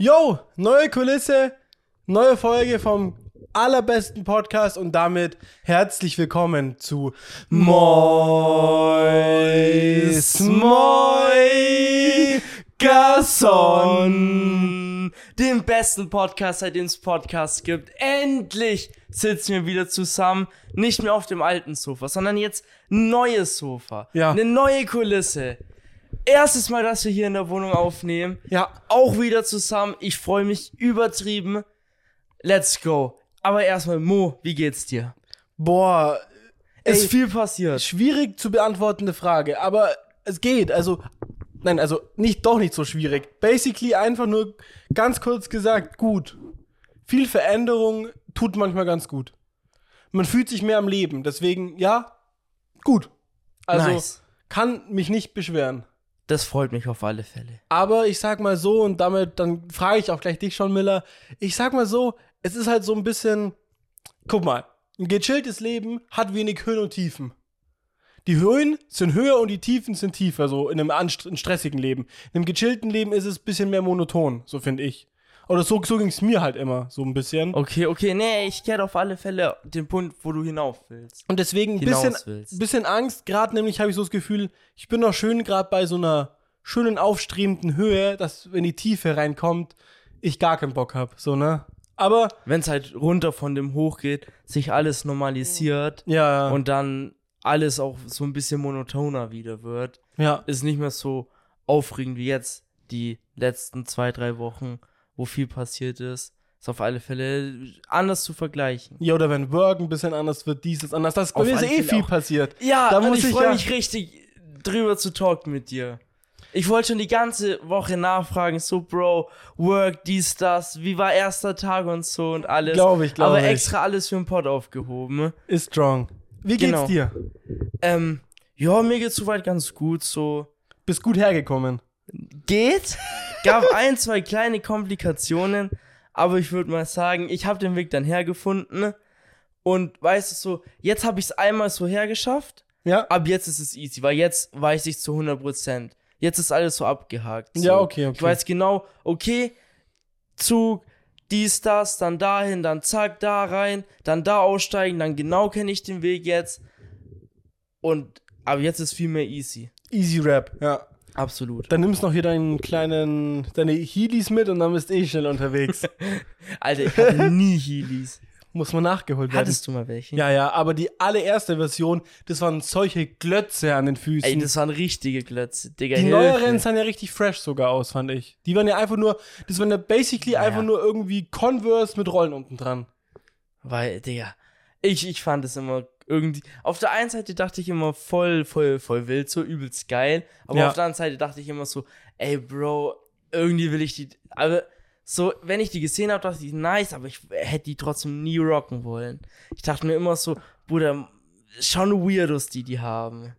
Yo, neue Kulisse, neue Folge vom allerbesten Podcast und damit herzlich willkommen zu Mois Moi Garçon. dem besten Podcast, seitdem es Podcasts gibt. Endlich sitzen wir wieder zusammen, nicht mehr auf dem alten Sofa, sondern jetzt ein neues Sofa, Ja. eine neue Kulisse. Erstes Mal, dass wir hier in der Wohnung aufnehmen. Ja, Auch wieder zusammen. Ich freue mich übertrieben. Let's go. Aber erstmal, Mo, wie geht's dir? boah, Ist Ey, viel passiert. schwierig zu beantwortende Frage, aber es geht. Also, nein, also nicht doch nicht so schwierig. Basically einfach nur ganz kurz gesagt, gut. Viel Veränderung tut manchmal ganz gut. Man fühlt sich mehr am Leben, deswegen ja, gut. Also nice. kann mich nicht beschweren. Das freut mich auf alle Fälle. Aber ich sag mal so, und damit, dann frage ich auch gleich dich schon, Miller. Ich sag mal so, es ist halt so ein bisschen, guck mal, ein gechilltes Leben hat wenig Höhen und Tiefen. Die Höhen sind höher und die Tiefen sind tiefer, so in einem in stressigen Leben. In einem gechillten Leben ist es ein bisschen mehr monoton, so finde ich. Oder so, so ging es mir halt immer, so ein bisschen. Okay, okay, nee, ich kenne auf alle Fälle den Punkt, wo du hinauf willst. Und deswegen ein bisschen, bisschen Angst, gerade nämlich habe ich so das Gefühl, ich bin noch schön gerade bei so einer schönen aufstrebenden Höhe, dass wenn die Tiefe reinkommt, ich gar keinen Bock habe, so, ne? Aber, Wenn es halt runter von dem Hoch geht, sich alles normalisiert ja, und dann alles auch so ein bisschen monotoner wieder wird, ja, ist nicht mehr so aufregend wie jetzt die letzten zwei, drei Wochen, wo viel passiert ist. Ist auf alle Fälle anders zu vergleichen. ja, oder wenn Work ein bisschen anders wird, dies ist anders, das bei Auf mir ist eh viel auch. passiert. Ja, Da muss ich ich freue ja- mich richtig drüber zu talken mit dir. Ich wollte schon die ganze Woche nachfragen, so Bro, Work, dies, das, wie war erster Tag und so und alles. Glaube ich, glaube Aber ich. extra alles für den Pod aufgehoben. Ist strong. Wie geht's Genau. dir? Ähm, ja, mir geht's soweit ganz gut, so. Bist gut hergekommen. Geht. Gab ein, zwei kleine Komplikationen, aber ich würde mal sagen, ich habe den Weg dann hergefunden. Und weißt du so, jetzt habe ich es einmal so hergeschafft. Ja? ab jetzt ist es easy, weil jetzt weiß ich zu 100%. Jetzt ist alles so abgehakt. So. Ja, okay, okay. Ich weiß genau, okay, Zug, dies, das, dann dahin, dann zack, da rein, dann da aussteigen, dann genau kenne ich den Weg jetzt. Und, aber jetzt ist viel mehr easy. Easy Rap, ja. Absolut. Dann nimmst noch hier deinen kleinen, deine Heelys mit und dann bist eh schnell unterwegs. Alter, ich hatte nie Heelys. Muss mal nachgeholt werden. Hattest du mal welche? Ja, ja, aber die allererste Version, das waren solche Glötze an den Füßen. Ey, das waren richtige Glötze, Digga. die neueren sahen ja richtig fresh sogar aus, fand ich. Die waren ja einfach nur, das waren ja basically Ja. einfach nur irgendwie Converse mit Rollen unten dran. Weil, Digga, ich, ich fand es immer irgendwie. Auf der einen Seite dachte ich immer voll, voll, voll wild, so übelst geil. Aber Ja. auf der anderen Seite dachte ich immer so, ey, Bro, irgendwie will ich die. Aber so, wenn ich die gesehen habe, dachte ich, nice, aber ich hätte die trotzdem nie rocken wollen. Ich dachte mir immer so, Bruder, schon Weirdos, die die haben.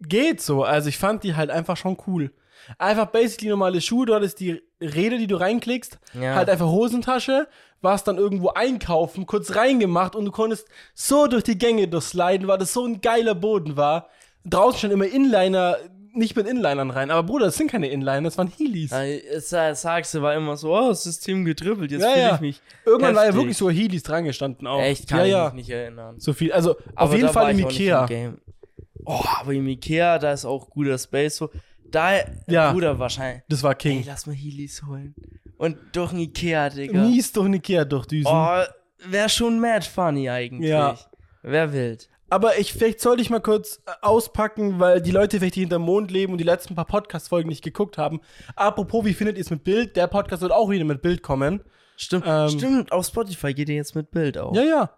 Geht so, also ich fand die halt einfach schon cool. Einfach basically normale Schuhe, du hattest die Räder, die du reinklickst, Ja. halt einfach Hosentasche, warst dann irgendwo einkaufen, kurz reingemacht und du konntest so durch die Gänge durchsliden, weil das so ein geiler Boden war. Draußen schon immer Inliner, nicht mit Inlinern rein, aber Bruder, das sind keine Inliner, das waren Heelys. Ja, Sagst du, war immer so, oh, System getribbelt, jetzt Ja, fühle ja. ich mich. Irgendwann war ja heftig. wirklich so Heelys dran gestanden auch. Echt, kann ja, ich ja. mich nicht erinnern. So viel, also auf Aber jeden da Fall im Ikea. Game. Oh, aber im Ikea, da ist auch guter Space. So, da, Ja. Bruder, wahrscheinlich. Das war Ey, King. lass mal Heelys holen. Und durch ein Ikea, Digga. Mies durch den Ikea durchdüsen. Oh, wär schon mad funny eigentlich. Ja. Wär wild. Aber ich, vielleicht sollte ich mal kurz äh, auspacken, weil die Leute vielleicht die hinterm Mond leben und die letzten paar Podcast-Folgen nicht geguckt haben. Apropos, wie findet ihr es mit Bild? Der Podcast wird auch wieder mit Bild kommen. Stimmt, Ähm. stimmt, auf Spotify geht ihr jetzt mit Bild auf. Ja, ja.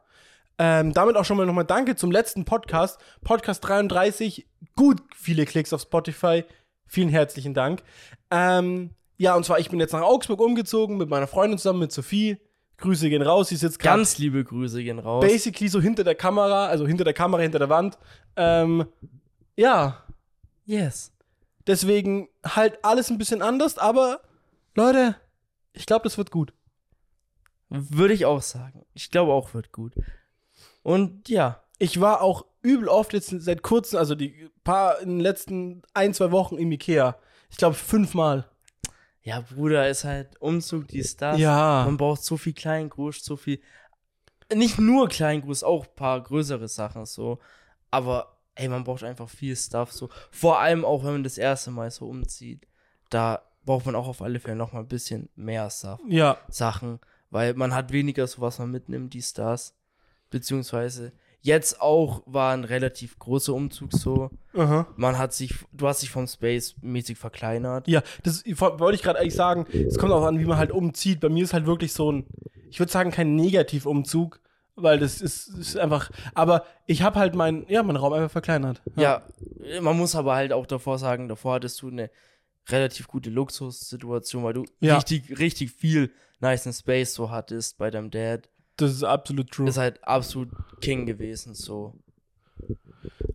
Ähm, damit auch schon mal nochmal Danke zum letzten Podcast. Podcast 33. Gut viele Klicks auf Spotify. Vielen herzlichen Dank. Ähm, ja, und zwar, ich bin jetzt nach Augsburg umgezogen mit meiner Freundin zusammen, mit Sophie. Grüße gehen raus. Sie sitzt gerade Ganz liebe Grüße gehen raus. basically so hinter der Kamera, also hinter der Kamera, hinter der Wand. Ähm, ja, yes. deswegen halt alles ein bisschen anders, aber Leute, ich glaube, das wird gut. Würde ich auch sagen. Ich glaube auch wird gut. Und ja. Ich war auch übel oft jetzt seit kurzem, also die paar in den letzten ein, zwei Wochen im Ikea. Ich glaube fünfmal. Ja, Bruder, ist halt Umzug, dies, das. Ja. Man braucht so viel Kleingruß, so viel. Nicht nur Kleingruß, auch ein paar größere Sachen so. Aber, ey, man braucht einfach viel Stuff so. Vor allem auch, wenn man das erste Mal so umzieht. Da braucht man auch auf alle Fälle noch mal ein bisschen mehr Stuff. Ja. Sachen, weil man hat weniger so, was man mitnimmt, die Stars. Beziehungsweise jetzt auch war ein relativ großer Umzug so. Aha. Man hat sich, du hast dich vom Space mäßig verkleinert. Ja, das wollte ich gerade eigentlich sagen. Es kommt auch an, wie man halt umzieht. Bei mir ist halt wirklich so ein, ich würde sagen, kein Negativumzug, weil das ist, ist einfach, aber ich habe halt meinen, ja, meinen Raum einfach verkleinert. Ja. man muss aber halt auch davor sagen, davor hattest du eine relativ gute Luxussituation, weil du Ja. richtig, richtig viel nice Space so hattest bei deinem Dad. Das ist absolut true. Ist halt absolut King gewesen, so.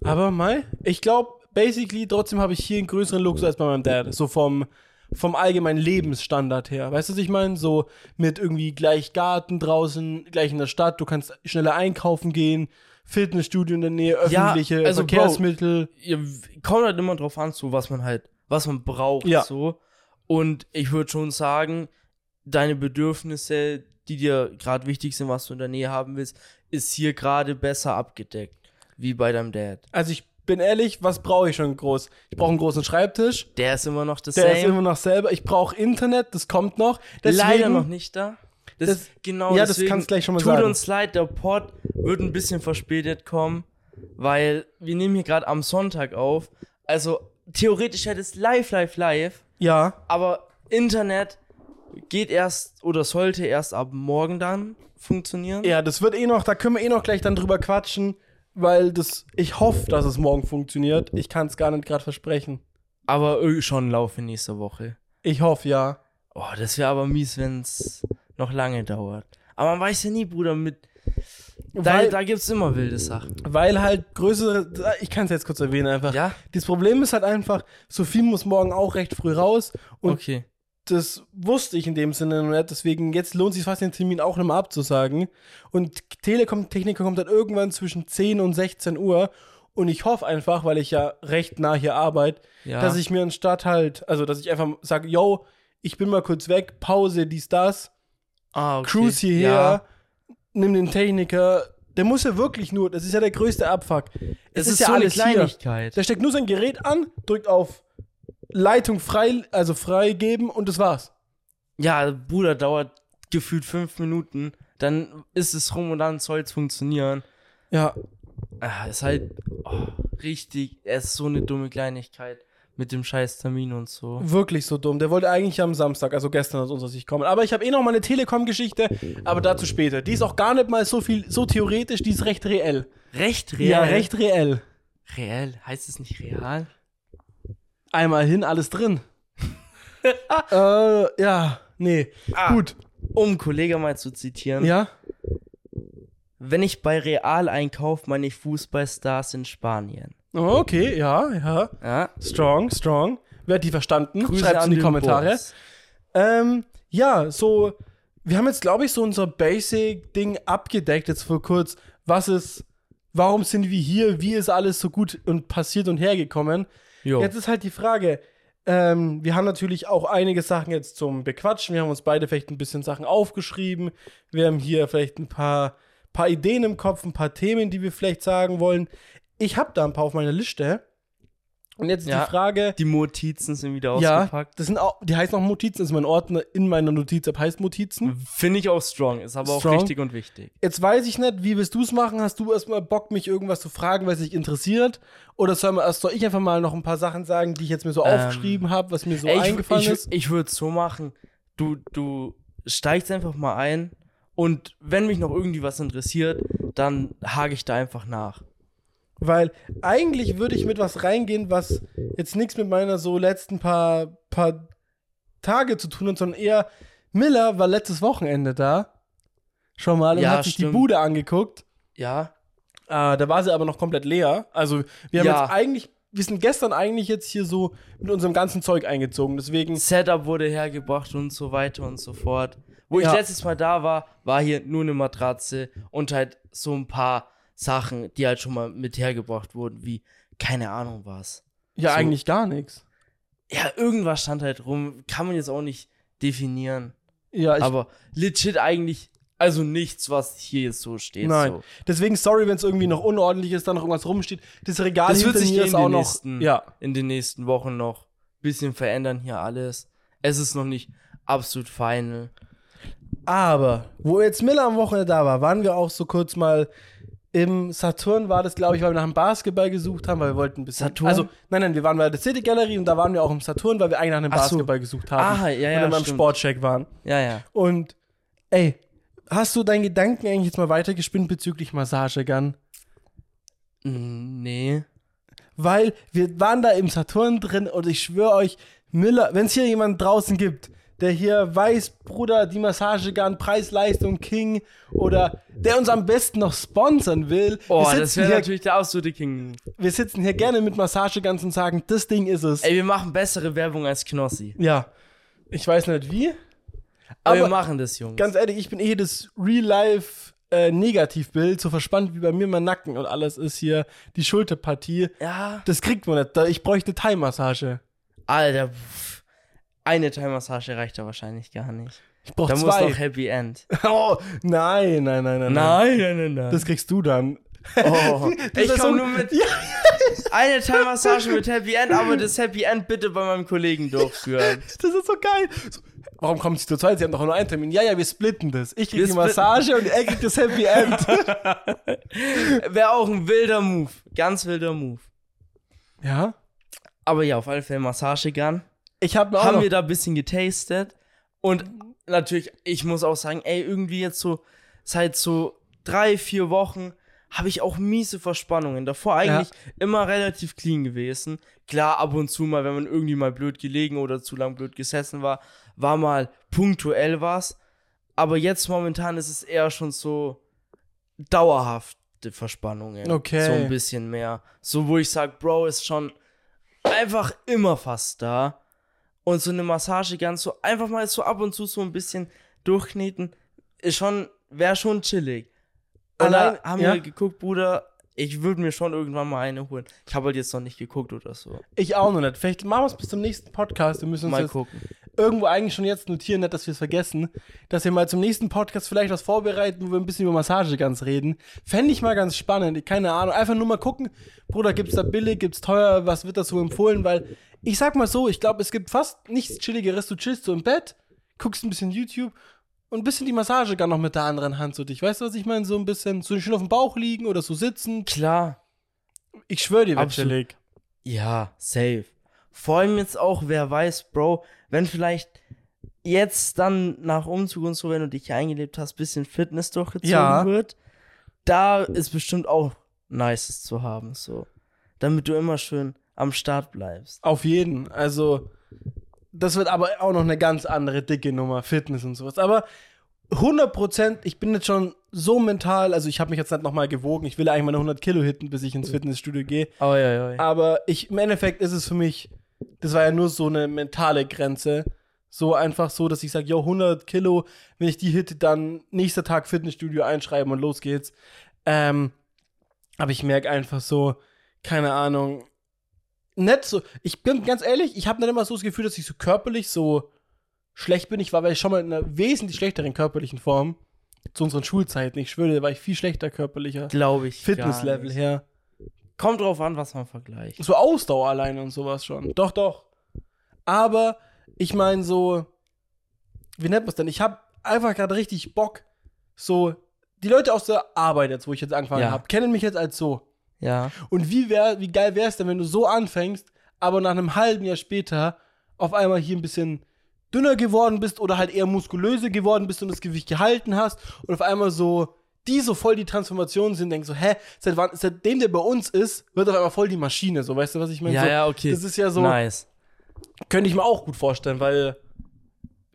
Aber Mai, ich glaube, basically, trotzdem habe ich hier einen größeren Luxus als bei meinem Dad. So vom, vom allgemeinen Lebensstandard her. Weißt du, was ich meine? So mit irgendwie gleich Garten draußen, gleich in der Stadt, du kannst schneller einkaufen gehen, Fitnessstudio in der Nähe, Ja, öffentliche also, Bro, Verkehrsmittel. Ja, kommt halt immer drauf an, so was man halt, was man braucht, Ja. so. Und ich würde schon sagen, deine Bedürfnisse, die dir gerade wichtig sind, was du in der Nähe haben willst, ist hier gerade besser abgedeckt, wie bei deinem Dad. Also ich bin ehrlich, was brauche ich schon groß? Ich brauche einen großen Schreibtisch. Der ist immer noch das Der ist same. immer noch selber. Ich brauche Internet, das kommt noch. Deswegen, Leider noch nicht da. Das, Das- genau, ja, das deswegen kannst gleich schon mal tut sagen. uns leid, der Pod wird ein bisschen verspätet kommen, weil wir nehmen hier gerade am Sonntag auf. Also theoretisch hätte es live, live, live, Ja, aber Internet geht erst oder sollte erst ab morgen dann funktionieren. ja, das wird eh noch, da können wir eh noch gleich dann drüber quatschen, weil das, ich hoffe, dass es morgen funktioniert. Ich kann es gar nicht gerade versprechen. Aber äh, schon Laufe nächste Woche. Ich hoffe, ja. Oh, das wäre aber mies, wenn es noch lange dauert. Aber man weiß ja nie, Bruder, mit. Da, Weil- da gibt's immer wilde Sachen. Weil halt größere, ich kann es jetzt kurz erwähnen einfach. Ja? Das Problem ist halt einfach, Sophie muss morgen auch recht früh raus und Okay. Das wusste ich in dem Sinne noch nicht. Deswegen jetzt lohnt sich fast den Termin auch mehr abzusagen. Und Telekom Techniker kommt dann irgendwann zwischen 10 und 16 Uhr. Und ich hoffe einfach, weil ich ja recht nah hier arbeite, Ja. dass ich mir anstatt halt, also dass ich einfach sage, yo, ich bin mal kurz weg, Pause, dies, das, ah, okay. Cruise hierher, Ja. nimm den Techniker. Der muss ja wirklich nur, das ist ja der größte Abfuck. Es Es ist, so eine hier. Kleinigkeit. Der steckt nur sein Gerät an, drückt auf Leitung frei, also freigeben und das war's. Ja, Bruder, dauert gefühlt fünf Minuten. Dann ist es rum und dann soll es funktionieren. Ja, Ah, ist halt oh, richtig. Es ist so eine dumme Kleinigkeit mit dem scheiß Termin und so. wirklich so dumm. Der wollte eigentlich am Samstag, also gestern aus unserer Sicht kommen. Aber ich habe eh noch mal eine Telekom-Geschichte, aber dazu später. Die ist auch gar nicht mal so viel, so theoretisch, die ist recht reell. Recht real. Ja, recht reell. Real? Heißt es nicht real? Einmal hin, alles drin. äh, ja, nee. Ah. Gut. Um Kollege mal zu zitieren. Ja? Wenn ich bei Real einkaufe, meine ich Fußballstars in Spanien. Oh, okay, ja, ja. Ja? Strong, strong. Wer hat die verstanden? Grüße Schreibt's an in die Kommentare. Ähm, ja, so, wir haben jetzt, glaube ich, so unser Basic-Ding abgedeckt, jetzt vor kurz. Was ist, warum sind wir hier? Wie ist alles so gut und passiert und hergekommen? Jo. Jetzt ist halt die Frage, ähm, wir haben natürlich auch einige Sachen jetzt zum Bequatschen. Wir haben uns beide vielleicht ein bisschen Sachen aufgeschrieben. Wir haben hier vielleicht ein paar, paar Ideen im Kopf, ein paar Themen, die wir vielleicht sagen wollen. Ich habe da ein paar auf meiner Liste. Und jetzt ist Ja. die Frage, Die Notizen sind wieder ja, ausgepackt. das sind auch, die heißen auch Notizen, das ist mein Ordner in meiner Notiz-App heißt Notizen. Finde ich auch strong, ist aber Strong. auch richtig und wichtig. Jetzt weiß ich nicht, wie willst du es machen? Hast du erstmal Bock, mich irgendwas zu fragen, was dich interessiert? Oder soll, man, soll ich einfach mal noch ein paar Sachen sagen, die ich jetzt mir so Ähm, aufgeschrieben habe, was mir so Ey, ich eingefallen ich, ist? Ich würde es so machen, du, du steigst einfach mal ein und wenn mich noch irgendwie was interessiert, dann hake ich da einfach nach. Weil eigentlich würde ich mit was reingehen, was jetzt nichts mit meiner so letzten paar, paar Tage zu tun hat, sondern eher, Miller war letztes Wochenende da. Schon mal und Ja, hat sich die stimmt. Bude angeguckt. Ja? Äh, da war sie aber noch komplett leer. Also wir haben Ja. jetzt eigentlich, wir sind gestern eigentlich jetzt hier so mit unserem ganzen Zeug eingezogen. Deswegen, Setup wurde hergebracht und so weiter und so fort. Wo Ja. ich letztes Mal da war, war hier nur eine Matratze und halt so ein paar Sachen, die halt schon mal mit hergebracht wurden, wie keine Ahnung was. ja so- eigentlich gar nichts. ja, irgendwas stand halt rum. Kann man jetzt auch nicht definieren. Ja, ich, aber legit eigentlich, also nichts, was hier jetzt so steht. Nein. So. deswegen sorry, wenn es irgendwie noch unordentlich ist, da noch irgendwas rumsteht. Das Regal Das wird sich mir in auch noch. nächsten- Ja, In den nächsten Wochen noch ein bisschen verändern hier alles. Es ist noch nicht absolut final. aber wo jetzt Miller am Wochenende da war, waren wir auch so kurz mal im Saturn war das, glaube ich, weil wir nach dem Basketball gesucht haben, weil wir wollten ein bisschen. Saturn? Also, nein, nein, wir waren bei der City Gallery und da waren wir auch im Saturn, weil wir eigentlich nach einem Ach so. Basketball gesucht haben. Ah, ja, und ja, dann beim stimmt. Sportcheck waren. Ja, ja. Und, ey, hast du deinen Gedanken eigentlich jetzt mal weitergespinnt bezüglich Massagegun? Mm, Nee. Weil wir waren da im Saturn drin und ich schwöre euch, Miller, wenn es hier jemand draußen gibt, der hier weiß, Bruder, die Massagegun, Preis-Leistung, King oder der uns am besten noch sponsern will, Oh, wir, das wäre natürlich der absolute King. wir sitzen hier gerne mit Massageguns und sagen, das Ding ist es. Ey, wir machen bessere Werbung als Knossi. Ja, ich weiß nicht wie, Aber, aber wir machen das, Jungs. ganz ehrlich, ich bin eh das Real-Life äh, Negativbild, so verspannt wie bei mir mein Nacken und alles ist hier die Schulterpartie. ja. Das kriegt man nicht. Ich bräuchte Thai-Massage. Alter, pff. Eine Thai-Massage reicht da wahrscheinlich gar nicht. Ich brauche Da muss zwei. noch Happy End. Oh, nein, nein, nein, nein. Nein, nein, nein, nein. Das kriegst du dann. oh. Ich komme so- nur mit Ja, eine Thai-Massage mit Happy End, aber das Happy End bitte bei meinem Kollegen durchführen. das ist so geil. So, warum kommen sie zu zweit? Sie haben doch nur einen Termin. Ja, ja, wir splitten das. Ich krieg Wir die Massage und er kriegt das Happy End. Wäre auch ein wilder Move. Ganz wilder Move. ja? Aber ja, auf alle Fälle Massagegun. Ich habe mir auch haben noch, wir da ein bisschen getastet. Und natürlich, ich muss auch sagen, ey, irgendwie jetzt so seit so drei, vier Wochen habe ich auch miese Verspannungen. Davor eigentlich immer relativ clean gewesen. Klar, ab und zu mal, wenn man irgendwie mal blöd gelegen oder zu lang blöd gesessen war, war mal punktuell was. Aber jetzt momentan ist es eher schon so dauerhafte Verspannungen. Okay. So ein bisschen mehr. So, wo ich sage, Bro, ist schon einfach immer fast da. Und so eine Massage ganz so, einfach mal so ab und zu so ein bisschen durchkneten, ist schon, wäre schon chillig. Allein- da haben ja. wir geguckt, Bruder, ich würde mir schon irgendwann mal eine holen. Ich habe halt jetzt noch nicht geguckt oder so. ich auch noch nicht. Vielleicht machen wir es bis zum nächsten Podcast. Wir müssen uns Mal gucken. irgendwo eigentlich schon jetzt notieren, nicht, dass wir es vergessen, dass wir mal zum nächsten Podcast vielleicht was vorbereiten, wo wir ein bisschen über Massage ganz reden. Fände ich mal ganz spannend. Keine Ahnung. Einfach nur mal gucken, Bruder, gibt's da billig, gibt's teuer, was wird das so empfohlen? Weil ich sag mal so, ich glaube, es gibt fast nichts Chilligeres. Du chillst so im Bett, guckst ein bisschen YouTube und ein bisschen die Massage gar noch mit der anderen Hand so dich. Weißt du, was ich meine? So ein bisschen, so schön auf dem Bauch liegen oder so sitzen. Klar. Ich schwöre dir, Absolut. chillig. Ja, safe. Vor allem jetzt auch, wer weiß, Bro, wenn vielleicht jetzt dann nach Umzug und so, wenn du dich hier eingelebt hast, bisschen Fitness durchgezogen Ja. wird, da ist bestimmt auch nices zu haben, so. Damit du immer schön am Start bleibst. Auf jeden. Also, das wird aber auch noch eine ganz andere dicke Nummer, Fitness und sowas. Aber 100 Prozent, ich bin jetzt schon so mental, also ich habe mich jetzt nicht nochmal gewogen, ich will eigentlich meine 100 Kilo hitten, bis ich ins Fitnessstudio gehe. Oh, ja, ja. Aber ich, im Endeffekt ist es für mich, das war ja nur so eine mentale Grenze. So einfach so, dass ich sage, yo, 100 Kilo, wenn ich die hitte, dann nächster Tag Fitnessstudio einschreiben und los geht's. Ähm, aber ich merke einfach so, keine Ahnung, nicht so, ich bin ganz ehrlich, ich habe nicht immer so das Gefühl, dass ich so körperlich so schlecht bin. Ich war weil ich schon mal in einer wesentlich schlechteren körperlichen Form zu unseren Schulzeiten. Ich schwöre, da war ich viel schlechter körperlicher. Glaube ich. Fitnesslevel her. Kommt drauf an, was man vergleicht. So Ausdauer alleine und sowas schon. Doch, doch. Aber ich meine so, wie nennt man es denn? Ich habe einfach gerade richtig Bock, so, die Leute aus der Arbeit jetzt, wo ich jetzt angefangen Ja. habe, kennen mich jetzt als so. Ja. Und wie, wär, wie geil wäre es denn, wenn du so anfängst, aber nach einem halben Jahr später auf einmal hier ein bisschen dünner geworden bist oder halt eher muskulöser geworden bist und das Gewicht gehalten hast und auf einmal so die so voll die Transformation sind, denkst so, hä, seit wann, seitdem der bei uns ist, wird auf einmal voll die Maschine, so, weißt du, was ich meine? Ja, so, ja, okay. Das ist ja so, Nice. könnte ich mir auch gut vorstellen, weil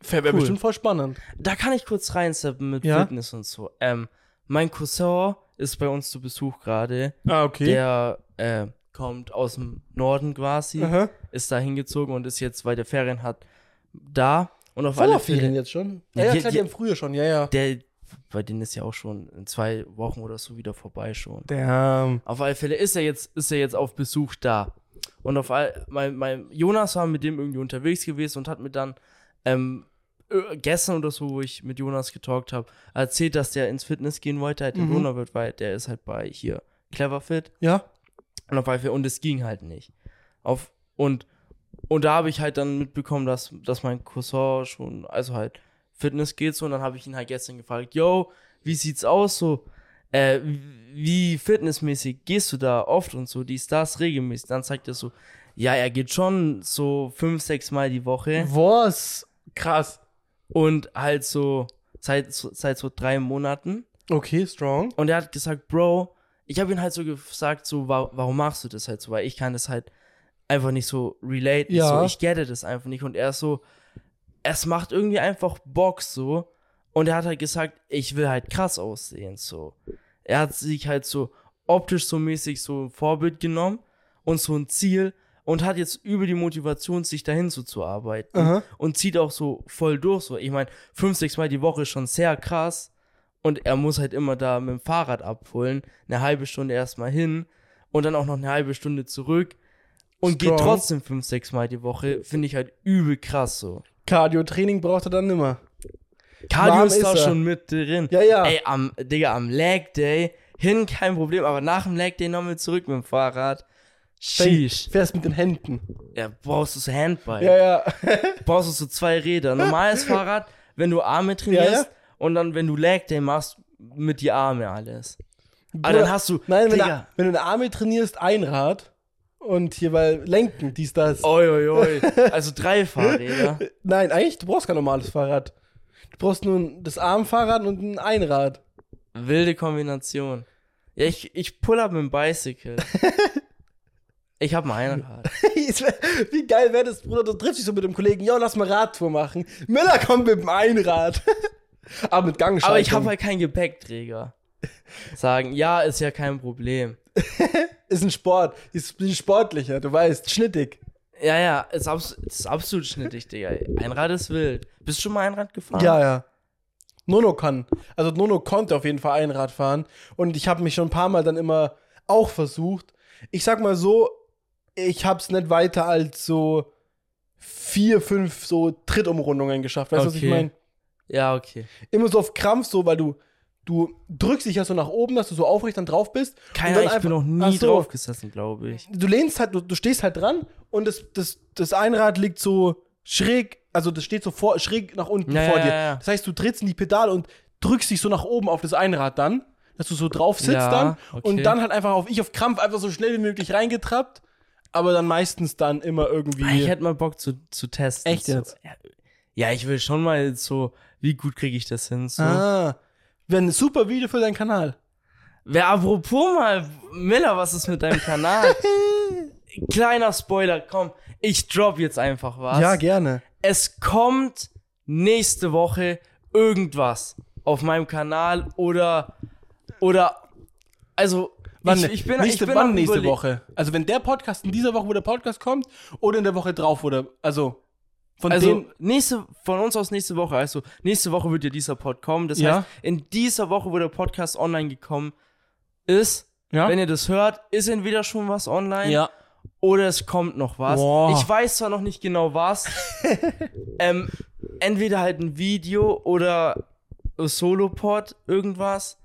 wäre Cool. bestimmt voll spannend. Da kann ich kurz reinsteppen mit Ja? Fitness und so. Ähm, mein Cousin ist bei uns zu Besuch gerade. Ah, okay. Der äh, kommt aus dem Norden quasi, Aha. ist da hingezogen und ist jetzt, weil der Ferien hat, da. Und auf alle Fälle, jetzt schon? Ja, Ja, ja klar, die haben früher schon, ja, ja. der, bei denen ist ja auch schon in zwei Wochen oder so wieder vorbei schon. Damn. Auf alle Fälle ist er jetzt, ist er jetzt auf Besuch da. und auf all, mein, mein Jonas war mit dem irgendwie unterwegs gewesen und hat mir dann ähm, äh, gestern oder so, wo ich mit Jonas getalkt habe, erzählt, dass der ins Fitness gehen wollte, halt in Mhm. Luna wird, weil der ist halt bei hier Cleverfit Ja. und auf Fall und es ging halt nicht. Auf und und da habe ich halt dann mitbekommen, dass dass mein Cousin schon also halt Fitness geht so und dann habe ich ihn halt gestern gefragt, yo, wie sieht's aus so? Äh, wie fitnessmäßig gehst du da oft und so, dies, das, regelmäßig? Dann sagt er so, ja, er geht schon so fünf, sechs Mal die Woche Was? Krass. Und halt so seit, so- seit so drei Monaten. Okay, strong. Und er hat gesagt, Bro, ich habe ihn halt so gesagt, so, wa warum machst du das halt so? Weil ich kann das halt einfach nicht so relate. Ja. So, ich gette das einfach nicht. Und er ist so, es macht irgendwie einfach Bock so. Und er hat halt gesagt, ich will halt krass aussehen, so. Er hat sich halt so optisch so mäßig so ein Vorbild genommen und so ein Ziel und hat jetzt über die Motivation, sich dahin so zu arbeiten Aha. und zieht auch so voll durch. So, ich meine, fünf, sechs Mal die Woche ist schon sehr krass. Und er muss halt immer da mit dem Fahrrad abholen, eine halbe Stunde erstmal hin und dann auch noch eine halbe Stunde zurück. Und geht Strong. trotzdem fünf, sechs Mal die Woche, finde ich halt übel krass so. Cardio-Training braucht er dann nimmer. Cardio Warm ist da schon mit drin. Ja, ja. Ey, am, Digga, am Lag Day hin kein Problem, aber nach dem Lag Day nochmal zurück mit dem Fahrrad. Sheesh. Fährst mit den Händen. Ja, brauchst du so Handbike. Ja, ja. brauchst du so zwei Räder. Normales Fahrrad, wenn du Arme trainierst Ja, ja. und dann, wenn du Leg Day machst, mit die Arme alles. Aber Bruder, dann hast du, Nein, wenn, du, wenn du eine Arme trainierst, ein Rad und hier weil Lenken, dies, das. oi, oi, oi. also drei Fahrräder. Nein, eigentlich, du brauchst kein normales Fahrrad. Du brauchst nur das Armfahrrad und ein Einrad. Wilde Kombination. Ja, ich, ich pull up mit dem Bicycle. Ich hab ein Einrad. Wie geil wäre das, Bruder? Du triffst dich so mit dem Kollegen, ja, lass mal Radtour machen. Müller kommt mit dem Einrad. Aber mit Gangschaltung. Aber ich habe halt keinen Gepäckträger. Sagen, ja, ist ja kein Problem. Ist ein Sport. Ist ein sportlicher, du weißt, schnittig. Ja, ja, ist, abs ist absolut schnittig, Digga. Einrad ist wild. Bist du schon mal Einrad gefahren? Ja, ja. Nono kann. Also Nono konnte auf jeden Fall Einrad fahren. Und ich habe mich schon ein paar Mal dann immer auch versucht. Ich sag mal so, ich hab's nicht weiter als so vier, fünf so Trittumrundungen geschafft. Weißt du, was ich Okay. meine? Ja, okay. Immer so auf Krampf, so, weil du, du drückst dich ja so nach oben, dass du so aufrecht dann drauf bist. Keiner, ich dann bin noch einfach- nie so. drauf gesessen, glaube ich. Du lehnst halt, du, du stehst halt dran und das, das, das Einrad liegt so schräg, also das steht so vor, schräg nach unten Ja, vor dir. ja, ja. Das heißt, du trittst in die Pedale und drückst dich so nach oben auf das Einrad dann, dass du so drauf sitzt dann okay. und dann halt einfach auf ich auf Krampf einfach so schnell wie möglich reingetrappt, aber dann meistens dann immer irgendwie. Ich hätte mal Bock zu, zu testen. Echt so. jetzt? Ja, ja, ich will schon mal so, wie gut kriege ich das hin? So. ah, wäre ein super Video für deinen Kanal. Wer apropos mal, Miller, was ist mit deinem Kanal? Kleiner Spoiler, komm, ich drop jetzt einfach was. Ja, gerne. es kommt nächste Woche irgendwas auf meinem Kanal oder oder also Wann, ich, ich bin nächste, ich bin wann nächste Woche? Also wenn der Podcast in dieser Woche, wo der Podcast kommt, oder in der Woche drauf, oder also von Also den nächste von uns aus nächste Woche, also nächste Woche wird ja dieser Pod kommen. Das Ja. heißt, in dieser Woche, wo der Podcast online gekommen ist, ja, wenn ihr das hört, ist entweder schon was online ja. oder es kommt noch was. Boah. Ich weiß zwar noch nicht genau was. ähm, entweder halt ein Video oder Solopod, irgendwas.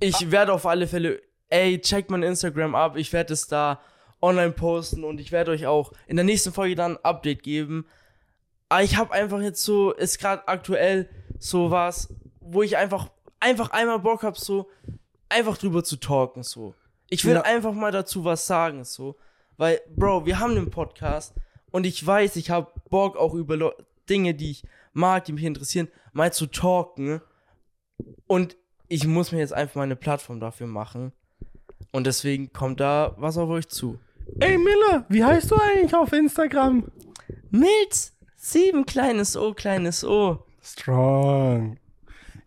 Ich werde auf alle Fälle, ey, checkt mein Instagram ab. Ich werde es da online posten und ich werde euch auch in der nächsten Folge dann ein Update geben. Aber ich habe einfach jetzt so, ist gerade aktuell so was, wo ich einfach, einfach einmal Bock hab, so einfach drüber zu talken, so. Ich will Ja. einfach mal dazu was sagen, so. Weil, Bro, wir haben den Podcast und ich weiß, ich habe Bock auch über Leu- Dinge, die ich mag, die mich interessieren, mal zu talken. Und ich muss mir jetzt einfach mal eine Plattform dafür machen. Und deswegen kommt da was auf euch zu. Ey Miller, wie heißt du eigentlich auf Instagram? Milz, sieben kleines O, kleines O. Strong.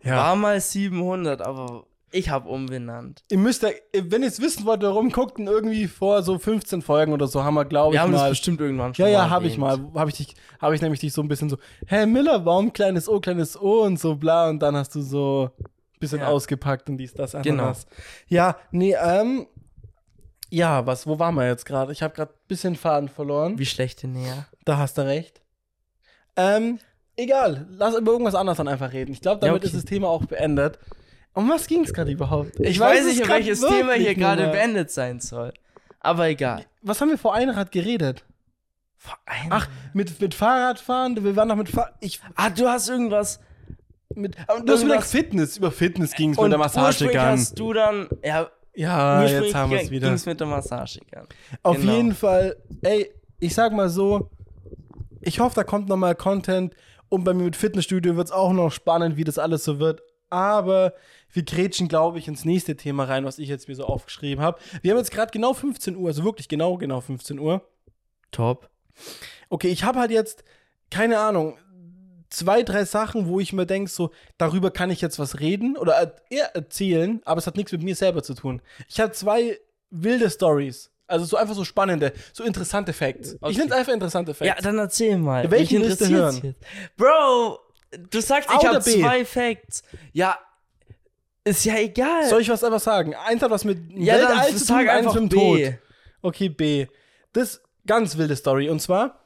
Ja. War mal 700, aber ich habe umbenannt. Ihr müsst ja, wenn ihr es wissen wollt, warum guckt denn irgendwie vor so 15 Folgen oder so, haben wir, glaube ich, Wir haben das mal. bestimmt irgendwann schon Ja, ja, mal habe ich mal. Habe ich, dich- hab ich nämlich dich so ein bisschen so, hä, Miller, warum kleines O, kleines O und so bla. Und dann hast du so bisschen Ja. ausgepackt und dies, das, Genau. Ananas. Ja, nee, ähm, Ja, was, wo waren wir jetzt gerade? Ich habe gerade ein bisschen Faden verloren. Wie schlechte Näher. Da hast du recht. Ähm, egal, lass über irgendwas anderes dann einfach reden. Ich glaube, damit Ja, okay. ist das Thema auch beendet. Um was ging es gerade überhaupt? Ich, weiß es nicht, welches Thema hier gerade beendet sein soll. Aber egal. Was haben wir vor einer Rad geredet? Vor einem- Ach, mit, mit Fahrradfahren, wir waren noch mit Fahr ich ah, du hast irgendwas. Mit aber du hast Irgendwas- Fitness, über Fitness ging es Und mit der Massagegun. hast du dann. Ja, Ja, jetzt haben wir es wieder. ging es mit der Massagegun. Auf Genau. jeden Fall, ey, ich sag mal so, ich hoffe, da kommt noch mal Content und bei mir mit Fitnessstudio wird es auch noch spannend, wie das alles so wird. Aber wir grätschen, glaube ich, ins nächste Thema rein, was ich jetzt mir so aufgeschrieben habe. Wir haben jetzt gerade genau 15 Uhr, also wirklich genau, genau 15 Uhr. Top. Okay, ich habe halt jetzt, keine Ahnung, zwei, drei Sachen, wo ich mir denke, so, darüber kann ich jetzt was reden oder er- erzählen, aber es hat nichts mit mir selber zu tun. Ich habe zwei wilde Stories. Also so einfach so spannende, so interessante Facts. Okay. Ich es einfach interessante Facts. Ja, dann erzähl mal. Welchen Mich willst du hören? Jetzt. Bro, du sagst, A ich habe zwei Facts. Ja, ist ja egal. Soll ich was einfach sagen? Eins hat was mit ja, Weltall zu tun, eins mit dem. Tod. Okay, B. Das ist ganz wilde Story. Und zwar,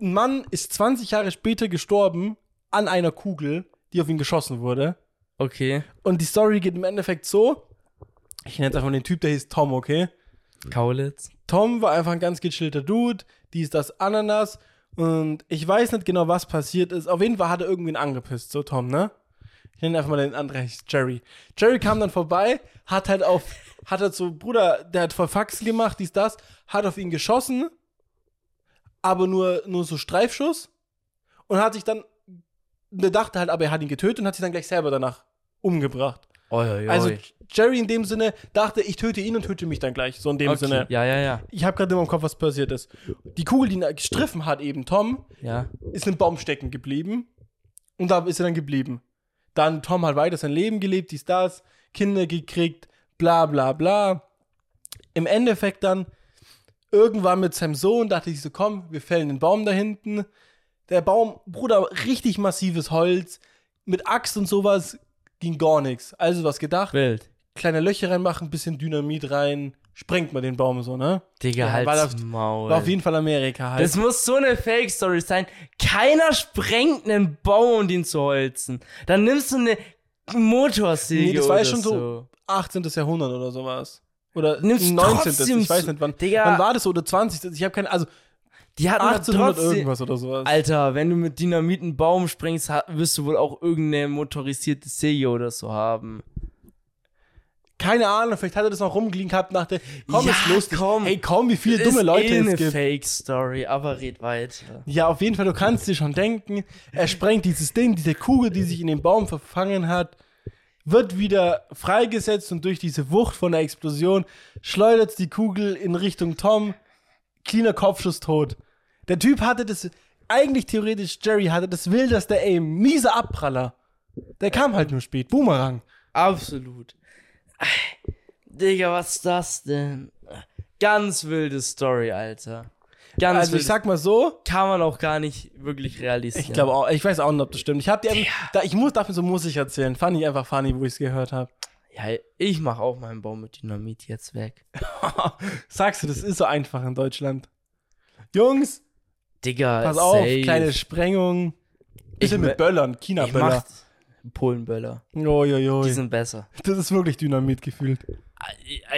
ein Mann ist 20 Jahre später gestorben an einer Kugel, die auf ihn geschossen wurde. Okay. Und die Story geht im Endeffekt so. Ich nenne jetzt einfach mal den Typ, der hieß Tom, okay? Kaulitz. Tom war einfach ein ganz gechillter Dude, dies, das, Ananas. Und ich weiß nicht genau, was passiert ist. Auf jeden Fall hat er irgendwen angepisst, so Tom, ne? Ich nenne einfach mal den anderen, der hieß Jerry. Jerry kam dann vorbei, hat halt auf, hat halt so, Bruder, der hat voll Faxen gemacht, dies, das, hat auf ihn geschossen, aber nur, nur so Streifschuss. Und hat sich dann, der dachte halt, aber er hat ihn getötet und hat sich dann gleich selber danach umgebracht. Oi, oi, oi. Also Jerry in dem Sinne dachte, ich töte ihn und töte mich dann gleich. So in dem okay. Sinne. Ja, ja, ja. Ich habe gerade immer im Kopf, was passiert ist. Die Kugel, die ihn gestriffen hat, eben Tom, Ja. ist in einem Baum stecken geblieben. Und da ist er dann geblieben. Dann Tom hat weiter sein Leben gelebt, dies, das, Kinder gekriegt, bla bla bla. Im Endeffekt dann irgendwann mit seinem Sohn dachte ich so, komm, wir fällen den Baum da hinten. Der Baum, Bruder, richtig massives Holz, mit Axt und sowas ging gar nichts. Also was gedacht, Wild. kleine Löcher reinmachen, bisschen Dynamit rein, sprengt man den Baum so, ne? Digga, Ja, halt war Maul. War auf jeden Fall Amerika halt. das muss so eine Fake-Story sein. Keiner sprengt einen Baum, um den zu holzen. Dann nimmst du eine Motorsäge Nee, das war ja schon so- so. 18. Jahrhundert oder sowas. Oder Nimm's 19. trotzdem Ich weiß nicht, wann, Digga. wann war das? Oder 20. Ich habe keine, also Die hatten 1800 trotzdem, irgendwas oder sowas. Alter, wenn du mit Dynamit einen Baum sprengst, wirst du wohl auch irgendeine motorisierte Säge oder so haben. Keine Ahnung, vielleicht hat er das noch rumgelegen gehabt nach der, komm, Ja, ist lustig. komm. Hey, komm, wie viele dumme Leute eh es eine gibt. Fake-Story, aber red weiter. Ja, auf jeden Fall, du kannst dir schon denken, er sprengt dieses Ding, diese Kugel, die sich in den Baum verfangen hat, wird wieder freigesetzt und durch diese Wucht von der Explosion schleudert die Kugel in Richtung Tom. Cleaner Kopfschuss tot. Der Typ hatte das, eigentlich theoretisch, Jerry hatte das wildeste Aim, mieser Abpraller. Der kam halt nur spät. Boomerang. Absolut. Digga, was ist das denn? Ganz wilde Story, Alter. Ganz Also ich sag mal so, kann man auch gar nicht wirklich realisieren. ich glaube auch, ich weiß auch nicht, ob das stimmt. Ich hab die, da, ich muss, dafür so muss ich erzählen. Fand ich einfach funny, wo ich es gehört habe. Ja, ich mach auch meinen Baum mit Dynamit jetzt weg. Sagst du, das ist so einfach in Deutschland. Jungs, Digga, pass auf, safe. kleine Sprengung. Bisschen Ich mit Böllern, China-Böller. Polenböller. Die Uiuiui. sind besser. Das ist wirklich Dynamit gefühlt.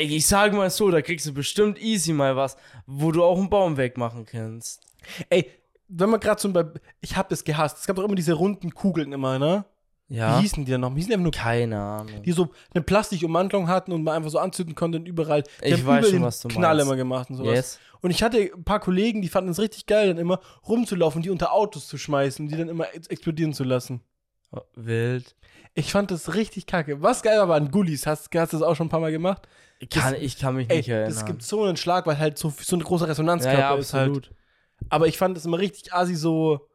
Ich, sag mal so, da kriegst du bestimmt easy mal was, wo du auch einen Baum wegmachen kannst. Ey, wenn man gerade so bei. Ich hab das gehasst. Es gab doch immer diese runden Kugeln immer, ne? Ja. Wie hießen die denn noch? Die hießen einfach nur Keine Ahnung. die so eine Plastikummantelung hatten und man einfach so anzünden konnte und überall. Die Ich weiß schon, was du Knall meinst. immer gemacht und sowas. Yes. Und ich hatte ein paar Kollegen, die fanden es richtig geil, dann immer rumzulaufen, die unter Autos zu schmeißen und die dann immer ex explodieren zu lassen. Wild. Ich fand das richtig kacke. Was geil war, waren Gullis. Hast, hast du das auch schon ein paar Mal gemacht? Ich kann, ich kann mich Ey, nicht erinnern. das gibt so einen Schlag, weil halt so, so eine große Resonanzkörper ja, ja, ist halt. Aber ich fand das immer richtig assi, so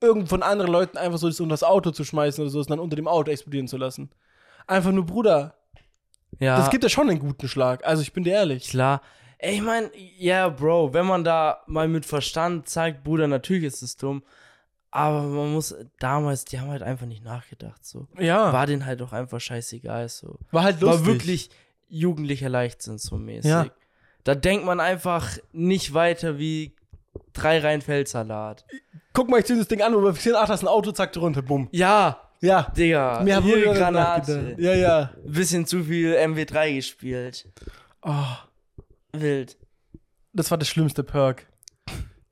irgend von anderen Leuten einfach so das unter das Auto zu schmeißen oder so, und dann unter dem Auto explodieren zu lassen. Einfach nur, Bruder, Ja, das gibt ja schon einen guten Schlag. Also ich bin dir ehrlich. klar. Ey, ich mein, ja, Bro, wenn man da mal mit Verstand zeigt, Bruder, natürlich ist es dumm. Aber man muss, damals, die haben halt einfach nicht nachgedacht, so. Ja, war, War denen halt doch einfach scheißegal, so. halt lustig. War wirklich, jugendlicher Leichtsinn so mäßig. Ja. Da denkt man einfach nicht weiter wie drei Reihen Feldsalat. Guck mal, ich zieh das Ding an und wir sehen, ach, das ist ein Auto, zack, drunter, bumm. Ja, Ja. Digga. Mir hier Granate. Ja, ja. Bisschen zu viel MW3 gespielt. Oh, Wild. das war das schlimmste Perk.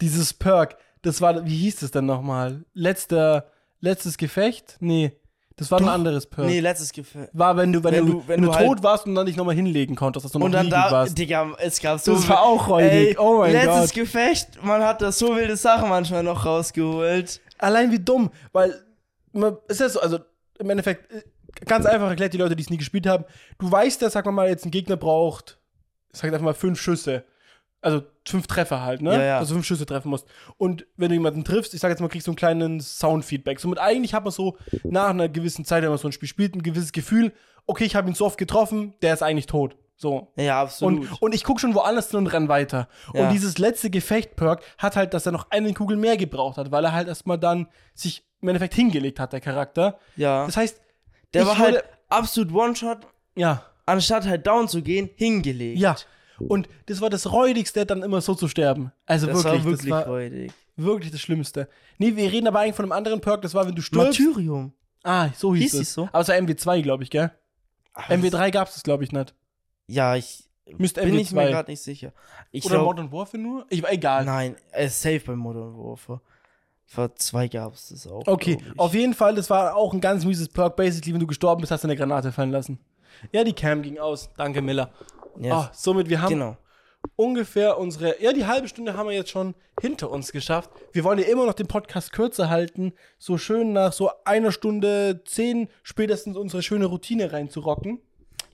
Dieses Perk, das war, wie hieß das denn nochmal? Letzter, letztes Gefecht? Nee, das war ein Doch. anderes Perk. Nee, letztes Gefühl. war, wenn du, wenn, Wenn du, wenn du, du halt- tot warst und dann dich nochmal hinlegen konntest, dass du noch Und dann da, warst. Digga, es gab so. Das war auch räudig. Oh mein letztes Gott. Gefecht, man hat da so wilde Sachen manchmal noch rausgeholt. Allein wie dumm, weil man, es ist so, also im Endeffekt, äh, ganz einfach erklärt die Leute, die es nie gespielt haben. Du weißt ja, sag mal, jetzt ein Gegner braucht, ich sag jetzt einfach mal, fünf Schüsse. Also fünf Treffer halt, ne? Ja, ja. Also fünf Schüsse treffen musst. Und wenn du jemanden triffst, ich sag jetzt mal, kriegst du einen kleinen Soundfeedback. Somit eigentlich hat man so nach einer gewissen Zeit, wenn man so ein Spiel spielt, ein gewisses Gefühl, okay, ich habe ihn so oft getroffen, der ist eigentlich tot. So. Ja, absolut. Und, und ich gucke schon woanders hin und renn weiter. Ja. Und dieses letzte Gefecht-Perk hat halt, dass er noch eine Kugel mehr gebraucht hat, weil er halt erstmal dann sich im Endeffekt hingelegt hat, der Charakter. ja. Das heißt, Der ich war halt absolut One-Shot, ja, anstatt halt down zu gehen, hingelegt. ja. Und das war das Räudigste, dann immer so zu sterben. Also Das wirklich, war wirklich das war freudig. wirklich das Schlimmste. Nee, wir reden aber eigentlich von einem anderen Perk, das war, wenn du stirbst. Martyrium. ah, so hieß, Hieß es. so? Aber es war MW2, glaube ich, gell? Ach, MW3 gab es, glaube ich, nicht. Ja, ich Müsste bin ich mir MW2. gerade nicht sicher. Ich Oder glaub, Modern Warfare nur? Ich, egal. Nein, es ist safe bei Modern Warfare. Vor zwei gab es das auch. Okay, auf jeden Fall, das war auch ein ganz mieses Perk. Basically, wenn du gestorben bist, hast du eine Granate fallen lassen. Ja, die Cam ging aus. Danke, Miller. Yes. Ah, somit, wir haben genau. ungefähr unsere, ja, die halbe Stunde haben wir jetzt schon hinter uns geschafft. Wir wollen ja immer noch den Podcast kürzer halten, so schön nach so einer Stunde zehn spätestens unsere schöne Routine reinzurocken.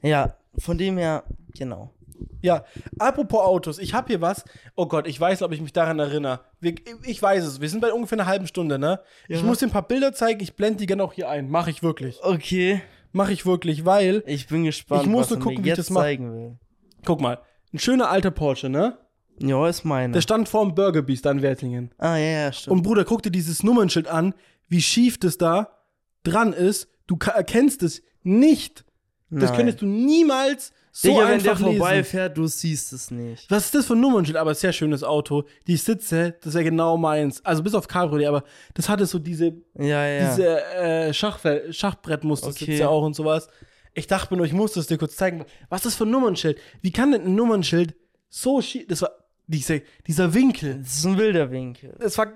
Ja, von dem her, genau. Ja, apropos Autos, ich habe hier was. Oh Gott, ich weiß, ob ich mich daran erinnere. Wir, ich weiß es, wir sind bei ungefähr einer halben Stunde, ne? Ich Ja. muss dir ein paar Bilder zeigen, ich blende die gerne auch hier ein. Mache ich wirklich. Okay, Mache ich wirklich, weil, ich bin gespannt, Ich muss was nur gucken, wie ich das zeigen will. guck mal, ein schöner alter Porsche, ne? Ja, ist meine. Der stand vorm Burger Beast da in Wertingen. ah, ja, ja, stimmt. Und Bruder, guck dir dieses Nummernschild an, wie schief das da dran ist. Du erkennst es nicht. Das Nein. könntest du niemals so Digga, wenn der vorbeifährt, du siehst es nicht. Was ist das für ein Nummernschild? Aber sehr schönes Auto. Die Sitze, das ist ja genau meins. Also bis auf Cabriolet, aber das hatte so diese, Ja, ja. diese äh, Schachfel Schachbrettmuster Okay. Sitze auch und sowas. Ich dachte mir nur, ich muss das dir kurz zeigen. Was ist das für ein Nummernschild? Wie kann denn ein Nummernschild so schief? Das war diese, dieser Winkel. das ist ein wilder Winkel. Es war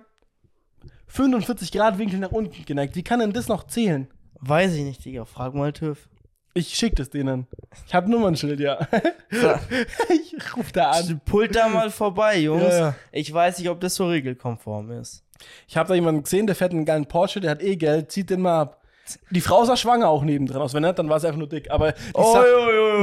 45 Grad Winkel nach unten geneigt. Wie kann denn das noch zählen? Weiß ich nicht, Digga. Frag mal TÜV. Ich schick das denen. Ich habe Nummernschild, ja. Ja. ich ruf da an. Pult da mal vorbei, Jungs. Ja, ja. Ich weiß nicht, ob das so regelkonform ist. Ich habe da jemanden gesehen, der fährt einen geilen Porsche, der hat eh Geld, zieht den mal ab. Die Frau sah schwanger auch nebendran aus. Wenn nicht, dann war sie einfach nur dick. Aber ich sag,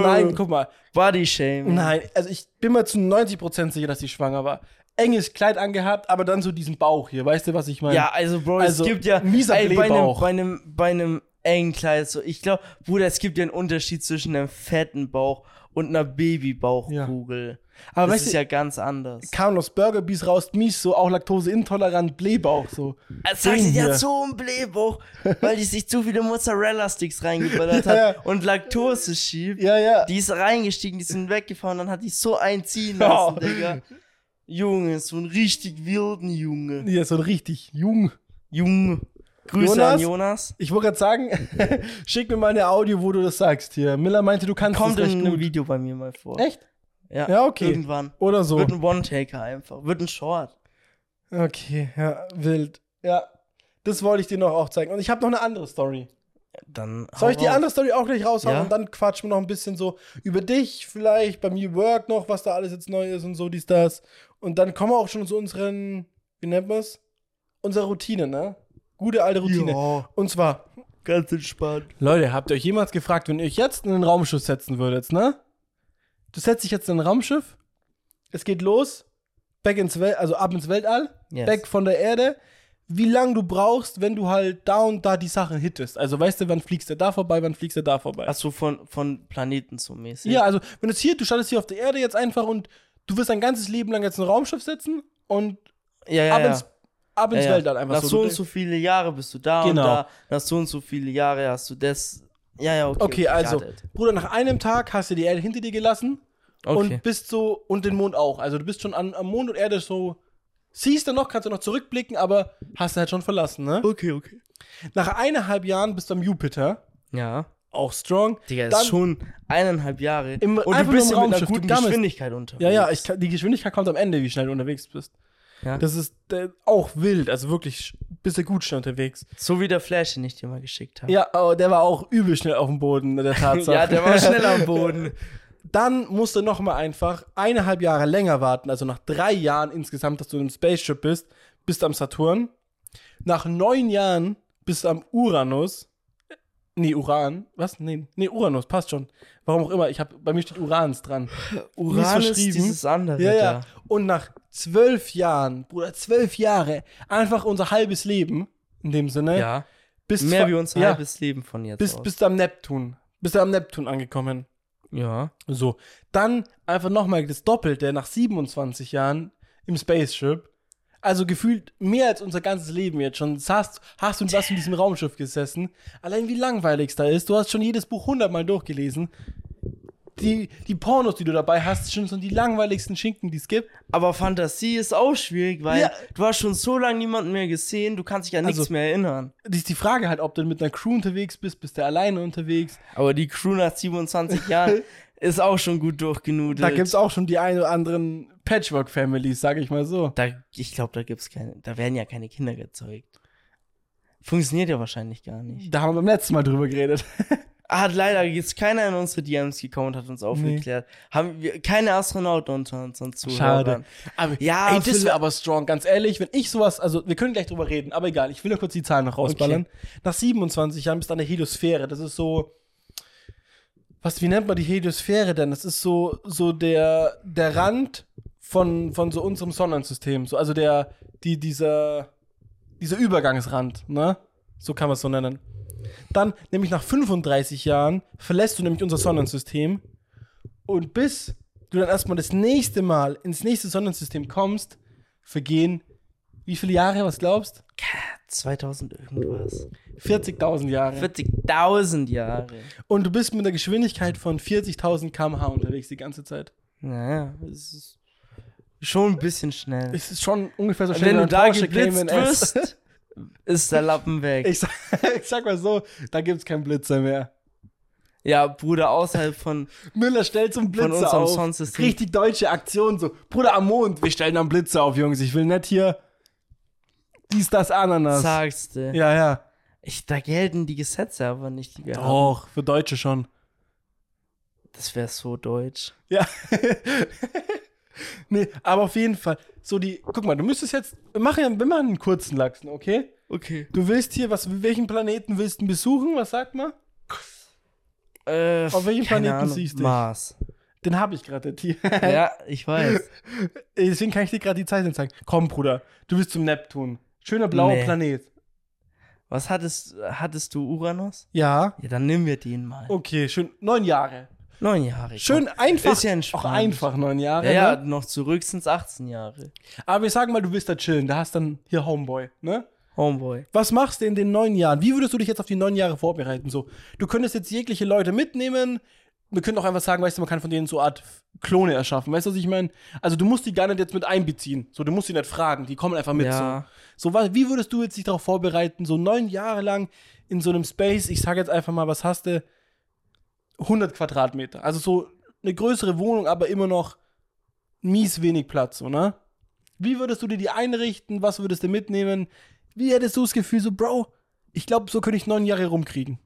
nein, guck mal. Body Shame. Nein, also ich bin mir zu 90% sicher, dass sie schwanger war. Enges Kleid angehabt, aber dann so diesen Bauch hier. Weißt du, was ich meine? Ja, also, Bro, Also, es gibt ja. mieser ey, bei, einem, bei, einem, bei einem engen Kleid, so. Ich glaube, Bruder, es gibt ja einen Unterschied zwischen einem fetten Bauch und einer Babybauchkugel. aber das weißt ist du, ja ganz anders. aus Burger Bees raus, mies, so auch laktoseintolerant, Blähbauch, so. Den sie, hat so einen Blähbauch, weil die sich zu viele Mozzarella-Sticks reingeballert Ja, hat ja. und Laktose schiebt. Ja, ja. Die ist reingestiegen, die sind weggefahren, dann hat die so einziehen Oh. lassen, Digga. Junge, so ein richtig wilden Junge. Ja, so richtig jung. Junge. Grüße Jonas? an Jonas. Ich wollte gerade sagen, schick mir mal eine Audio, wo du das sagst hier. Miller meinte, du kannst Kommt das in recht einem gut. Video bei mir mal vor. Echt? Ja, Ja, okay. Irgendwann. Oder so. Wird ein One-Taker einfach. Wird ein Short. Okay, ja, wild. Ja, das wollte ich dir noch auch zeigen. Und ich habe noch eine andere Story. Dann Soll ich die andere Story auch gleich raushauen Ja. und dann quatschen wir noch ein bisschen so über dich, vielleicht bei mir Work noch, was da alles jetzt neu ist und so, dies, das. Und dann kommen wir auch schon zu unseren, wie nennt man es? Unsere Routine, ne? Gute alte Routine. Ja, Und zwar, ganz entspannt. Leute, habt ihr euch jemals gefragt, wenn ihr euch jetzt in ein Raumschiff setzen würdet, ne? Du setzt dich jetzt in ein Raumschiff, es geht los, back ins Wel also ab ins Weltall, Yes. weg von der Erde, wie lange du brauchst, wenn du halt da und da die Sachen hittest. Also weißt du, wann fliegst du da vorbei, wann fliegst du da vorbei. Achso, von, von Planeten so mäßig. ja, also wenn du jetzt hier, du standest hier auf der Erde jetzt einfach und du wirst dein ganzes Leben lang jetzt in ein Raumschiff sitzen und ja, ja. ab ja. Ab ins ja. Weltall einfach Nach so. so Du und so viele Jahre bist du da Genau. und da. Nach so und so viele Jahre hast du das Ja, ja, okay. Okay, also, got it. Bruder, nach einem Tag hast du die Erde hinter dir gelassen Okay. und bist so, und den Mond auch. Also du bist schon an, am Mond und Erde so, siehst du noch, kannst du noch zurückblicken, aber hast du halt schon verlassen, ne? okay, okay. Nach eineinhalb Jahren bist du am Jupiter, Ja. auch strong. Digga, Dann- ist schon eineinhalb Jahre. Im- und du bist im ja mit einer Raumschiff, guten. Geschwindigkeit unterwegs. Ja, ja, ich die Geschwindigkeit kommt am Ende, wie schnell du unterwegs bist. Ja. Das ist äh, auch wild, also wirklich bist du gut schnell unterwegs. So wie der Flash, den ich dir mal geschickt habe. Ja, oh, der war auch übel schnell auf dem Boden, der Tatsache. ja, der war schnell am Boden. Dann musst du noch mal einfach eineinhalb Jahre länger warten, also nach drei Jahren insgesamt, dass du im Spaceship bist, bist du am Saturn. Nach neun Jahren bist du am Uranus. Nee, Uran. Was? Nee, nee, Uranus, passt schon. Warum auch immer, ich hab, bei mir steht Urans dran. Uran ist dieses andere. Ja, ja. Und nach zwölf Jahren, Bruder, zwölf Jahre, einfach unser halbes Leben, in dem Sinne, Ja. bist Mehr wie unser ja, halbes Leben von jetzt bist, aus. bist du am Neptun. Bist du am Neptun angekommen. ja. So, dann einfach nochmal das Doppelte nach 27 Jahren im Spaceship. Also gefühlt mehr als unser ganzes Leben jetzt schon. Das Hast, hast du was in diesem Raumschiff gesessen? Allein wie langweilig es da ist. Du hast schon jedes Buch hundertmal durchgelesen. Die, die Pornos, die du dabei hast, sind schon die langweiligsten Schinken, die es gibt. Aber Fantasie ist auch schwierig, weil Ja. du hast schon so lange niemanden mehr gesehen, du kannst dich an nichts Also- mehr erinnern. Die ist die Frage halt, ob du mit einer Crew unterwegs bist, bist du alleine unterwegs. Aber die Crew nach 27 Jahren ist auch schon gut durchgenudelt. Da gibt es auch schon die ein oder anderen Patchwork-Families, sage ich mal so. Da, ich glaube, da gibt's keine, da werden ja keine Kinder gezeugt. Funktioniert ja wahrscheinlich gar nicht. Da haben wir beim letzten Mal drüber geredet. Ah, Hat leider jetzt keiner in unsere DMs gekommen und hat uns aufgeklärt. Haben wir keine Astronauten unter unseren Zuhörern. Schade. Aber, Ja, ey, das wäre aber strong, ganz ehrlich, wenn ich sowas, also wir können gleich drüber reden, aber egal, ich will nur kurz die Zahlen noch rausballern. Nach 27 Jahren bist du an der Heliosphäre, das ist so, was, wie nennt man die Heliosphäre denn? Das ist so, so der, der Rand von, von so unserem Sonnensystem, so, also der, die, dieser, dieser Übergangsrand, ne? So kann man es so nennen. Dann, nämlich nach 35 Jahren, verlässt du nämlich unser Sonnensystem und bis du dann erstmal das nächste Mal ins nächste Sonnensystem kommst, vergehen wie viele Jahre, was glaubst? 2000 irgendwas. 40.000 Jahre. 40.000 Jahre. Und du bist mit einer Geschwindigkeit von 40.000 km/h unterwegs die ganze Zeit. Naja, es ist schon ein bisschen schnell. Es ist schon ungefähr so schnell Wenn du da Porsche geblitzt wirst, ist der Lappen weg. Ich sag, ich sag mal so, da gibt's keinen Blitzer mehr. ja, Bruder, außerhalb von. Müller stellt einen Blitzer unserem auf. Richtig deutsche Aktion, so, Bruder am Mond, wir stellen einen Blitzer auf, Jungs. Ich will nicht hier dies, das, Ananas. Sagst du. Ja, ja. Ich, da gelten die Gesetze aber nicht, die wir haben. Doch, für Deutsche schon. Das wäre so deutsch. Ja. nee, aber auf jeden Fall. So die, guck mal, du müsstest jetzt, machen, ja- wir machen einen kurzen Lachsen, okay? Okay. Du willst hier, was, welchen Planeten willst du besuchen? Was sagt man? Äh, Auf welchem keine Planeten Ahnung. siehst du? Mars. Den habe ich gerade, hier. ja, ich weiß. Deswegen kann ich dir gerade die Zeit zeigen. Komm, Bruder, du bist zum Neptun. Schöner blauer Nee. Planet. Was hattest, hattest du Uranus? Ja. Ja, dann nehmen wir den mal. Okay, schön. Neun Jahre. Neun Jahre. Schön einfach. Ist ja entspannt. auch einfach neun Jahre. Ja, ja, Ne? noch zurück sind es 18 Jahre. Aber wir sagen mal, du willst da chillen. Da hast dann hier Homeboy, ne? Homeboy. Was machst du in den neun Jahren? Wie würdest du dich jetzt auf die neun Jahre vorbereiten? So, du könntest jetzt jegliche Leute mitnehmen. Wir können auch einfach sagen, weißt du, man kann von denen so eine Art Klone erschaffen. Weißt du, was ich meine? Also, du musst die gar nicht jetzt mit einbeziehen. So, du musst sie nicht fragen. Die kommen einfach mit. Ja. So, so wie würdest du jetzt dich darauf vorbereiten? So neun Jahre lang in so einem Space. Ich sage jetzt einfach mal, was hast du? 100 Quadratmeter. Also so eine größere Wohnung, aber immer noch mies wenig Platz, so, ne? Wie würdest du dir die einrichten? Was würdest du mitnehmen? Wie hättest du das Gefühl, so, Bro, ich glaube, so könnte ich neun Jahre rumkriegen.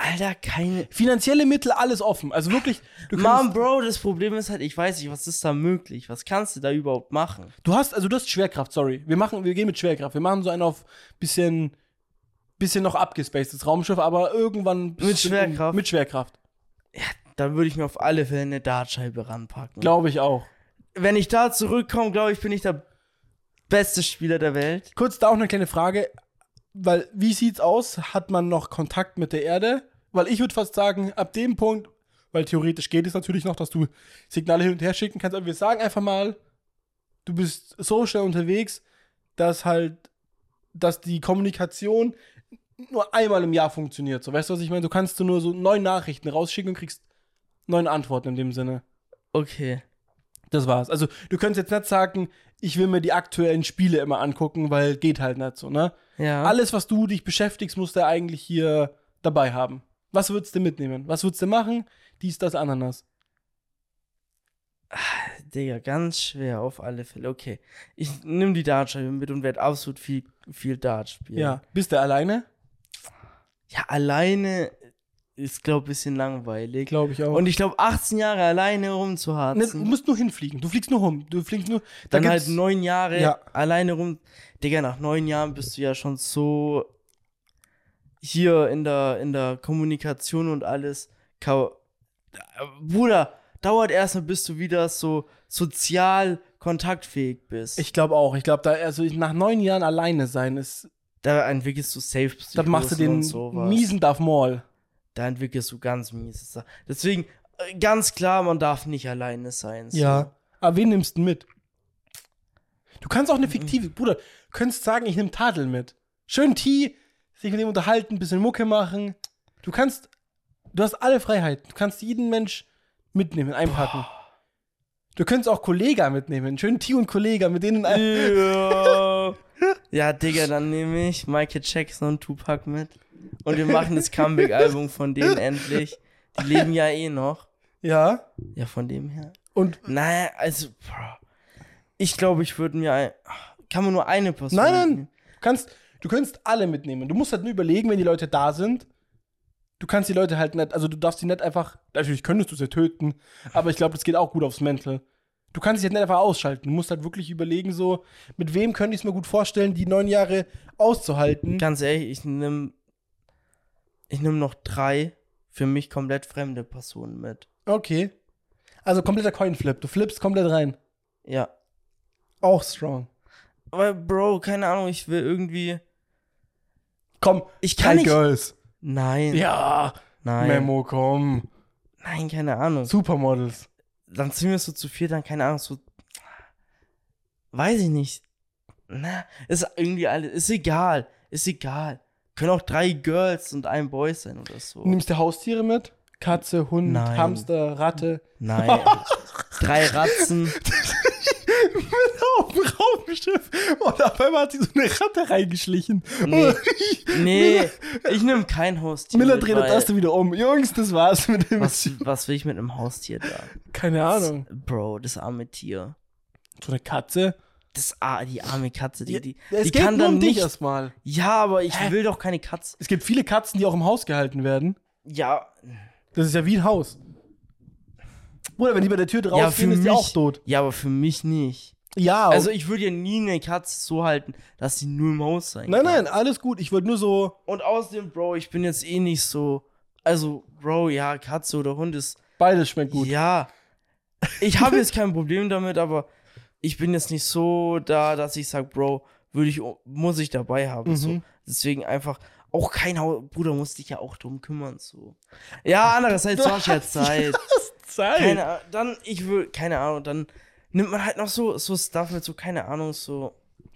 Alter, keine. Finanzielle Mittel, alles offen. Also wirklich, du Mann, Bro, das Problem ist halt, ich weiß nicht, was ist da möglich? Was kannst du da überhaupt machen? du hast, also du hast Schwerkraft, sorry. Wir machen, wir gehen mit Schwerkraft. Wir machen so einen auf bisschen, bisschen noch abgespacedes Raumschiff, aber irgendwann Mit Schwerkraft? Mit Schwerkraft. Dann würde ich mir auf alle Fälle eine Dartscheibe ranpacken. Glaube ich auch. Wenn ich da zurückkomme, glaube ich, bin ich der beste Spieler der Welt. Kurz da auch eine kleine Frage, weil wie sieht's aus? Hat man noch Kontakt mit der Erde? Weil ich würde fast sagen, ab dem Punkt, weil theoretisch geht es natürlich noch, dass du Signale hin und her schicken kannst, aber wir sagen einfach mal, du bist so schnell unterwegs, dass halt, dass die Kommunikation nur einmal im Jahr funktioniert. So, weißt du, was ich meine? Du kannst du nur so neun Nachrichten rausschicken und kriegst neun Antworten in dem Sinne. Okay. Das war's. Also, du könntest jetzt nicht sagen, ich will mir die aktuellen Spiele immer angucken, weil geht halt nicht so, ne? Ja. Alles, was du dich beschäftigst, musst du eigentlich hier dabei haben. Was würdest du mitnehmen? Was würdest du machen? Dies, das, Ananas. Digga, ganz schwer auf alle Fälle. Okay. Ich nehme die Dartscheibe mit und werde absolut viel, viel Dart spielen. Ja. Bist du alleine? Ja, alleine ist, glaube ich, ein bisschen langweilig. Glaube ich auch. Und ich glaube, 18 Jahre alleine Ne, du rumzuharzen. musst nur hinfliegen. Du fliegst nur rum. Du fliegst nur. Da dann halt neun Jahre Ja. alleine rum. Digga, nach neun Jahren bist du ja schon so hier in der, in der Kommunikation und alles. Bruder, dauert erstmal, bis du wieder so sozial kontaktfähig bist. Ich glaube auch. Ich glaube, da, also nach neun Jahren alleine sein ist. da entwickelst du safe Da machst du den miesen Darth Maul. Da entwickelst du ganz miese Sachen. Deswegen, äh, ganz klar, man darf nicht alleine sein. So. Ja. Aber wen nimmst du mit? Du kannst auch Mhm. eine fiktive, Bruder, du könntest sagen, ich nehme Tadel mit. Schön Tee, sich mit ihm unterhalten, ein bisschen Mucke machen. Du kannst, du hast alle Freiheiten. Du kannst jeden Mensch mitnehmen, einpacken. Du könntest auch Kollega mitnehmen. Schön Tee und Kollega, mit denen. Ja. Ja, Digga, dann nehme ich Michael Jackson und Tupac mit. Und wir machen das Comeback-Album von denen endlich. Die leben ja eh noch. Ja. Ja, von dem her. Und Naja, also, bro, ich glaube, ich würde mir ein. Kann man nur eine Person. Nein, nein. mitnehmen? du kannst, du kannst alle mitnehmen. Du musst halt nur überlegen, wenn die Leute da sind. Du kannst die Leute halt nicht, also du darfst sie nicht einfach, natürlich könntest du sie töten, aber ich glaube, das geht auch gut aufs Mental. Du kannst sie halt nicht einfach ausschalten. Du musst halt wirklich überlegen, so, mit wem könnte ich es mir gut vorstellen, die neun Jahre auszuhalten. Ganz ehrlich, ich nehme. Ich nehme noch drei für mich komplett fremde Personen mit. Okay. Also kompletter Coinflip. Du flippst komplett rein. Ja. Auch strong. Aber, Bro, keine Ahnung, ich will irgendwie. Komm, Ich kann nicht. Girls. Nein. Ja, Nein. Memo, komm. Nein, keine Ahnung. Supermodels. Dann sind wir so zu viert, dann keine Ahnung, so. Weiß ich nicht. Na, ist irgendwie alles. Ist egal. Ist egal. Können auch drei Girls und ein Boy sein oder so. Nimmst du Haustiere mit? Katze, Hund, Nein. Hamster, Ratte. Nein. drei Ratzen. auf dem Raumschiff. Und auf einmal hat sie so eine Ratte reingeschlichen. Nee. Nee, ich nehme kein Haustier. Miller dreht das erste wieder um. Jungs, das war's mit dem. Was, was will ich mit einem Haustier da? Keine Ahnung. Bro, das arme Tier. So eine Katze. Das, die arme Katze, die, die, es die geht kann dann um dich nicht. erstmal. Ja, aber ich Hä? will doch keine Katze. Es gibt viele Katzen, die auch im Haus gehalten werden. Ja, Das ist ja wie ein Haus. Oder wenn die bei der Tür ja, rausgehen, ist die auch tot. Ja, aber für mich nicht. Ja, Also ich würde ja nie eine Katze so halten, dass sie nur im Haus sein nein, kann. nein, alles gut. Ich wollte nur so. Und außerdem, Bro, ich bin jetzt eh nicht so. Also, Bro, ja, Katze oder Hund ist. Beides schmeckt gut. Ja. Ich habe jetzt kein Problem damit, aber ich bin jetzt nicht so da, dass ich sage, Bro, würde ich, muss ich dabei haben. So. Mhm. Deswegen einfach. Auch kein Haus. Bruder, musst dich ja auch drum kümmern. So. Ja, andererseits du hast ja Zeit. Zeit. Keine dann, ich will, keine Ahnung, dann nimmt man halt noch so, so Stuff mit, so, keine Ahnung, so.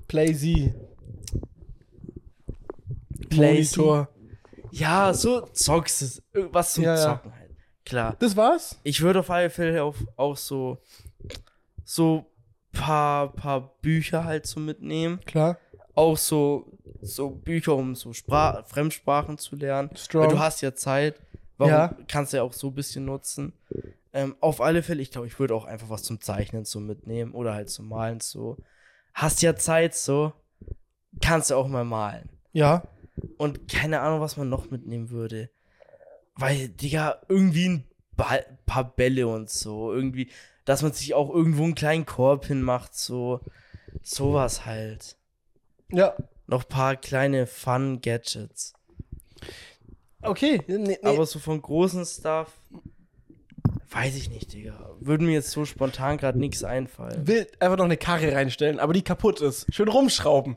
Play Z. Playsee. Monitor. Ja, so zockst es. Irgendwas zum Ja, ja. Zocken halt. Klar. Das war's? Ich würde auf alle Fälle auf, auch so, so paar, paar Bücher halt so mitnehmen. Klar. Auch so, so Bücher, um so Spra Fremdsprachen zu lernen. Strong. Weil du hast ja Zeit. Warum Ja. kannst du ja auch so ein bisschen nutzen. Ähm, auf alle Fälle, ich glaube, ich würde auch einfach was zum Zeichnen so mitnehmen oder halt zum Malen so. Hast ja Zeit so, kannst du auch mal malen. Ja. Und keine Ahnung, was man noch mitnehmen würde. Weil, Digga, irgendwie ein Ball, paar Bälle und so. Irgendwie, dass man sich auch irgendwo einen kleinen Korb hinmacht, so. Sowas halt. Ja. Noch paar kleine Fun-Gadgets. Okay. Nee, nee. Aber so von großen Stuff. Weiß ich nicht, Digga. Würde mir jetzt so spontan gerade nichts einfallen. will einfach noch eine Karre reinstellen, aber die kaputt ist. Schön rumschrauben.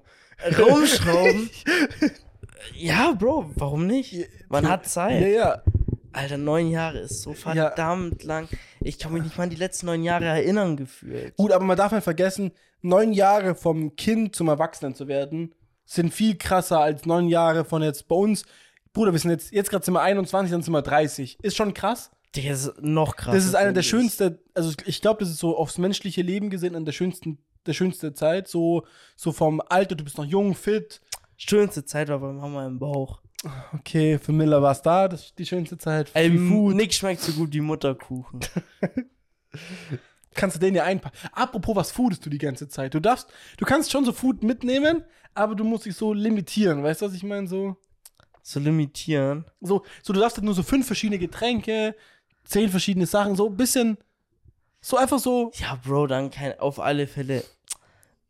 Rumschrauben? ja, Bro, warum nicht? Man hat Zeit. Ja, ja. Alter, neun Jahre ist so verdammt lang. Ich kann mich nicht mal an die letzten neun Jahre erinnern gefühlt. Gut, aber man darf nicht vergessen, neun Jahre vom Kind zum Erwachsenen zu werden, sind viel krasser als neun Jahre von jetzt bei uns. Bruder, wir sind jetzt, jetzt gerade sind wir 21, dann sind wir 30. Ist schon krass. Digga, das ist noch krasser. Das ist eine der schönsten, also ich glaube, das ist so aufs menschliche Leben gesehen an der schönsten, der schönste Zeit. So, so vom Alter, du bist noch jung, fit. Schönste Zeit war bei Mama im Bauch. Okay, für Miller war es da, das ist die schönste Zeit. Ey, Viel Food. nix schmeckt so gut wie Mutterkuchen. Kannst du den ja einpacken. Apropos, was foodest du die ganze Zeit? Du darfst, du kannst schon so Food mitnehmen, aber du musst dich so limitieren. Weißt du, was ich meine? So, so limitieren. so, so, du darfst halt nur so fünf verschiedene Getränke, zehn verschiedene Sachen, so ein bisschen, so einfach so. Ja, Bro, dann kein, auf alle Fälle.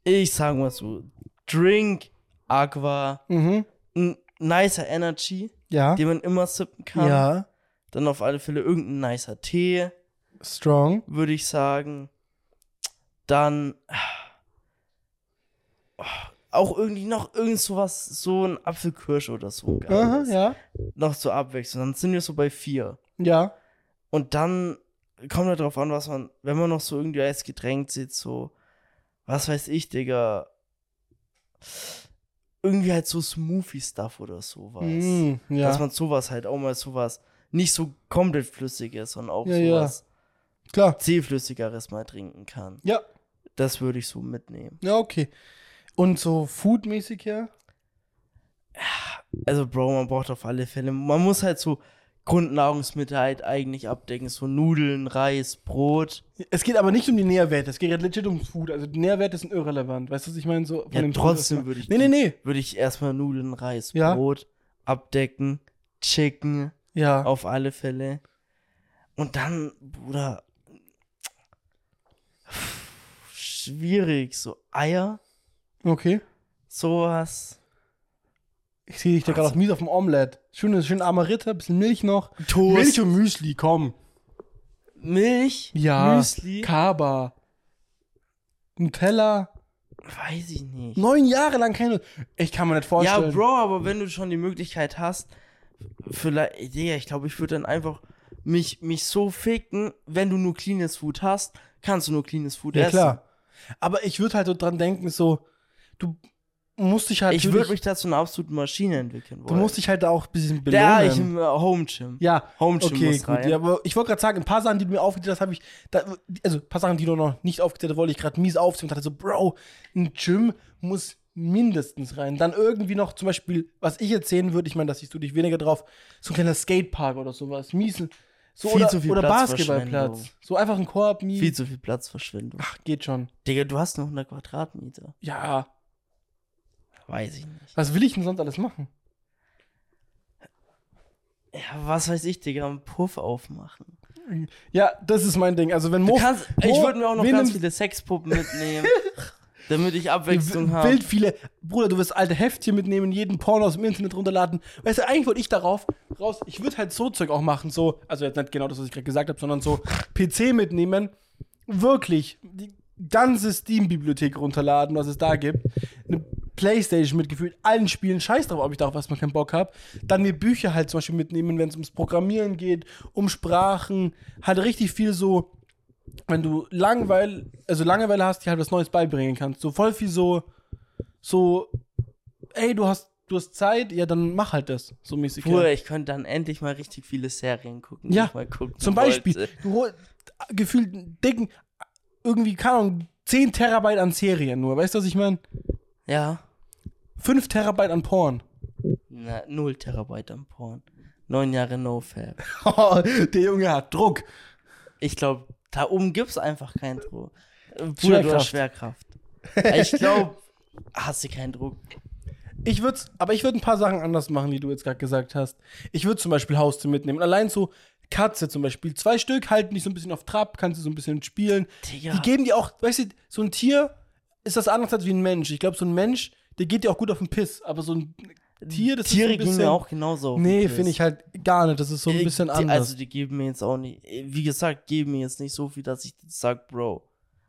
Ich sag mal so, Drink, Aqua, Mhm. ein nicer Energy, Ja. den man immer sippen kann. Ja. Dann auf alle Fälle irgendein nicer Tee, Strong. würde ich sagen. Dann ah, auch irgendwie noch irgend sowas, so ein Apfelkirsch oder so. Aha, ja. Noch zur Abwechslung. Dann sind wir so bei vier. Ja. Und dann kommt halt drauf an, was man, wenn man noch so irgendwie als Getränk sitzt, so, was weiß ich, Digga. Irgendwie halt so Smoothie-Stuff oder sowas. Mm, ja. Dass man sowas halt auch mal sowas nicht so komplett flüssiges, sondern auch Ja, ja. sowas Klar. zähflüssigeres mal trinken kann. Ja. Das würde ich so mitnehmen. Ja, okay. Und so foodmäßig her? Also, Bro, man braucht auf alle Fälle, man muss halt so Grundnahrungsmittel halt eigentlich abdecken. So Nudeln, Reis, Brot. Es geht aber nicht um die Nährwerte, es geht halt legit ums Food. Also die Nährwerte sind irrelevant. Weißt du, was ich meine? So Ja, trotzdem würde ich Nee, nee, nee. würde ich erstmal Nudeln, Reis, Ja. Brot abdecken, Chicken Ja. auf alle Fälle. Und dann, Bruder, schwierig, so Eier, Okay. sowas. Ich sehe dich da gerade auf mies auf dem Omelette. Schöne, schön Amarita, bisschen Milch noch. Toast. Milch und Müsli, komm. Milch, Ja. Müsli, Kaba. Nutella. weiß ich nicht. Neun Jahre lang keine. Ich kann mir nicht Ja, vorstellen. Bro, aber wenn du schon die Möglichkeit hast, vielleicht, Digga, ich glaube, ich würde dann einfach mich, mich so ficken, wenn du nur cleanes Food hast, kannst du nur cleanes Food Ja, essen. klar. Aber ich würde halt so dran denken, so, du musst dich halt. Ich würde mich da zu einer absoluten Maschine entwickeln wollen. Du musst dich halt da auch ein bisschen belohnen. Ja, ich im äh, Home Gym. Ja, Home Gym okay, muss gut. rein. Ja, aber ich wollte gerade sagen, ein paar Sachen, die du mir aufgezählt hast, habe ich, da, also ein paar Sachen, die du noch nicht aufgezählt hast, wollte ich gerade mies aufzählen und dachte so, Bro, ein Gym muss mindestens rein. Dann irgendwie noch zum Beispiel, was ich jetzt sehen würde, ich meine, da siehst du dich weniger drauf, so ein kleiner Skatepark oder sowas, mies, so Viel oder, zu viel oder Platzverschwendung. Basketballplatz. So einfach ein Korb, mies. Viel zu viel Platzverschwendung. Ach, geht schon. Digga, du hast nur 100 Quadratmeter. Ja, Weiß ich nicht. was will ich denn sonst alles machen? Ja, was weiß ich, Digga, einen Puff aufmachen. Ja, das ist mein Ding. Also wenn Du Mo, kannst, ich Mo- würde mir auch noch ganz viele Sexpuppen mitnehmen, damit ich Abwechslung habe. Wild viele. Bruder, du wirst alte Heftchen mitnehmen, jeden Porno aus dem Internet runterladen. Weißt du, eigentlich wollte ich darauf raus. Ich würde halt so Zeug auch machen, so, also jetzt nicht genau das, was ich gerade gesagt habe, sondern so PC mitnehmen. Wirklich die ganze Steam-Bibliothek runterladen, was es da gibt. Eine Playstation mit gefühlt allen Spielen. Scheiß drauf, ob ich darauf erstmal keinen Bock habe. Dann mir Bücher halt zum Beispiel mitnehmen, wenn es ums Programmieren geht, um Sprachen. Halt richtig viel so wenn du Langeweile, also Langeweile hast, die halt was Neues beibringen kannst. So voll viel so, so, ey, du hast, du hast Zeit, ja, dann mach halt das, so mäßig. Ja. ich könnte dann endlich mal richtig viele Serien gucken. Ja, ich mal gucken Zum Beispiel, wollte. du holst gefühlt einen dicken, irgendwie, keine Ahnung, 10 Terabyte an Serien nur, weißt du, was ich meine? Ja. 5 Terabyte an Porn. Na, 0 Terabyte am Porn. Neun Jahre NoFap. Der Junge hat Druck. Ich glaube, da oben gibt's einfach keinen Druck. Bruder, du hast Schwerkraft. Schwerkraft. ich glaube, hast du keinen Druck. Ich würde, aber ich würde ein paar Sachen anders machen, die du jetzt gerade gesagt hast. Ich würde zum Beispiel Haustier mitnehmen. Allein so Katze zum Beispiel. Zwei Stück halten dich so ein bisschen auf Trab, kannst du so ein bisschen spielen. Digga. Die geben dir auch, weißt du, so ein Tier ist das anders als wie ein Mensch. Ich glaube, so ein Mensch, der geht dir auch gut auf den Piss. Aber so ein Tier, das Tiere ist so ein gehen bisschen, mir auch genauso Nee, finde ich halt gar nicht. Das ist so ein Äh, bisschen die, anders. Also die geben mir jetzt auch nicht, wie gesagt, geben mir jetzt nicht so viel, dass ich sag, Bro.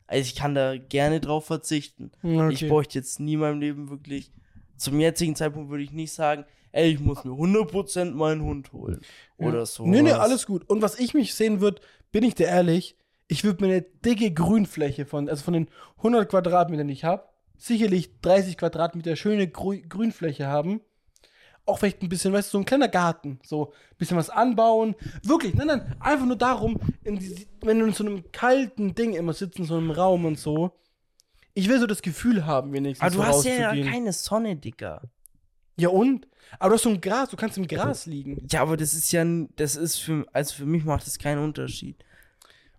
Also ich kann da gerne drauf verzichten. Okay. Ich bräuchte jetzt nie in meinem Leben wirklich, zum jetzigen Zeitpunkt würde ich nicht sagen, ey, ich muss mir 100% meinen Hund holen. Oder so. Nee, nee, alles gut. Und was ich mich sehen würde, bin ich dir ehrlich, ich würde mir eine dicke Grünfläche von, also von den 100 Quadratmetern, die ich habe, sicherlich 30 Quadratmeter schöne Grü Grünfläche haben. Auch vielleicht ein bisschen, weißt du, so ein kleiner Garten. So ein bisschen was anbauen. Wirklich, nein, nein, einfach nur darum, die, wenn du in so einem kalten Ding immer sitzt, in so einem Raum und so. Ich will so das Gefühl haben, wenigstens. Aber du so hast ja keine Sonne, Digga. Ja und? Aber du hast so ein Gras, du kannst im Gras liegen. Ja, aber das ist ja, das ist für, also für mich macht das keinen Unterschied.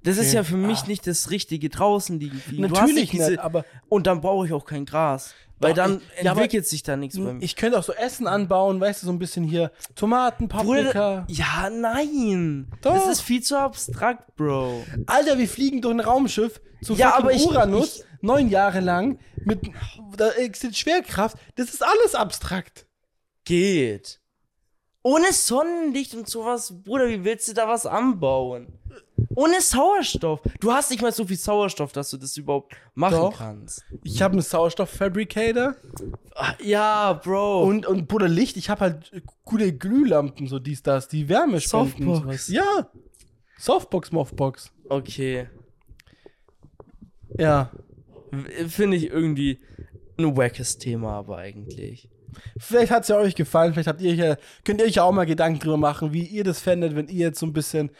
Das ist ja für mich Ah. nicht das richtige draußen. Du hast Natürlich diese, nicht, aber Und dann brauche ich auch kein Gras. Weil Doch, dann ich- ja, entwickelt sich da nichts bei mir. ich könnte auch so Essen anbauen, weißt du, so ein bisschen hier Tomaten, Paprika. Bruder, ja, nein. Doch. Das ist viel zu abstrakt, Bro. Alter, wir fliegen durch ein Raumschiff zu Ja, aber ich- Uranus, neun Jahre lang, mit da existiert Schwerkraft. Das ist alles abstrakt. Geht. Ohne Sonnenlicht und sowas, Bruder, wie willst du da was anbauen? Ohne Sauerstoff. Du hast nicht mal so viel Sauerstoff, dass du das überhaupt machen Doch. kannst. Ich habe einen Sauerstofffabricator Ah, Ja, Bro. und, und Bruder Licht, ich habe halt äh, coole Glühlampen, so dies, das, die Wärme spenden. Softbox. Ja. Softbox, Moffbox. okay. Ja. Finde ich irgendwie ein wackes Thema, aber eigentlich. Vielleicht hat es ja euch gefallen, vielleicht habt ihr ja, könnt ihr euch ja auch mal Gedanken drüber machen, wie ihr das fändet, wenn ihr jetzt so ein bisschen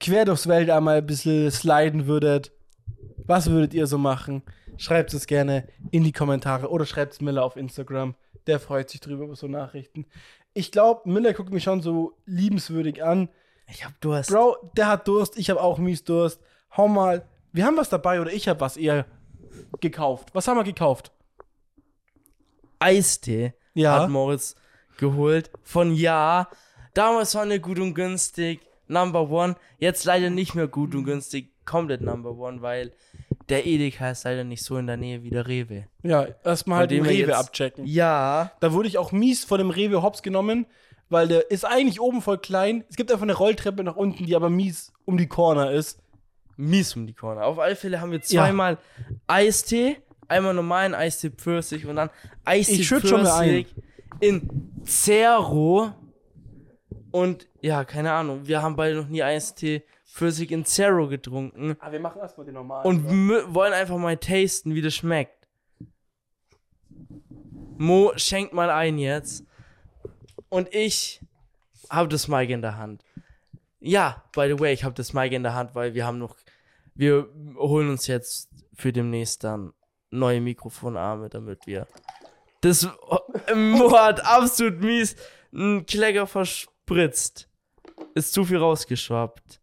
quer durchs Weltall mal ein bisschen sliden würdet. Was würdet ihr so machen? Schreibt es gerne in die Kommentare oder schreibt es Miller auf Instagram. Der freut sich drüber über so Nachrichten. Ich glaube, Miller guckt mich schon so liebenswürdig an. Ich hab Durst. Bro, der hat Durst, ich habe auch mies Durst. Hau mal. Wir haben was dabei oder ich habe was eher gekauft. Was haben wir gekauft? Eistee Ja. hat Moritz geholt. Von ja. Damals war eine gut und günstig. Number one. Jetzt leider nicht mehr gut und günstig. Komplett Number one, weil der Edeka ist leider nicht so in der Nähe wie der Rewe. Ja, erstmal halt den Rewe jetzt- abchecken. Ja. Da wurde ich auch mies von dem Rewe Hops genommen, weil der ist eigentlich oben voll klein. Es gibt einfach eine Rolltreppe nach unten, die aber mies um die Corner ist. Mies um die Corner. Auf alle Fälle haben wir zweimal Eistee. Einmal normalen Eistee Pfirsich und dann Eistee. Pfirsich in Zero. Und ja, keine Ahnung. Wir haben beide noch nie Eistee Pfirsich in Zero getrunken. Aber wir machen erstmal den normalen. Und wollen einfach mal tasten, wie das schmeckt. Mo schenkt mal ein jetzt. Und ich habe das Mic in der Hand. Ja, by the way, ich habe das Mic in der Hand, weil wir haben noch. Wir holen uns jetzt für demnächst dann neue Mikrofonarme, damit wir. Das Mo hat absolut mies einen Kläger verspritzt. Ist zu viel rausgeschwappt.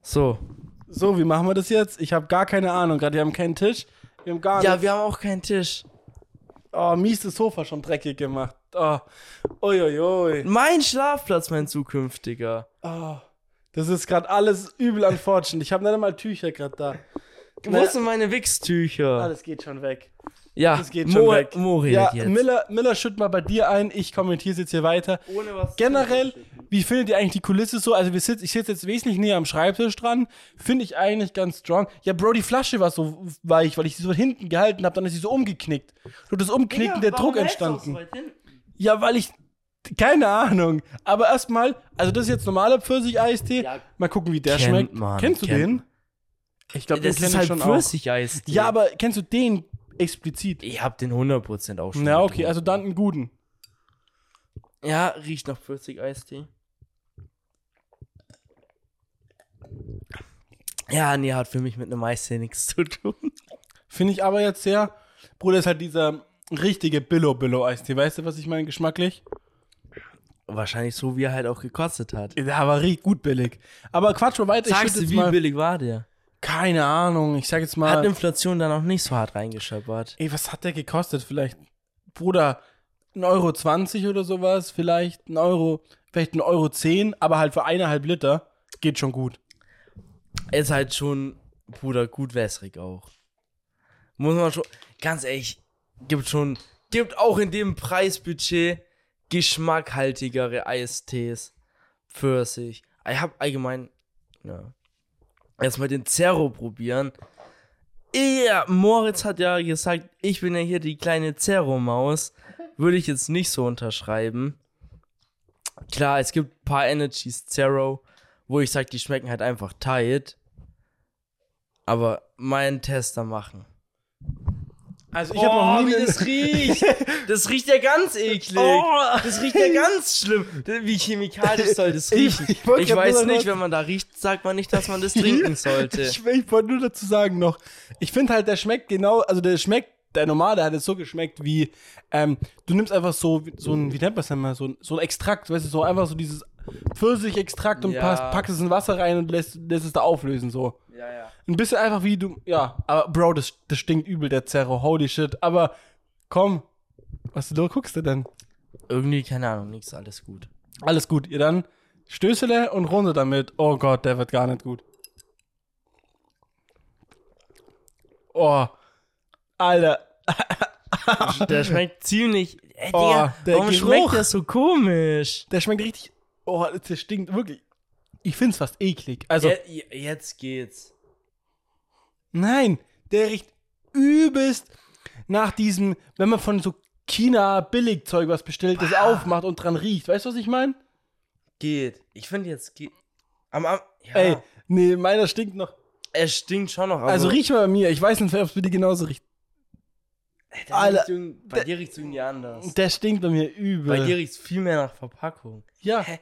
So. so, wie machen wir das jetzt? Ich habe gar keine Ahnung. Gerade wir haben keinen Tisch. Wir haben gar Ja, nichts. wir haben auch keinen Tisch. Oh, mies das Sofa schon dreckig gemacht. Oh, uiuiui. Mein Schlafplatz, mein zukünftiger. Oh, das ist gerade alles übel unfortunate. Ich habe nicht einmal Tücher gerade da. Wo sind meine Wichstücher? Alles geht schon weg. Ja, Das geht Mo, schon weg. Mo redet ja, jetzt. Miller, Miller, schütt mal bei dir ein. Ich kommentiere es jetzt hier weiter. Ohne was Generell, wie findet ihr eigentlich die Kulisse so? Also wir sitz, ich sitze jetzt wesentlich näher am Schreibtisch dran. Finde ich eigentlich ganz strong. Ja, Bro, die Flasche war so weich, weil ich sie so hinten gehalten habe, dann ist sie so umgeknickt. Durch das Umknicken der Druck entstanden. Ja, weil ich. Keine Ahnung. Aber erstmal, also das ist jetzt normaler Pfirsich-Eistee. Ja, Mal gucken, wie der kennt schmeckt. man, kennst du kennt den? Ich glaube, Das ist halt. Pfirsicheis. Ja, aber kennst du den explizit? Ich hab den 100% auch schon. Na, okay, getrunken. also dann einen guten. Ja, riecht nach Pfirsich-Eistee. Ja, nee, hat für mich mit einem Eistee nichts zu tun. Finde ich aber jetzt sehr. Bruder, ist halt dieser richtige Billo-Billo-Eistee. Weißt du, was ich meine, geschmacklich? Wahrscheinlich so, wie er halt auch gekostet hat. Der war richtig gut billig. Aber Quatsch mal weiter. ich Sagst du, wie mal. billig war der? Keine Ahnung. Ich sag jetzt Hat mal. Inflation dann auch nicht so hart reingeschöpert. Ey, was hat der gekostet? Vielleicht, Bruder, 1,20 Euro 20 oder sowas. Vielleicht ein Euro, vielleicht ein Euro 10, aber halt für eineinhalb Liter. Geht schon gut. Ist halt schon, Bruder, gut wässrig auch. Muss man schon, ganz ehrlich, gibt schon, gibt auch in dem Preisbudget geschmackhaltigere Eistees. Pfirsich. Ich hab allgemein, ja. Erstmal den Zero probieren. Ja, Moritz hat ja gesagt, ich bin ja hier die kleine Zero-Maus. Würde ich jetzt nicht so unterschreiben. Klar, es gibt ein paar Energies Zero, wo ich sage, die schmecken halt einfach tight. Aber meinen Tester machen. Also Ich oh, noch nie wie das riecht. Das riecht ja ganz eklig. Oh. Das riecht ja ganz schlimm. Wie chemikalisch soll das riechen? Ich, ich, ich weiß nicht, wenn man da riecht, sagt man nicht, dass man das trinken sollte. ich, ich wollte nur dazu sagen noch, ich finde halt, der schmeckt genau, also der schmeckt, der normale hat es so geschmeckt wie, ähm, du nimmst einfach so, so ein, wie nennt man das denn mal, so ein, so ein Extrakt, weißt du, so einfach so dieses Pfirsichextrakt und ja. packst, packst es in Wasser rein und lässt, lässt es da auflösen, so. Ja, ja. Ein bisschen einfach wie du, ja, aber Bro, das, das stinkt übel, der Zerro, holy shit. Aber komm, was du da guckst du denn? Irgendwie, keine Ahnung, nichts, alles gut. Alles gut, ihr dann Stößele und Runde damit. Oh Gott, der wird gar nicht gut. Oh, Alter. der schmeckt ziemlich. Ey, oh, Digga, der warum Geruch, schmeckt der so komisch? Der schmeckt richtig. Oh, der stinkt wirklich. Ich find's fast eklig. Also. Je, jetzt geht's. Nein, der riecht übelst nach diesem, wenn man von so China Billigzeug was bestellt, das ah. aufmacht und dran riecht. Weißt du, was ich meine? Geht. Ich finde jetzt geht. Am, am, ja. Ey, nee, meiner stinkt noch. Er stinkt schon noch. Also riech mal bei mir. Ich weiß nicht, ob es bei dir genauso riecht. Ey, Alter, riecht bei dir riecht es irgendwie anders. Der stinkt bei mir übel. Bei dir riecht es viel mehr nach Verpackung. Ja. Hä?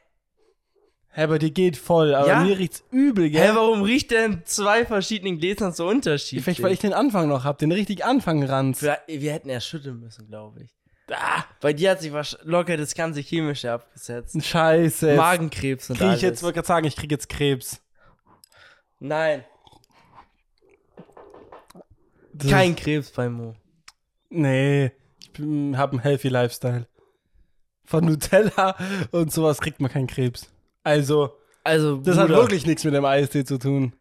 Hä, bei dir geht voll, aber ja? mir riecht's übel, gell? Hä, warum riecht denn zwei verschiedenen Gläsern so unterschiedlich? Vielleicht, weil ich den Anfang noch hab, den richtig Anfang ranz. Wir, wir hätten erst schütteln müssen, glaube ich. Ah, bei dir hat sich locker das ganze Chemische abgesetzt. Scheiße. Magenkrebs und krieg ich jetzt, wollte gerade sagen, ich krieg jetzt Krebs. Nein. Das Kein Krebs bei Mo. Nee, ich bin, hab einen healthy Lifestyle. Von Nutella und sowas kriegt man keinen Krebs. Also, also das Bruder. hat wirklich nichts mit dem Eistee zu tun.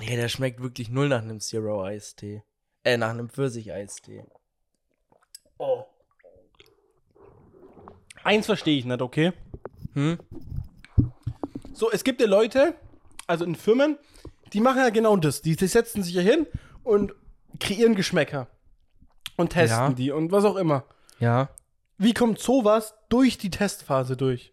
Ja, der schmeckt wirklich null nach einem Zero-Eistee. Äh, nach einem Pfirsich-Eistee. Oh. Eins verstehe ich nicht, okay? Hm? So, es gibt ja Leute, also in Firmen, die machen ja genau das. Die, die setzen sich ja hin und kreieren Geschmäcker. Und testen ja. die und was auch immer. Ja. Wie kommt sowas durch die Testphase durch?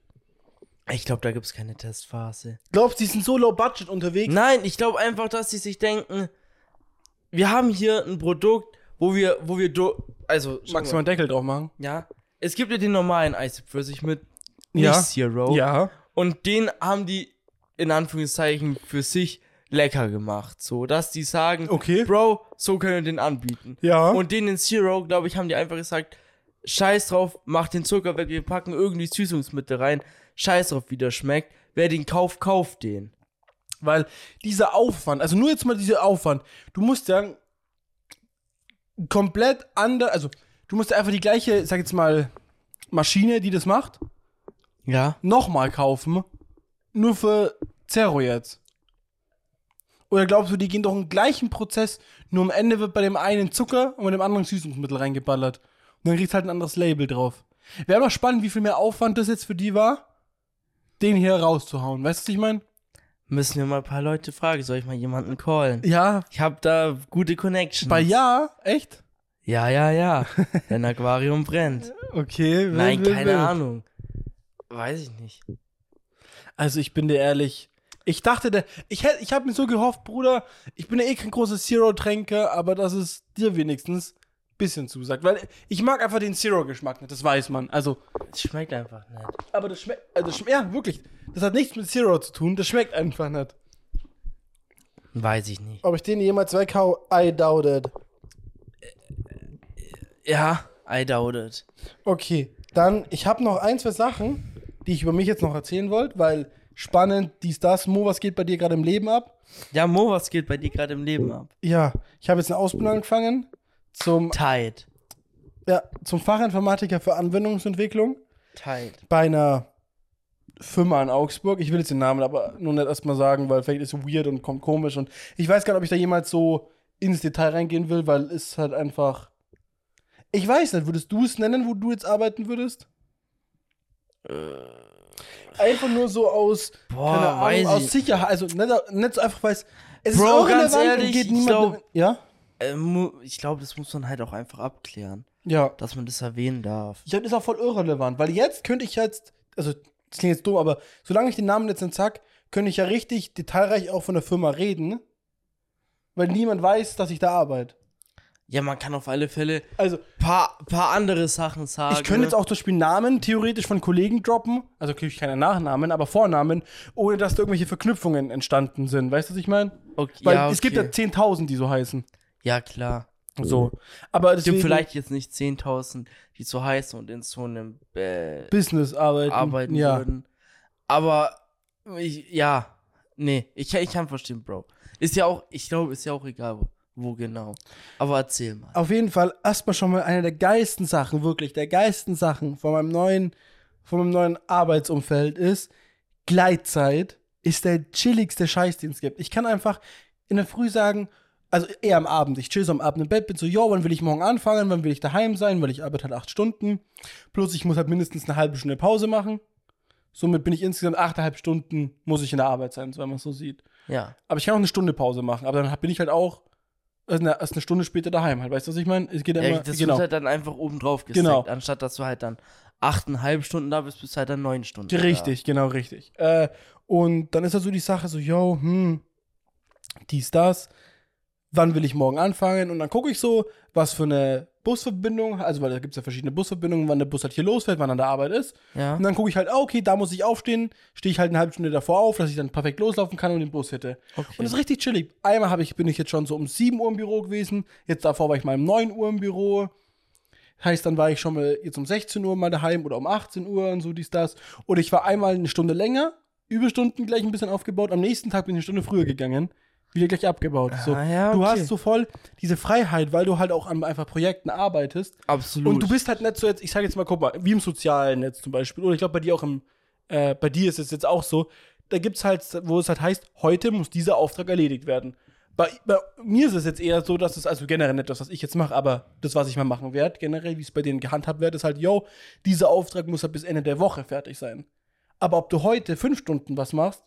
Ich glaube, da gibt es keine Testphase. Glaubst du, die sind so low budget unterwegs? Nein, ich glaube einfach, dass sie sich denken, wir haben hier ein Produkt, wo wir, wo wir, also. Magst du mal einen Deckel drauf machen? Ja. Es gibt ja den normalen Eisepfirsich mit nicht ja. Zero. Ja. Und den haben die in Anführungszeichen für sich lecker gemacht, so dass die sagen, okay. Bro, so können wir den anbieten. Ja. Und den in Zero, glaube ich, haben die einfach gesagt, Scheiß drauf, mach den Zucker weg, wir packen irgendwie Süßungsmittel rein. Scheiß drauf, wie der schmeckt. Wer den kauft, kauft den. Weil dieser Aufwand, also nur jetzt mal dieser Aufwand, du musst ja komplett anders, also du musst einfach die gleiche, sag jetzt mal, Maschine, die das macht, ja, nochmal kaufen, nur für Zero jetzt. Oder glaubst du, die gehen doch einen gleichen Prozess, nur am Ende wird bei dem einen Zucker und bei dem anderen Süßungsmittel reingeballert. Und dann kriegst halt ein anderes Label drauf. Wäre mal spannend, wie viel mehr Aufwand das jetzt für die war, den hier rauszuhauen. Weißt du, was ich meine? Müssen wir mal ein paar Leute fragen. Soll ich mal jemanden callen? Ja. Ich habe da gute Connections. Bei ja? Echt? Ja, ja, ja. Dein Aquarium brennt. Okay. Will, Nein, will, keine will. Ahnung. Weiß ich nicht. Also ich bin dir ehrlich. Ich dachte, der, ich, hätt, ich habe mir so gehofft, Bruder, ich bin ja eh kein großer Zero-Tränker, aber dass es dir wenigstens bisschen zusagt. Weil ich mag einfach den Zero-Geschmack nicht, das weiß man. Also. Es schmeckt einfach nicht. Aber das schmeckt. Also schme ja, wirklich. Das hat nichts mit Zero zu tun, das schmeckt einfach nicht. Weiß ich nicht. Ob ich den jemals wegkau, I doubt it. Ja, I doubt it. Okay, dann, ich habe noch ein, zwei Sachen, die ich über mich jetzt noch erzählen wollte, weil spannend, dies, das. Mo, was geht bei dir gerade im Leben ab? Ja, Mo, was geht bei dir gerade im Leben ab? Ja, ich habe jetzt eine Ausbildung angefangen zum Tide. Ja, zum Fachinformatiker für Anwendungsentwicklung. Tide. Bei einer Firma in Augsburg. Ich will jetzt den Namen aber nur nicht erstmal sagen, weil vielleicht ist es weird und kommt komisch. Und ich weiß gar nicht, ob ich da jemals so ins Detail reingehen will, weil es halt einfach. Ich weiß nicht, würdest du es nennen, wo du jetzt arbeiten würdest? Äh. Einfach nur so aus, Boah, keine Ahnung, aus Sicherheit. Also nicht, nicht so einfach, weil es, es Bro, ist ganz ehrlich, geht niemand. Glaub, ja? Äh, ich glaube, das muss man halt auch einfach abklären. Ja. Dass man das erwähnen darf. Ja, das ist auch voll irrelevant, weil jetzt könnte ich jetzt, also, das klingt jetzt dumm, aber solange ich den Namen jetzt nicht sag, könnte ich ja richtig detailreich auch von der Firma reden, weil niemand weiß, dass ich da arbeite. Ja, man kann auf alle Fälle Also, paar, paar andere Sachen sagen. ich könnte jetzt auch zum Beispiel Namen theoretisch von Kollegen droppen, also kriege ich keine Nachnamen, aber Vornamen, ohne dass da irgendwelche Verknüpfungen entstanden sind. Weißt du, was ich meine? Okay, Weil ja, es gibt ja okay. 10.000, die so heißen. Ja, klar. So. Aber Es gibt vielleicht jetzt nicht 10.000, die so heißen und in so einem äh, Business arbeiten. arbeiten ja. würden. Aber ich, ja, nee, ich, ich kann verstehen, Bro. Ist ja auch, ich glaube, ist ja auch egal, wo, wo genau. Aber erzähl mal. Auf jeden Fall erstmal schon mal eine der geilsten Sachen, wirklich, der geilsten Sachen von meinem neuen, von meinem neuen Arbeitsumfeld ist, Gleitzeit ist der chilligste Scheiß, den es gibt. Ich kann einfach in der Früh sagen, also eher am Abend, ich chill so am Abend im Bett, bin so, jo, wann will ich morgen anfangen, wann will ich daheim sein, weil ich arbeite halt acht Stunden. Plus ich muss halt mindestens eine halbe Stunde Pause machen. Somit bin ich insgesamt achteinhalb Stunden, muss ich in der Arbeit sein, so wenn man es so sieht. Ja. Aber ich kann auch eine Stunde Pause machen, aber dann bin ich halt auch erst eine, erst eine Stunde später daheim halt. Weißt du, was ich meine? Es geht ja immer, das genau. wird halt dann einfach oben drauf gesteckt, Genau. anstatt dass du halt dann achteinhalb Stunden da bist, bist du halt dann neun Stunden. Richtig, genau, richtig. Äh, und dann ist halt so die Sache so, yo, hm, dies, das. Wann will ich morgen anfangen? Und dann gucke ich so, was für eine Busverbindung, also weil da gibt es ja verschiedene Busverbindungen, wann der Bus halt hier losfährt, wann er an der Arbeit ist. Ja. Und dann gucke ich halt, ah, okay, da muss ich aufstehen, stehe ich halt eine halbe Stunde davor auf, dass ich dann perfekt loslaufen kann und den Bus hätte. Okay. Und das ist richtig chillig. Einmal hab ich, bin ich jetzt schon so um 7 Uhr im Büro gewesen, jetzt davor war ich mal um 9 Uhr im Büro. Heißt, dann war ich schon mal jetzt um 16 Uhr mal daheim oder um 18 Uhr und so dies, das. Oder ich war einmal eine Stunde länger, Überstunden gleich ein bisschen aufgebaut. Am nächsten Tag bin ich eine Stunde früher gegangen, wieder gleich abgebaut. so. Ah, ja, Du okay. hast so voll diese Freiheit, weil du halt auch an einfach Projekten arbeitest. Absolut. Und du bist halt nicht so jetzt, ich sage jetzt mal, guck mal, wie im sozialen Netz zum Beispiel, oder ich glaube bei dir auch im, äh, bei dir ist es jetzt auch so, da gibt's halt, wo es halt heißt, heute muss dieser Auftrag erledigt werden. Bei, bei mir ist es jetzt eher so, dass es, also generell nicht das, was ich jetzt mache, aber das, was ich mal machen werde, generell, wie es bei denen gehandhabt wird, ist halt, yo, dieser Auftrag muss halt bis Ende der Woche fertig sein. Aber ob du heute fünf Stunden was machst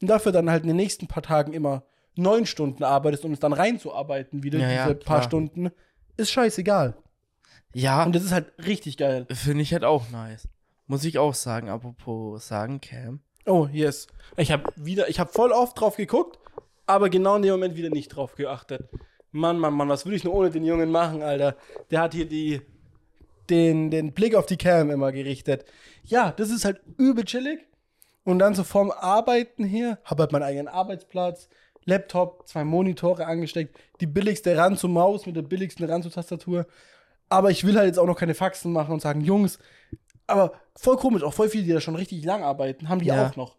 und dafür dann halt in den nächsten paar Tagen immer neun Stunden arbeitest, um es dann reinzuarbeiten, wieder Ja, ja, diese paar klar. Stunden, ist scheißegal. ja, Und das ist halt richtig geil. finde ich halt auch nice. Muss ich auch sagen, apropos sagen, Cam. Oh, yes. Ich habe wieder, ich habe voll oft drauf geguckt, aber genau in dem Moment wieder nicht drauf geachtet. Mann, Mann, Mann, was würde ich nur ohne den Jungen machen, Alter? Der hat hier die, den, den Blick auf die Cam immer gerichtet. Ja, das ist halt übel chillig. Und dann so vorm Arbeiten hier, habe halt meinen eigenen Arbeitsplatz, Laptop, zwei Monitore angesteckt, die billigste ran zur Maus mit der billigsten ran zur Tastatur. Aber ich will halt jetzt auch noch keine Faxen machen und sagen, Jungs, aber voll komisch, auch voll viele, die da schon richtig lang arbeiten, haben die Ja. auch noch.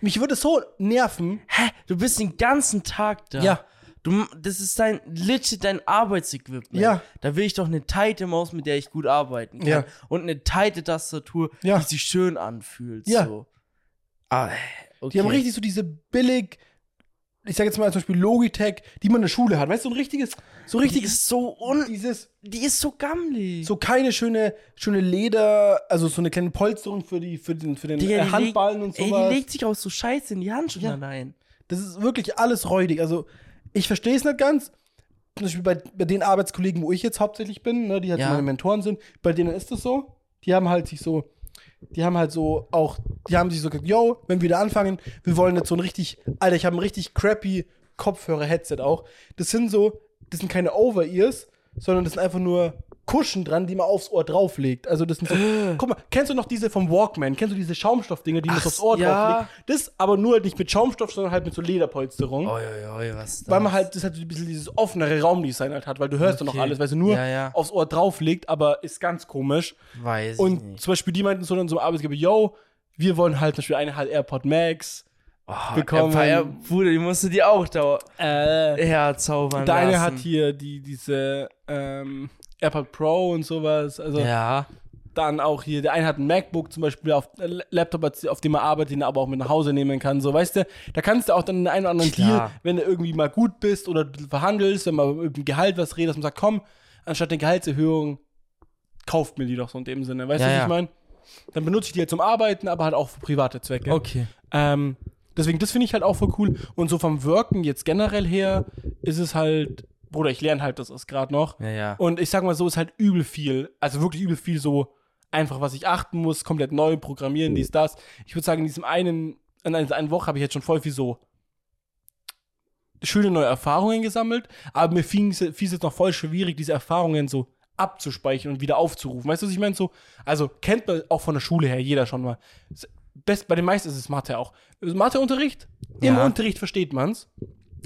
Mich würde es so nerven. Hä? Du bist den ganzen Tag da. Ja. Du, das ist dein, legit dein Arbeitsequipment. Ja. Da will ich doch eine tighte Maus, mit der ich gut arbeiten kann. Ja. Und eine tighte Tastatur, Ja. die sich schön anfühlt. Ja. So. Ah, okay. Die haben richtig so diese billig, ich sag jetzt mal zum Beispiel Logitech, die man in der Schule hat. Weißt du, so ein richtiges, so Die richtiges, ist so un dieses, die ist so gammelig. so keine schöne, schöne Leder, also so eine kleine Polsterung für die, für den, für den Digga, äh, die Handballen und Ey, sowas. die legt sich auch so scheiße in die Handschuhe Ja. rein. Das ist wirklich alles räudig. Also, ich verstehe es nicht ganz. Zum Beispiel bei, bei den Arbeitskollegen, wo ich jetzt hauptsächlich bin, ne, die halt Ja. meine Mentoren sind, bei denen ist das so. Die haben halt sich so, die haben halt so auch, die haben sich so gesagt, yo, wenn wir da anfangen, wir wollen jetzt so ein richtig, Alter, ich habe ein richtig crappy Kopfhörer-Headset auch. Das sind so, das sind keine Over-Ears, sondern das sind einfach nur Kuschen dran, die man aufs Ohr drauflegt. Also das sind so, guck mal, kennst du noch diese vom Walkman? Kennst du diese Schaumstoffdinger, die man aufs Ohr ja. drauflegt? Das aber nur halt nicht mit Schaumstoff, sondern halt mit so Lederpolsterung. Oi, oi, oi, was das? Weil man halt, das halt so ein bisschen dieses offenere Raumdesign halt hat, weil du hörst doch noch Okay. alles, weil sie nur Ja, ja. aufs Ohr drauflegt, aber ist ganz komisch. Weiß Und ich nicht. zum Beispiel, die meinten so dann so Arbeitsgeber, yo, wir wollen halt zum Beispiel eine halt AirPod Max Oh, bekommen. Empire, Bruder, die musst du dir auch da Äh, herzaubern der eine lassen. hat hier die, diese ähm, AirPod Pro und sowas. Also Ja. dann auch hier, der eine hat ein MacBook zum Beispiel auf äh, Laptop, auf dem er arbeitet, den er aber auch mit nach Hause nehmen kann. So, weißt du, da kannst du auch dann in einen oder anderen Klar. Deal, wenn du irgendwie mal gut bist oder verhandelst, wenn man über Gehalt was redet, dass man sagt, komm, anstatt der Gehaltserhöhung, kauft mir die doch so in dem Sinne. Weißt Ja, du, was ja. ich meine? Dann benutze ich die halt zum Arbeiten, aber halt auch für private Zwecke. Okay. Ähm, deswegen, das finde ich halt auch voll cool. Und so vom Worken jetzt generell her ist es halt, Bruder, ich lerne halt das ist gerade noch. Ja, ja. Und ich sag mal so, ist halt übel viel, also wirklich übel viel so einfach, was ich achten muss, komplett neu programmieren, dies, das. Ich würde sagen, in diesem einen, in dieser einen Woche habe ich jetzt schon voll viel so schöne neue Erfahrungen gesammelt, aber mir fiel es jetzt noch voll schwierig, diese Erfahrungen so abzuspeichern und wieder aufzurufen. Weißt du, was ich meine? So, also kennt man auch von der Schule her jeder schon mal. Best, bei den meisten ist es Mathe auch. Matheunterricht, im Ja. Unterricht versteht man's.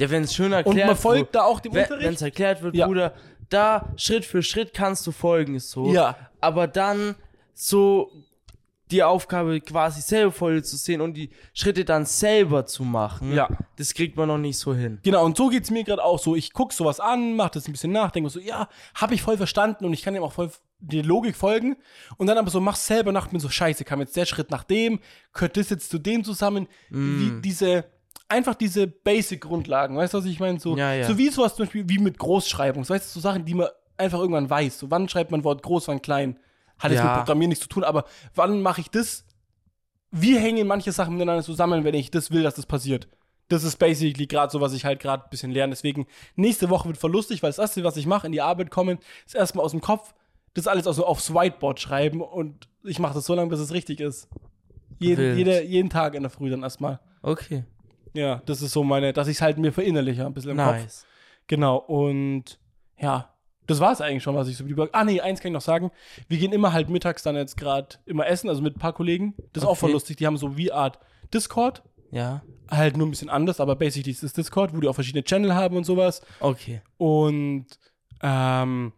Ja, wenn es schön Und erklärt man folgt da auch dem Wenn es Unterricht. erklärt wird, Ja. Bruder, da Schritt für Schritt kannst du folgen, ist so. Ja. Aber dann so die Aufgabe quasi selber vor dir zu sehen und die Schritte dann selber zu machen, Ja. das kriegt man noch nicht so hin. Genau, und so geht's mir gerade auch so. Ich guck sowas an, mach das ein bisschen nach, denke so, ja, habe ich voll verstanden und ich kann dem auch voll die Logik folgen. Und dann aber so, mach's selber nach, bin so, scheiße, kam jetzt der Schritt nach dem, gehört das jetzt zu dem zusammen. Mm. Wie diese, einfach diese Basic-Grundlagen, weißt du, was ich meine? So, Ja, ja. so wie sowas zum Beispiel wie mit Großschreibung, so, weißt du, so Sachen, die man einfach irgendwann weiß. So, wann schreibt man Wort groß, wann klein? Hat jetzt Ja. mit Programmieren nichts zu tun, aber wann mache ich das? Wie hängen manche Sachen miteinander zusammen, wenn ich das will, dass das passiert? Das ist basically gerade so, was ich halt gerade ein bisschen lerne. Deswegen, nächste Woche wird voll lustig, weil das erste, was ich mache, in die Arbeit kommen, ist erstmal aus dem Kopf, das alles also aufs Whiteboard schreiben und ich mache das so lange, bis es richtig ist. Jeden, Wild. jede, jeden Tag in der Früh dann erstmal. Okay. Ja, das ist so meine, dass ich es halt mir verinnerliche, ein bisschen im Kopf. Nice. Genau, und ja, das war es eigentlich schon, was ich so über. Ah, nee, eins kann ich noch sagen. Wir gehen immer halt mittags dann jetzt gerade immer essen, also mit ein paar Kollegen. Das ist auch voll lustig. Die haben so wie Art Discord. Ja. Halt nur ein bisschen anders, aber basically ist es Discord, wo die auch verschiedene Channel haben und sowas. Okay. Und ähm,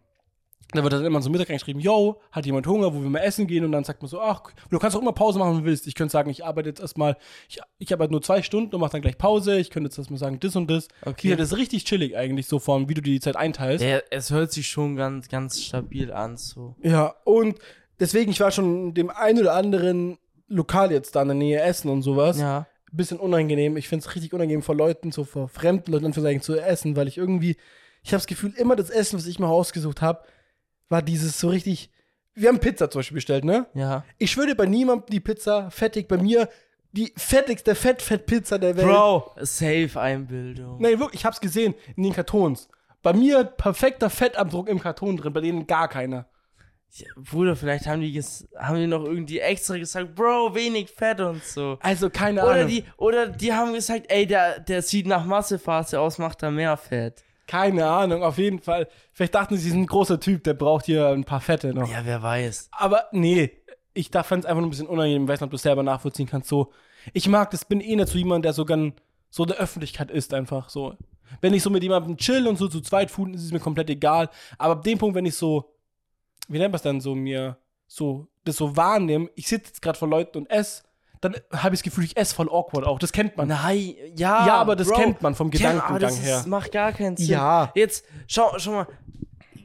da wird dann immer so Mittag geschrieben, yo, hat jemand Hunger, wo wir mal essen gehen? Und dann sagt man so, ach, du kannst auch immer Pause machen, wenn du willst. Ich könnte sagen, ich arbeite jetzt erstmal, ich, ich arbeite nur zwei Stunden und mache dann gleich Pause. Ich könnte jetzt erstmal sagen, das und das. Okay. Ja, das ist richtig chillig eigentlich, so von, wie du dir die Zeit einteilst. Ja, es hört sich schon ganz, ganz stabil an, so. Ja, und deswegen, ich war schon in dem ein oder anderen Lokal jetzt da in der Nähe essen und sowas. Ja. Bisschen unangenehm. Ich finde es richtig unangenehm vor Leuten, so vor fremden Leuten für zu essen, weil ich irgendwie, ich habe das Gefühl, immer das Essen, was ich mir ausgesucht habe, war dieses so richtig. Wir haben Pizza zum Beispiel bestellt, ne? Ja. Ich schwöre bei niemandem die Pizza fettig, bei mir die fettigste Fett-Fett-Pizza der Welt. Bro, safe Einbildung. Nein, wirklich, ich hab's gesehen in den Kartons. Bei mir perfekter Fettabdruck im Karton drin, bei denen gar keiner. Ja, Bruder, vielleicht haben die, haben die noch irgendwie extra gesagt, Bro, wenig Fett und so. Also keine Oder Ahnung. die, oder die haben gesagt, ey, der, der sieht nach Massephase aus, macht da mehr Fett. Keine Ahnung, auf jeden Fall. Vielleicht dachten sie, sie sind ein großer Typ, der braucht hier ein paar Fette noch. Ja, wer weiß. Aber nee, ich da fand es einfach nur ein bisschen unangenehm. Ich weiß nicht, ob du es selber nachvollziehen kannst. So, ich mag das, bin eh nicht so jemand, der so gern so der Öffentlichkeit ist, einfach so. Wenn ich so mit jemandem chill und so zu zweit food, ist es mir komplett egal. Aber ab dem Punkt, wenn ich so, wie nennt man es dann so, mir so, das so wahrnehme, ich sitze jetzt gerade vor Leuten und esse, dann habe ich das Gefühl, ich esse voll awkward auch. Das kennt man. Nein, ja. Ja, aber das Bro, kennt man vom Gedankengang das ist, her. macht gar keinen Sinn. Ja. Jetzt, schau, schau mal.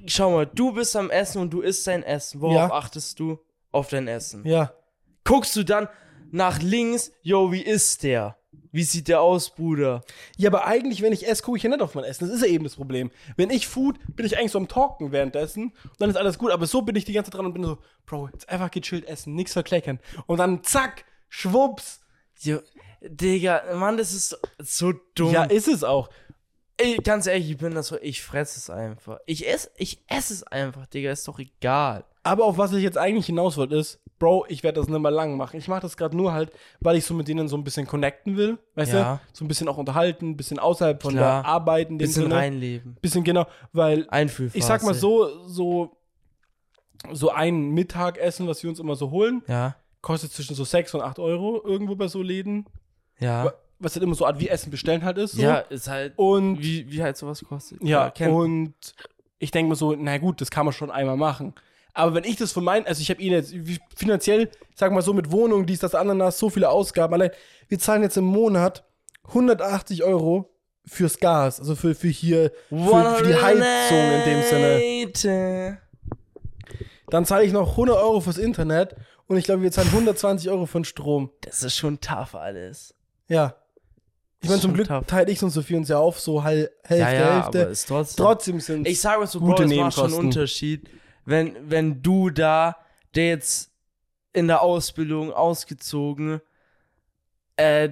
Schau mal, du bist am Essen und du isst dein Essen. Worauf Ja. achtest du? Auf dein Essen. Ja. Guckst du dann nach links, yo, wie ist der? Wie sieht der aus, Bruder? Ja, aber eigentlich, wenn ich esse, gucke ich ja nicht auf mein Essen. Das ist ja eben das Problem. Wenn ich food, bin ich eigentlich so am Talken währenddessen. Und dann ist alles gut. Aber so bin ich die ganze Zeit dran und bin so, Bro, jetzt einfach gechillt essen, nichts verkleckern. Und dann zack, schwupps. Jo, Digga, Mann, das ist so dumm. Ja, ist es auch. Ey, ganz ehrlich, ich bin das so, ich fresse es einfach. Ich esse, ich esse es einfach, Digga, ist doch egal. Aber auf was ich jetzt eigentlich hinaus wollte, ist, Bro, ich werde das nicht mehr lang machen. Ich mache das gerade nur halt, weil ich so mit denen so ein bisschen connecten will. Weißt Ja. du? So ein bisschen auch unterhalten, ein bisschen außerhalb von Klar. der Arbeit in dem Bisschen Sinne. reinleben. Bisschen genau, weil Einfühlphase. ich sag mal so, so, so ein Mittagessen, was wir uns immer so holen, Ja, kostet zwischen so 6 und 8 Euro irgendwo bei so Läden. ja. Was halt immer so Art wie Essen bestellen halt ist. So. Ja, ist halt, Und wie, wie halt sowas kostet. ja, kennt- und ich denke mir so, na gut, das kann man schon einmal machen. Aber wenn ich das von meinen, also ich habe ihn jetzt finanziell, sag mal so mit Wohnung, dies, das, Ananas, so viele Ausgaben. Allein, wir zahlen jetzt im Monat 180 Euro fürs Gas, also für, für hier, für, für die Heizung in dem Sinne. Sinne. Dann zahle ich noch 100 Euro fürs Internet und ich glaube, wir zahlen 120 Euro für den Strom. Das ist schon tough alles. Ja. Ich meine, zum Glück tough. teile ich und Sophie uns ja auf, so Hal Hälfte, ja, ja, Hälfte. aber ist trotzdem. Trotzdem sind Ich sage mal so, Bro, es macht schon einen. Unterschied, wenn, wenn du da, der jetzt in der Ausbildung ausgezogen, äh,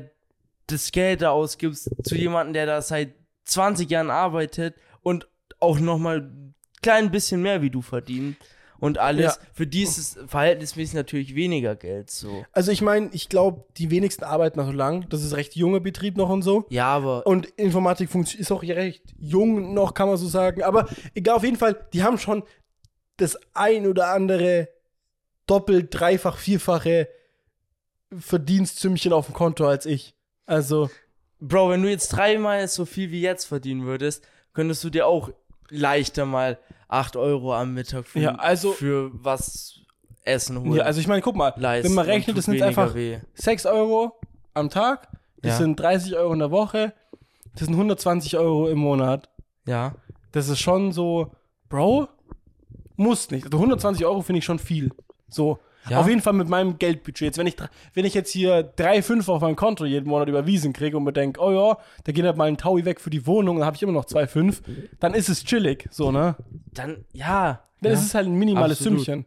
das Geld da ausgibst zu jemandem, der da seit 20 Jahren arbeitet und auch nochmal ein klein bisschen mehr wie du verdient. Und alles. Ja. Für die ist es verhältnismäßig natürlich weniger Geld so. Also ich meine, ich glaube, die wenigsten arbeiten noch so lang. Das ist recht junger Betrieb noch und so. Ja, aber Und Informatik ist auch recht jung noch, kann man so sagen. Aber egal, auf jeden Fall, die haben schon das ein oder andere doppelt, dreifach, vierfache Verdienstsümmchen auf dem Konto als ich. Also, Bro, wenn du jetzt dreimal so viel wie jetzt verdienen würdest, könntest du dir auch leichter mal 8 Euro am Mittag für, Ja, also- für was essen holen. ja, also ich meine, guck mal, leisten wenn man rechnet, das sind einfach weh. 6 Euro am Tag, das Ja. sind 30 Euro in der Woche, das sind 120 Euro im Monat. Ja. Das ist schon so, Bro, muss nicht. Also 120 Euro finde ich schon viel. So, Ja. auf jeden Fall mit meinem Geldbudget. Jetzt, wenn ich, wenn ich jetzt hier 3,5 auf meinem Konto jeden Monat überwiesen kriege und mir denke, oh ja, da geht halt mal ein Taui weg für die Wohnung, dann habe ich immer noch 2,5, dann ist es chillig, so, ne? Dann, ja. Dann ja. ist es halt ein minimales Absolut. Sümmchen.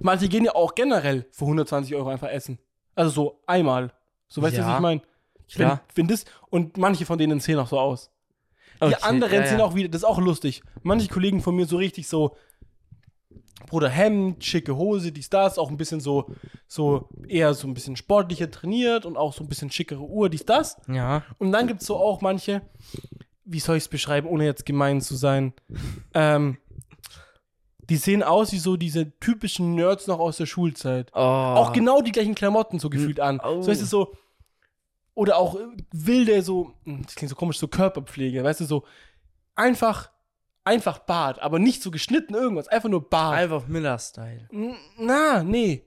Manche gehen ja auch generell für 120 Euro einfach essen. Also so einmal. So, weißt du, was Ja. ich meine? Ich finde Klar. find das, und manche von denen sehen auch so aus. Die Okay, anderen ja, ja. auch wieder, das ist auch lustig. Manche Kollegen von mir so richtig so, Bruder Hemd, schicke Hose, dies, das, auch ein bisschen so, so eher so ein bisschen sportlicher trainiert und auch so ein bisschen schickere Uhr, dies, das. Ja. Und dann gibt es so auch manche, wie soll ich es beschreiben, ohne jetzt gemein zu sein, ähm, die sehen aus wie so diese typischen Nerds noch aus der Schulzeit. Oh. Auch genau die gleichen Klamotten so gefühlt an. Oh. So ist es so. Oder auch äh, wilde, so, hm, das klingt so komisch, so Körperpflege, weißt du, so einfach, einfach Bart, aber nicht so geschnitten irgendwas, einfach nur Bart. Einfach Miller-Style. Na, nee.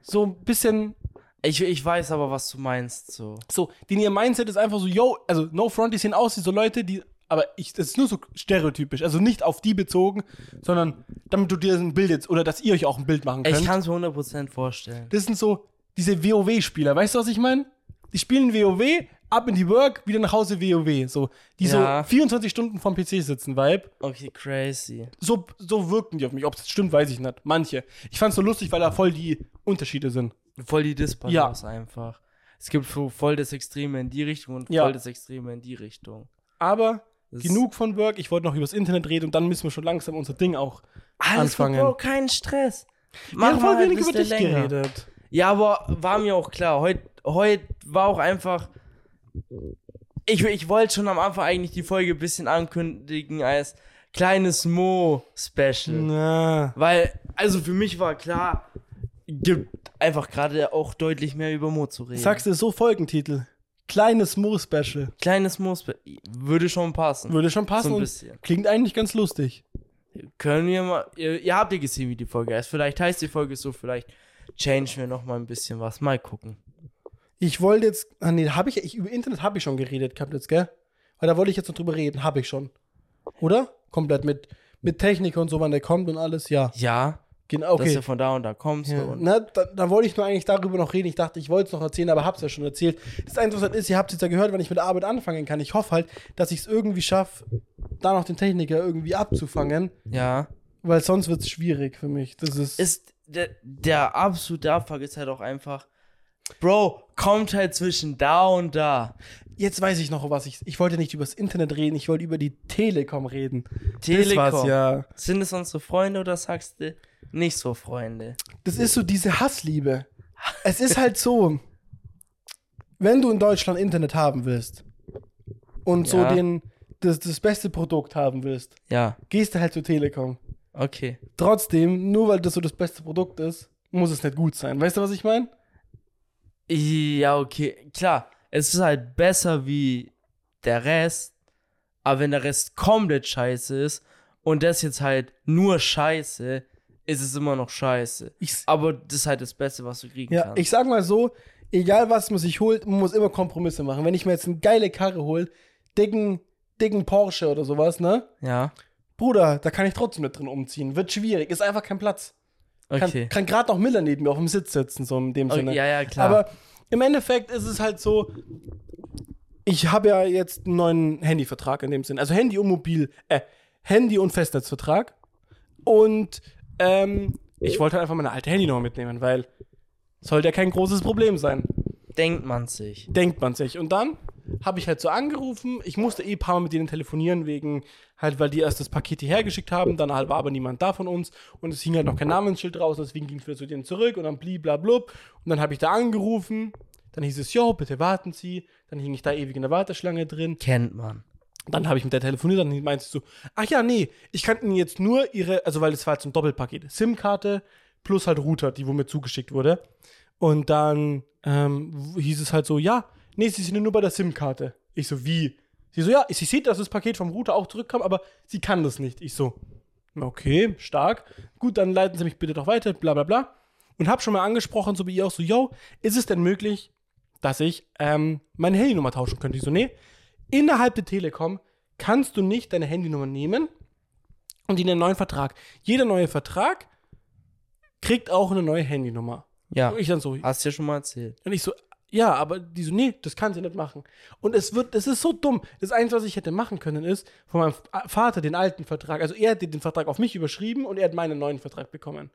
So ein bisschen, Ich, ich weiß aber, was du meinst, so. so, den ihr Mindset ist einfach so, yo, also no front, die sehen aus wie so Leute, die, aber ich, das ist nur so stereotypisch, also nicht auf die bezogen, sondern damit du dir ein Bild jetzt, oder dass ihr euch auch ein Bild machen könnt. Ich kann es mir 100% vorstellen. Das sind so diese WoW-Spieler, weißt du, was ich meine? Die spielen WoW, ab in die Work, wieder nach Hause WoW. So, die Ja. so 24 Stunden vom PC sitzen, Vibe. Okay, crazy. So, so wirken die auf mich. Ob es stimmt, weiß ich nicht. Manche. Ich fand's so lustig, weil da voll die Unterschiede sind. Voll die Disbalance Ja. einfach. Es gibt so voll das Extreme in die Richtung und Ja. voll das Extreme in die Richtung. Aber Das genug von Work. Ich wollte noch übers Internet reden und dann müssen wir schon langsam unser Ding auch. Alles anfangen. Bro, kein Stress. Mach haben voll mal wenig über dich länger. geredet. Ja, aber war mir auch klar. Heute heut war auch einfach. Ich, ich wollte schon am Anfang eigentlich die Folge ein bisschen ankündigen als kleines Mo-Special. Na. Weil, also für mich war klar, gibt einfach gerade auch deutlich mehr über Mo zu reden. Sagst du so Folgentitel? Kleines Mo-Special. Kleines Mo-Special. Würde schon passen. Würde schon passen So ein bisschen. klingt eigentlich ganz lustig. Können wir mal. Ihr, ihr habt ja gesehen, wie die Folge heißt. Vielleicht heißt die Folge so, vielleicht changen wir noch mal ein bisschen was. Mal gucken. Ich wollte jetzt, ah nee, habe ich, ich, über Internet habe ich schon geredet gehabt jetzt, gell? Weil da wollte ich jetzt noch drüber reden, habe ich schon. Oder? Komplett mit, mit Technik und so, wann der kommt und alles, ja. Ja, Genau, dass okay. du von da und da kommst. Ja, und na, da, da wollte ich nur eigentlich darüber noch reden. Ich dachte, ich wollte es noch erzählen, aber hab's ja schon erzählt. Das Interessante ist, ihr habt es jetzt ja gehört, wenn ich mit der Arbeit anfangen kann. Ich hoffe halt, dass ich es irgendwie schaffe, da noch den Techniker irgendwie abzufangen, ja. weil sonst wird es schwierig für mich. Das ist. Ist der, der absolute Abfuck ist halt auch einfach. Bro, kommt halt zwischen da und da. jetzt weiß ich noch, was ich. Ich wollte nicht über das Internet reden, ich wollte über die Telekom reden. Das Telekom. war's ja. Sind es unsere Freunde oder sagst du nicht so Freunde? Das ist so diese Hassliebe. Es ist halt so, wenn du in Deutschland Internet haben willst und so Ja. den, das, das beste Produkt haben willst, Ja, gehst du halt zur Telekom. okay. Trotzdem, nur weil das so das beste Produkt ist, muss es nicht gut sein. Weißt du, was ich meine? Ja, okay. Klar, es ist halt besser wie der Rest, aber wenn der Rest komplett scheiße ist und das jetzt halt nur scheiße, ist es immer noch scheiße. Ich, Aber das ist halt das Beste, was du kriegen ja, kannst. ich sag mal so, egal was man sich holt, man muss immer Kompromisse machen. Wenn ich mir jetzt eine geile Karre hole, dicken, dicken Porsche oder sowas, ne? ja, Bruder, da kann ich trotzdem nicht drin umziehen. Wird schwierig, ist einfach kein Platz. Kann, okay. kann gerade noch Miller neben mir auf dem Sitz sitzen, so in dem okay Sinne. ja, ja, klar. Aber im Endeffekt ist es halt so, ich habe ja jetzt einen neuen Handyvertrag in dem Sinn. Also Handy und Mobil, äh, Handy und Festnetzvertrag. Und ähm, ich wollte halt einfach meine alte Handynummer mitnehmen, weil sollte ja kein großes Problem sein. denkt man sich. Denkt man sich. Und dann habe ich halt so angerufen. Ich musste eh ein paar Mal mit denen telefonieren, wegen halt, weil die erst das Paket hierher geschickt haben, dann halt war aber niemand da von uns und es hing halt noch kein Namensschild raus, deswegen ging es wieder zu denen zurück und dann bliblablub. Und dann habe ich da angerufen, dann hieß es, jo, bitte warten Sie. Dann hing ich da ewig in der Warteschlange drin. Kennt man. Dann habe ich mit der telefoniert, dann meinte sie so, ach ja, nee, ich kann Ihnen jetzt nur Ihre, also weil das war jetzt ein Doppelpaket, SIM-Karte plus halt Router, die wo mir zugeschickt wurde. Und dann ähm, hieß es halt so, ja, nee, Sie sind nur bei der SIM-Karte. Ich so, wie? Sie so, ja, sie sieht, dass das Paket vom Router auch zurückkam, aber sie kann das nicht. Ich so, okay, stark. Gut, dann leiten Sie mich bitte doch weiter, bla bla bla. Und habe schon mal angesprochen, so wie ihr auch so, yo, ist es denn möglich, dass ich ähm, meine Handynummer tauschen könnte? Ich so, nee, innerhalb der Telekom kannst du nicht deine Handynummer nehmen und in einen neuen Vertrag. Jeder neue Vertrag kriegt auch eine neue Handynummer. Ja. Und ich dann so, Hast du ja schon mal erzählt. und ich so, ja, aber die so, nee, das kann sie nicht machen. Und es wird, das ist so dumm. Das Einzige, was ich hätte machen können, ist von meinem Vater den alten Vertrag, also er hat den Vertrag auf mich überschrieben und er hat meinen neuen Vertrag bekommen.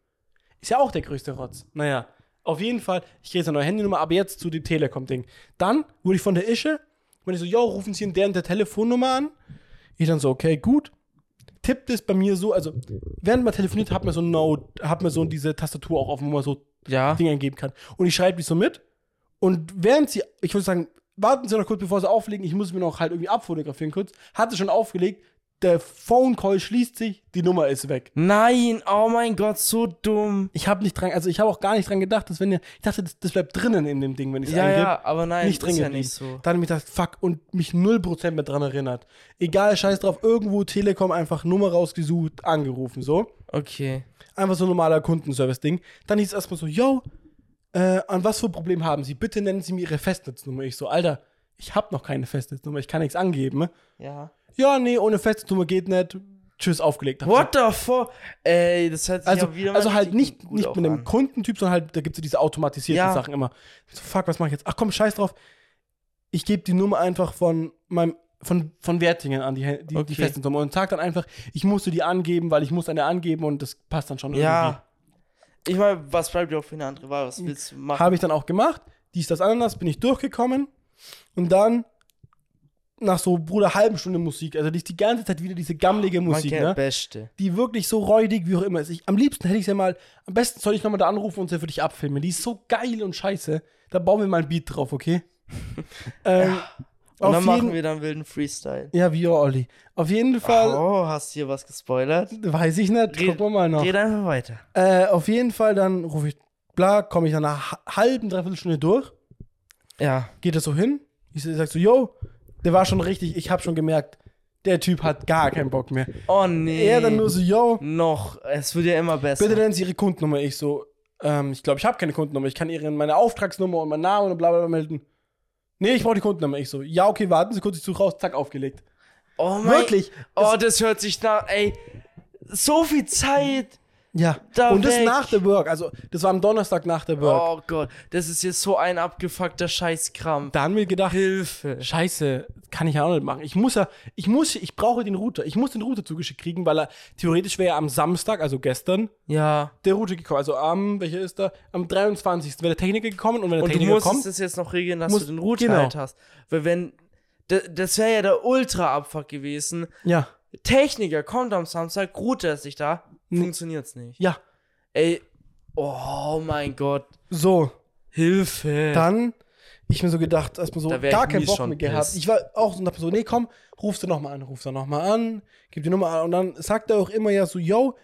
Ist ja auch der größte Rotz. Naja, auf jeden Fall, ich kriege jetzt eine neue Handynummer, aber jetzt zu dem Telekom-Ding. Dann wurde ich von der Ische, und ich so, ja, rufen Sie in der und der Telefonnummer an. Ich dann so, okay, gut. Tippt es bei mir so, also während man telefoniert, hat man so No, hat man so diese Tastatur auch offen, wo man so Ja. Dinge eingeben kann. Und ich schreibe die so mit. Und während sie, ich würde sagen, warten Sie noch kurz, bevor Sie auflegen, ich muss mir noch halt irgendwie abfotografieren kurz, hat sie schon aufgelegt, der Phone Call schließt sich, die Nummer ist weg. Nein, oh mein Gott, so dumm. Ich habe nicht dran, also ich habe auch gar nicht dran gedacht, dass wenn ihr, ich dachte, das, das bleibt drinnen in dem Ding, wenn ich es Ja, eingebe. ja, aber nein, nicht ist ja nicht so. Dann habe ich gedacht, fuck, und mich 0% mehr dran erinnert. Egal, scheiß drauf, irgendwo Telekom einfach Nummer rausgesucht, angerufen, so. Okay. Einfach so ein normaler Kundenservice-Ding. Dann hieß es erstmal so, yo, äh, an was für ein Problem haben Sie? Bitte nennen Sie mir Ihre Festnetznummer. Ich so, Alter, ich habe noch keine Festnetznummer, ich kann nichts angeben. ne? Ja. Ja, nee, ohne Festnetznummer geht nicht. Tschüss, aufgelegt. What the fuck? Ey, das hört sich also, ja wieder also halt nicht, nicht mit einem an. Kundentyp, sondern halt, da gibt es ja diese automatisierten Ja. Sachen immer. So, fuck, was mache ich jetzt? Ach komm, scheiß drauf. Ich gebe die Nummer einfach von meinem von, von Wertingen an, die, die, Okay. die Festnetznummer und sag dann einfach, ich musste die angeben, weil ich muss eine angeben und das passt dann schon Ja. Ich meine, was bleibt dir auch für eine andere Wahl? Was willst du machen? Habe ich dann auch gemacht. Dies, das, Ananas, bin ich durchgekommen und dann nach so, Bruder, halben Stunde Musik, also die die ganze Zeit wieder diese gammelige Musik, ne? Beste. die wirklich so räudig, wie auch immer ist. Ich, am liebsten hätte ich sie mal, am besten soll ich nochmal da anrufen und sie für dich abfilmen. Die ist so geil und scheiße. Da bauen wir mal ein Beat drauf, okay? ähm, Und auf dann machen jeden, wir dann wilden Freestyle. Ja, wie Olli. Auf jeden Fall, Oh, hast du hier was gespoilert? weiß ich nicht, Red- gucken wir mal noch. Red einfach weiter. Äh, auf jeden Fall, dann rufe ich, bla, komme ich nach einer ha- halben, dreiviertel Stunde durch, Ja. geht das so hin. Ich sag so, yo, der war schon richtig, ich habe schon gemerkt, der Typ hat gar keinen Bock mehr. Oh nee. Er dann nur so, yo, Noch. Es wird ja immer besser. Bitte nennen Sie Ihre Kundennummer. Ich so, ähm, ich glaube, ich habe keine Kundennummer. Ich kann Ihnen meine Auftragsnummer und meinen Namen und bla bla bla melden. Nee, ich brauche die Kundennummer. Ich so, ja, okay, warten Sie kurz, ich suche raus, zack, aufgelegt. oh mein Wirklich? Oh, das hört sich nach. Ey. So viel Zeit. Ja. Da und das weg. nach der Work. Also, das war am Donnerstag nach der Work. Oh Gott. Das ist jetzt so ein abgefuckter Scheißkram. Da haben wir gedacht, Hilfe. Scheiße, kann ich ja auch nicht machen. Ich muss ja, ich muss, ich brauche den Router. Ich muss den Router zugeschickt kriegen, weil er theoretisch wäre am Samstag, also gestern, Ja. der Router gekommen. Also am, welcher ist da? Am 23. wäre der Techniker gekommen und wenn der Und du Techniker musstest kommt. es jetzt noch regeln, dass Muss- du den Router genau. halt hast. Weil wenn. Das wäre ja der Ultra-Abfuck gewesen. Ja, Techniker kommt am Samstag, Router ist nicht da. Funktioniert's nicht. ja. Ey. Oh mein Gott. So, Hilfe. dann ich mir so gedacht, erstmal so Da gar ich keinen Bock mehr gehabt. pissed. Ich war auch so dachte so, nee, komm, rufst du nochmal an, rufst du nochmal an, gib die Nummer an und dann sagt er auch immer ja so, yo,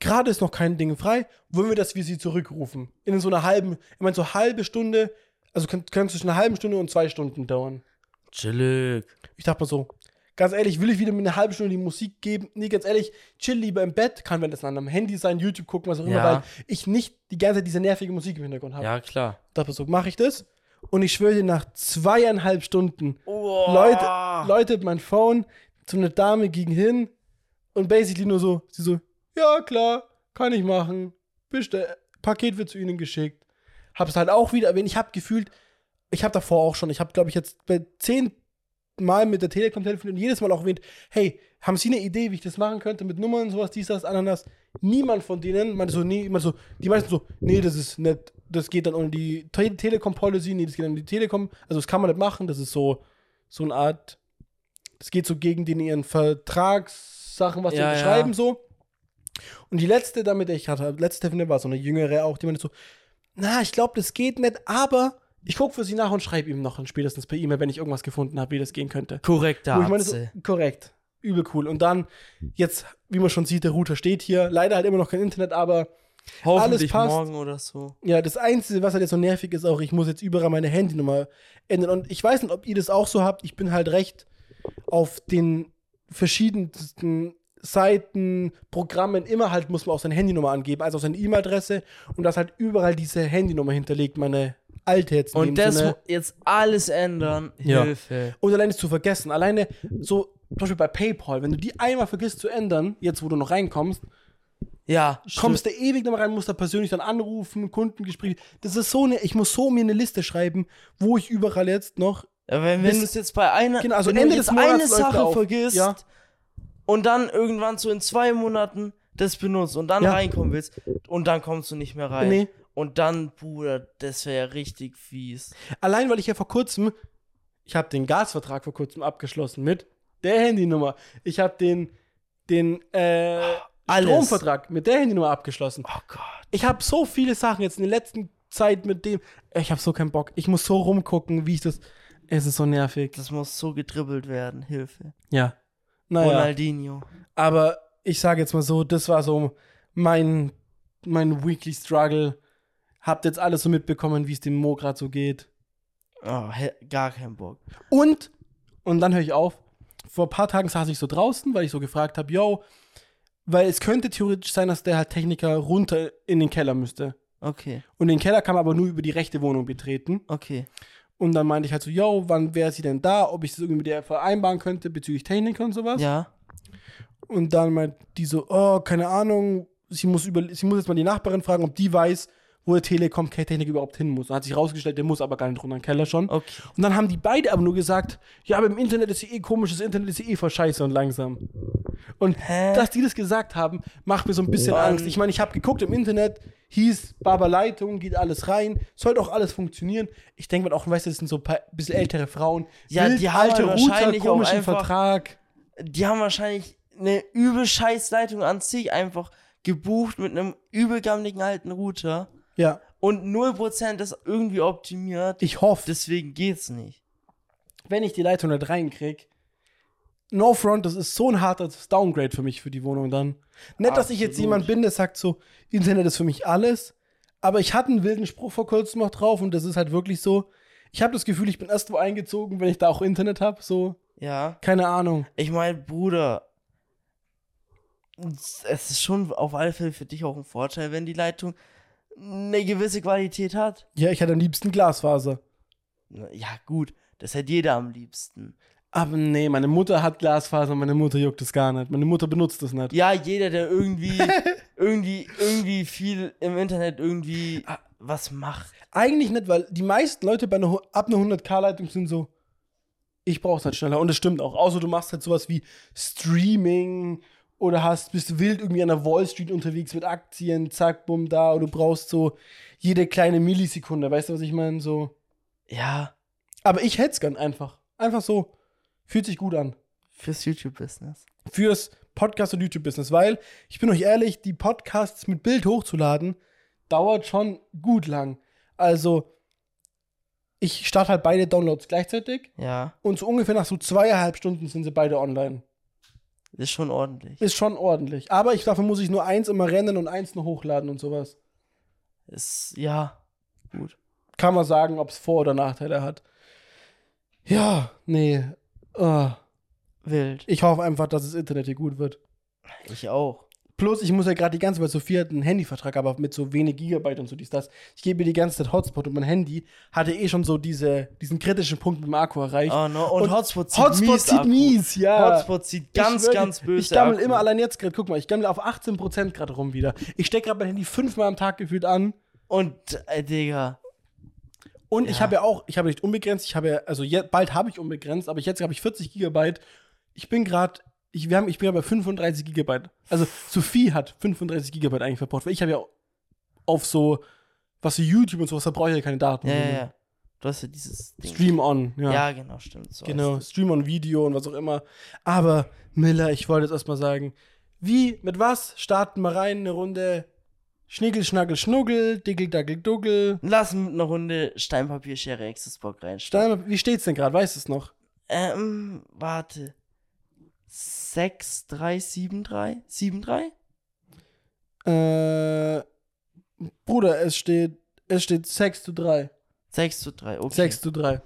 gerade ist noch kein Ding frei, wollen wir, dass wir sie zurückrufen? In so einer halben, ich meine so halbe Stunde, also kann, kann zwischen einer halben Stunde und zwei Stunden dauern. Chillig. Ich dachte mir so, ganz ehrlich, will ich wieder mit einer halben Stunde die Musik geben? Nee, ganz ehrlich, chill lieber im Bett, kann wenn das an einem Handy sein, YouTube gucken, was auch immer, Ja. weil ich nicht die ganze Zeit diese nervige Musik im Hintergrund habe. Ja, klar. dachte so, mache ich das? Und ich schwöre dir, nach zweieinhalb Stunden. Leute, läutet mein Phone, so eine Dame ging hin und basically nur so, sie so, ja klar, kann ich machen, bestell, Paket wird zu Ihnen geschickt. Hab's halt auch wieder erwähnt, ich habe gefühlt, ich habe davor auch schon, ich habe glaube ich jetzt bei zehn Mal mit der Telekom telefoniert und jedes Mal auch erwähnt, hey, haben Sie eine Idee, wie ich das machen könnte mit Nummern, sowas, dies, das, Ananas? Niemand von denen meinte so, nee, immer so, die meisten so, nee, das ist nicht, das geht dann um die Te Telekom-Policy, nee, das geht um die Telekom, also das kann man nicht machen, das ist so, So eine Art, das geht so gegen den ihren Vertragssachen, was Ja, die ja. schreiben, so. Und die letzte, damit ich hatte, letzte Finde war so eine jüngere auch, die meinte so, na, ich glaube, das geht nicht, aber ich gucke für sie nach und schreibe ihm noch spätestens per E-Mail, wenn ich irgendwas gefunden habe, wie das gehen könnte. Ich meine, so, Atze. korrekt. Übel cool. Und dann, jetzt, wie man schon sieht, der Router steht hier. Leider halt immer noch kein Internet, aber Hoffentlich passt. morgen oder so. ja, das Einzige, was halt jetzt so nervig ist, auch, ich muss jetzt überall meine Handynummer ändern. Und ich weiß nicht, ob ihr das auch so habt. Ich bin halt recht auf den verschiedensten Seiten, Programmen, immer halt muss man auch seine Handynummer angeben, also auch seine E-Mail-Adresse und das halt überall diese Handynummer hinterlegt, meine alte jetzt. Und das Sinne. jetzt alles ändern. Ja. Hilfe. Und alleine zu vergessen. Alleine so, zum Beispiel bei PayPal, wenn du die einmal vergisst zu ändern, jetzt wo du noch reinkommst, Ja, kommst du ewig noch rein, musst da persönlich dann anrufen, Kundengespräch. Das ist so eine, ich muss so mir eine Liste schreiben, wo ich überall jetzt noch. Ja, wenn, wenn du es jetzt bei einer, Genau, also wenn Ende du jetzt eine Sache auf. vergisst Ja. und dann irgendwann so in zwei Monaten das benutzt und dann Ja. reinkommen willst und dann kommst du nicht mehr rein. Nee. Und dann, Bruder, das wäre ja richtig fies. Allein, weil ich ja vor kurzem, ich habe den Gasvertrag vor kurzem abgeschlossen mit der Handynummer. Ich habe den, den äh, Alles. Stromvertrag mit der Handynummer abgeschlossen. Oh Gott. Ich habe so viele Sachen jetzt in der letzten Zeit mit dem. Ich habe so keinen Bock. Ich muss so rumgucken, wie ich das. Es ist so nervig. Das muss so gedribbelt werden. Hilfe. Ja. Naja. Ronaldinho. Aber ich sage jetzt mal so, das war so mein, mein Weekly Struggle. Habt jetzt alles so mitbekommen, wie es dem Mo gerade so geht. Oh, gar keinen Bock. Und, und dann höre ich auf, vor ein paar Tagen saß ich so draußen, weil ich so gefragt habe, yo, weil es könnte theoretisch sein, dass der halt Techniker runter in den Keller müsste. Okay, Und den Keller kann man aber nur über die rechte Wohnung betreten. okay. Und dann meinte ich halt so, yo, wann wäre sie denn da, ob ich das irgendwie mit der vereinbaren könnte bezüglich Techniker und sowas. Ja. Und dann meint die so, oh, keine Ahnung, sie muss, über, sie muss jetzt mal die Nachbarin fragen, ob die weiß, wo der Telekom-Technik überhaupt hin muss. Und hat sich rausgestellt, der muss aber gar nicht runter in den Keller schon. Okay. Und dann haben die beide aber nur gesagt, ja, aber im Internet ist ja eh komisch, das Internet ist eh voll scheiße und langsam. Und Hä? dass die das gesagt haben, macht mir so ein bisschen Mann. Angst. Ich meine, ich habe geguckt im Internet, hieß Barber Leitung, geht alles rein, sollte auch alles funktionieren. Ich denke mal auch, weißt du, das sind so ein paar bisschen ältere Frauen. Ja, Wild die haben alte Router, komischen einfach- Vertrag. Die haben wahrscheinlich eine übel Scheißleitung an sich einfach gebucht mit einem übelgammeligen alten Router Ja, und 0% ist irgendwie optimiert. ich hoffe, Deswegen geht's nicht. wenn ich die Leitung nicht reinkrieg, No Front, das ist so ein harter Downgrade für mich für die Wohnung dann. Nicht, dass ich jetzt jemand bin, der sagt so, Internet ist für mich alles, aber ich hatte einen wilden Spruch vor kurzem noch drauf und das ist halt wirklich so. Ich habe das Gefühl, ich bin erst wo eingezogen, wenn ich da auch Internet habe, so, Ja. keine Ahnung. Ich meine, Bruder, es ist schon auf alle Fälle für dich auch ein Vorteil, wenn die Leitung eine gewisse Qualität hat. Ja, ich hätte am liebsten Glasfaser. Ja, gut, das hätte jeder am liebsten. Aber nee, meine Mutter hat Glasfaser, meine Mutter juckt es gar nicht. Meine Mutter benutzt das nicht. Ja, jeder, der irgendwie, irgendwie, irgendwie viel im Internet irgendwie Ah. was macht. Eigentlich nicht, weil die meisten Leute bei einer, ab einer 100k-Leitung sind so, ich brauch's halt schneller. Und das stimmt auch. Außer du machst halt sowas wie Streaming oder hast, bist wild irgendwie an der Wall Street unterwegs mit Aktien, zack, bumm, da. Und du brauchst so jede kleine Millisekunde. Weißt du, was ich meine? So. Ja, Aber ich hätte es gern einfach. Einfach so. Fühlt sich gut an. fürs YouTube-Business. Fürs Podcast- und YouTube-Business. Weil, ich bin euch ehrlich, die Podcasts mit Bild hochzuladen, dauert schon gut lang. Also, ich starte halt beide Downloads gleichzeitig. Ja, Und so ungefähr nach so zweieinhalb Stunden sind sie beide online. Ist schon ordentlich. Ist schon ordentlich. Aber ich, dafür muss ich nur eins immer rennen und eins nur hochladen und sowas. Ist, ja, gut. Kann man sagen, ob es Vor- oder Nachteile hat. Ja, nee. Ah, Wild. ich hoffe einfach, dass das Internet hier gut wird. Ich auch. Plus, ich muss ja gerade die ganze Zeit, Sophia hat einen Handyvertrag, aber mit so wenig Gigabyte und so dies, das. Ich gebe ihr die ganze Zeit Hotspot und mein Handy hatte eh schon so diese, diesen kritischen Punkt mit dem Akku erreicht. Oh no, und, Und Hotspot zieht Hotspot mies zieht mies, ja. Hotspot zieht ganz, Ich ganz böse Ich gammel Akku. immer allein jetzt gerade, guck mal, ich gammel auf 18% gerade rum wieder. Ich stecke gerade mein Handy fünfmal am Tag gefühlt an. Und, äh, Digga. Und ich Ja. habe ja auch, ich habe nicht unbegrenzt, ich habe ja, also je, bald habe ich unbegrenzt, aber jetzt habe ich 40 Gigabyte. Ich bin gerade, ich, wir haben, ich bin ja bei 35 Gigabyte. Also Sophie hat 35 Gigabyte eigentlich verbraucht, weil ich habe ja auf so, was so YouTube und sowas, da brauche ich ja keine Daten. Ja, ja, ja. Du hast ja dieses Ding. Stream on, ja. Ja, genau, stimmt. So genau. Stream on Video und was auch immer. Aber, Miller, ich wollte jetzt erstmal sagen, wie, mit was starten wir rein eine Runde Schniggel, Schnaggel, Schnuggel, Diggel, Daggel, Duggel. Lass mit einer Runde Steinpapier, Schere, Exesbock reinstarten. Stein, wie steht's denn gerade? Weißt du es noch? Ähm, warte. 6, 3, 7, 3? 7, 3? Äh, Bruder, es steht, es steht 6 zu 3. 6 zu 3, okay. 6 zu 3.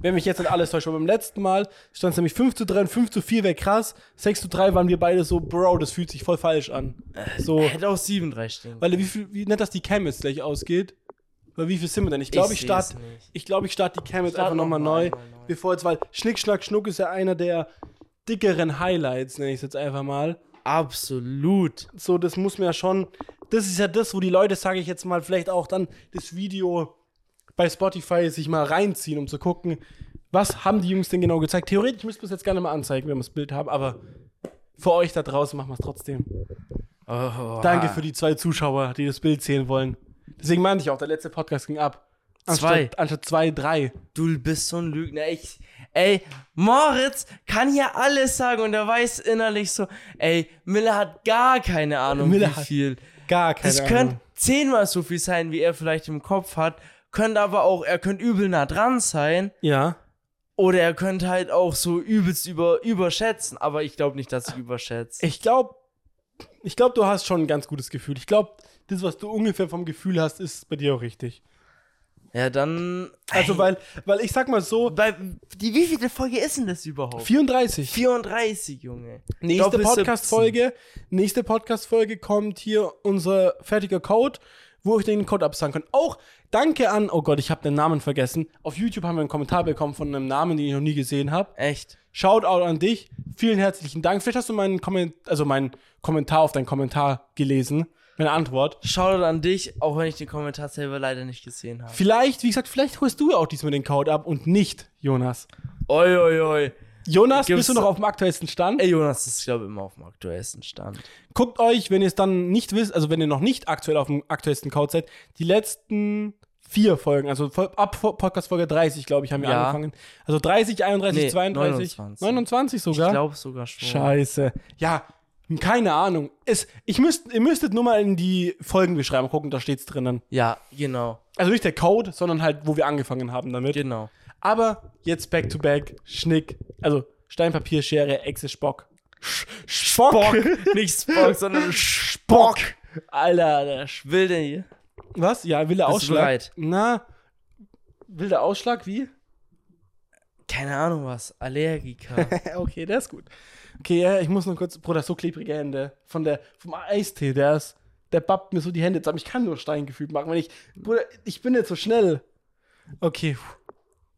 Wenn mich jetzt nicht alles täuscht, aber beim letzten Mal stand es nämlich 5 zu 3 und 5 zu 4 wäre krass. 6 zu 3 waren wir beide so, Bro, das fühlt sich voll falsch an. So, Hätte auch 7, 3 stehen. weil wie viel, wie nett, dass die Cam jetzt gleich ausgeht. Weil wie viel sind wir denn? Ich glaube, ich, seh's starte, nicht. ich glaube, ich starte die Cam jetzt Start einfach nochmal noch neu. neu. Bevor jetzt, weil Schnick, Schnack, Schnuck ist ja einer der dickeren Highlights, nenne ich es jetzt einfach mal. Absolut. so, das muss man ja schon, das ist ja das, wo die Leute, sage ich jetzt mal, vielleicht auch dann das Video bei Spotify sich mal reinziehen, um zu gucken, was haben die Jungs denn genau gezeigt. Theoretisch müssten wir es jetzt gerne mal anzeigen, wenn wir das Bild haben, aber für euch da draußen machen wir es trotzdem. Oh, Danke für die zwei Zuschauer, die das Bild sehen wollen. Deswegen meinte ich auch, der letzte Podcast ging ab. Zwei. Anstatt, anstatt zwei, drei. Du bist so ein Lügner. Ich, ey, Moritz kann hier alles sagen und er weiß innerlich so, ey, Miller hat gar keine Ahnung, Miller wie viel. Gar keine Das Ahnung. könnte zehnmal so viel sein, wie er vielleicht im Kopf hat. Könnte aber auch, er könnte übel nah dran sein. Ja. Oder er könnte halt auch so übelst über, überschätzen. Aber ich glaube nicht, dass ich überschätze. Ich glaube, ich glaube, du hast schon ein ganz gutes Gefühl. Ich glaube, das, was du ungefähr vom Gefühl hast, ist bei dir auch richtig. Ja, dann. Also, weil, weil ich sag mal so, Bei, die, wie viele Folge ist denn das überhaupt? 34. 34, Junge. Nächste Podcast-Folge, nächste Podcast-Folge kommt hier unser fertiger Code, wo ich den Code absagen kann. Auch danke an, oh Gott, ich habe den Namen vergessen. Auf YouTube haben wir einen Kommentar bekommen von einem Namen, den ich noch nie gesehen habe. Echt. Shoutout an dich. Vielen herzlichen Dank. Vielleicht hast du meinen, Komment also meinen Kommentar auf deinen Kommentar gelesen. Meine Antwort. Shoutout an dich, auch wenn ich den Kommentar selber leider nicht gesehen habe. Vielleicht, wie gesagt, vielleicht holst du auch diesmal den Code ab und nicht Jonas. Oi, oi, oi. Jonas, Gibt's- bist du noch auf dem aktuellsten Stand? Ey, Jonas ist, glaube ich, immer auf dem aktuellsten Stand. Guckt euch, wenn ihr es dann nicht wisst, also wenn ihr noch nicht aktuell auf dem aktuellsten Code seid, die letzten vier Folgen, also ab Podcast Folge 30, glaube ich, haben wir Ja. angefangen. Also 30, 31, Nee, 32, 29. 29 sogar. Ich glaube sogar schon. Scheiße. Ja, keine Ahnung. Es, ich müsst, ihr müsstet nur mal in die Folgenbeschreibung gucken, da steht's drinnen. Ja, genau. Also nicht der Code, sondern halt, wo wir angefangen haben damit. Genau. Aber jetzt back to back, Schnick, also Stein, Papier, Schere, Echse, Spock. Sch Spock. Nicht Spock, sondern Spock. Alter, der will denn hier? Was? Ja, wilder Bist Ausschlag. bereit? Na, wilder Ausschlag, wie? Keine Ahnung was. Allergiker. okay, der ist gut. Okay, ja, ich muss noch kurz, Bruder, so klebrige Hände. Von der, vom Eistee, der ist, der bappt mir so die Hände zusammen. Ich kann nur Steingefühl machen, wenn ich, Bruder, ich bin nicht so schnell. Okay,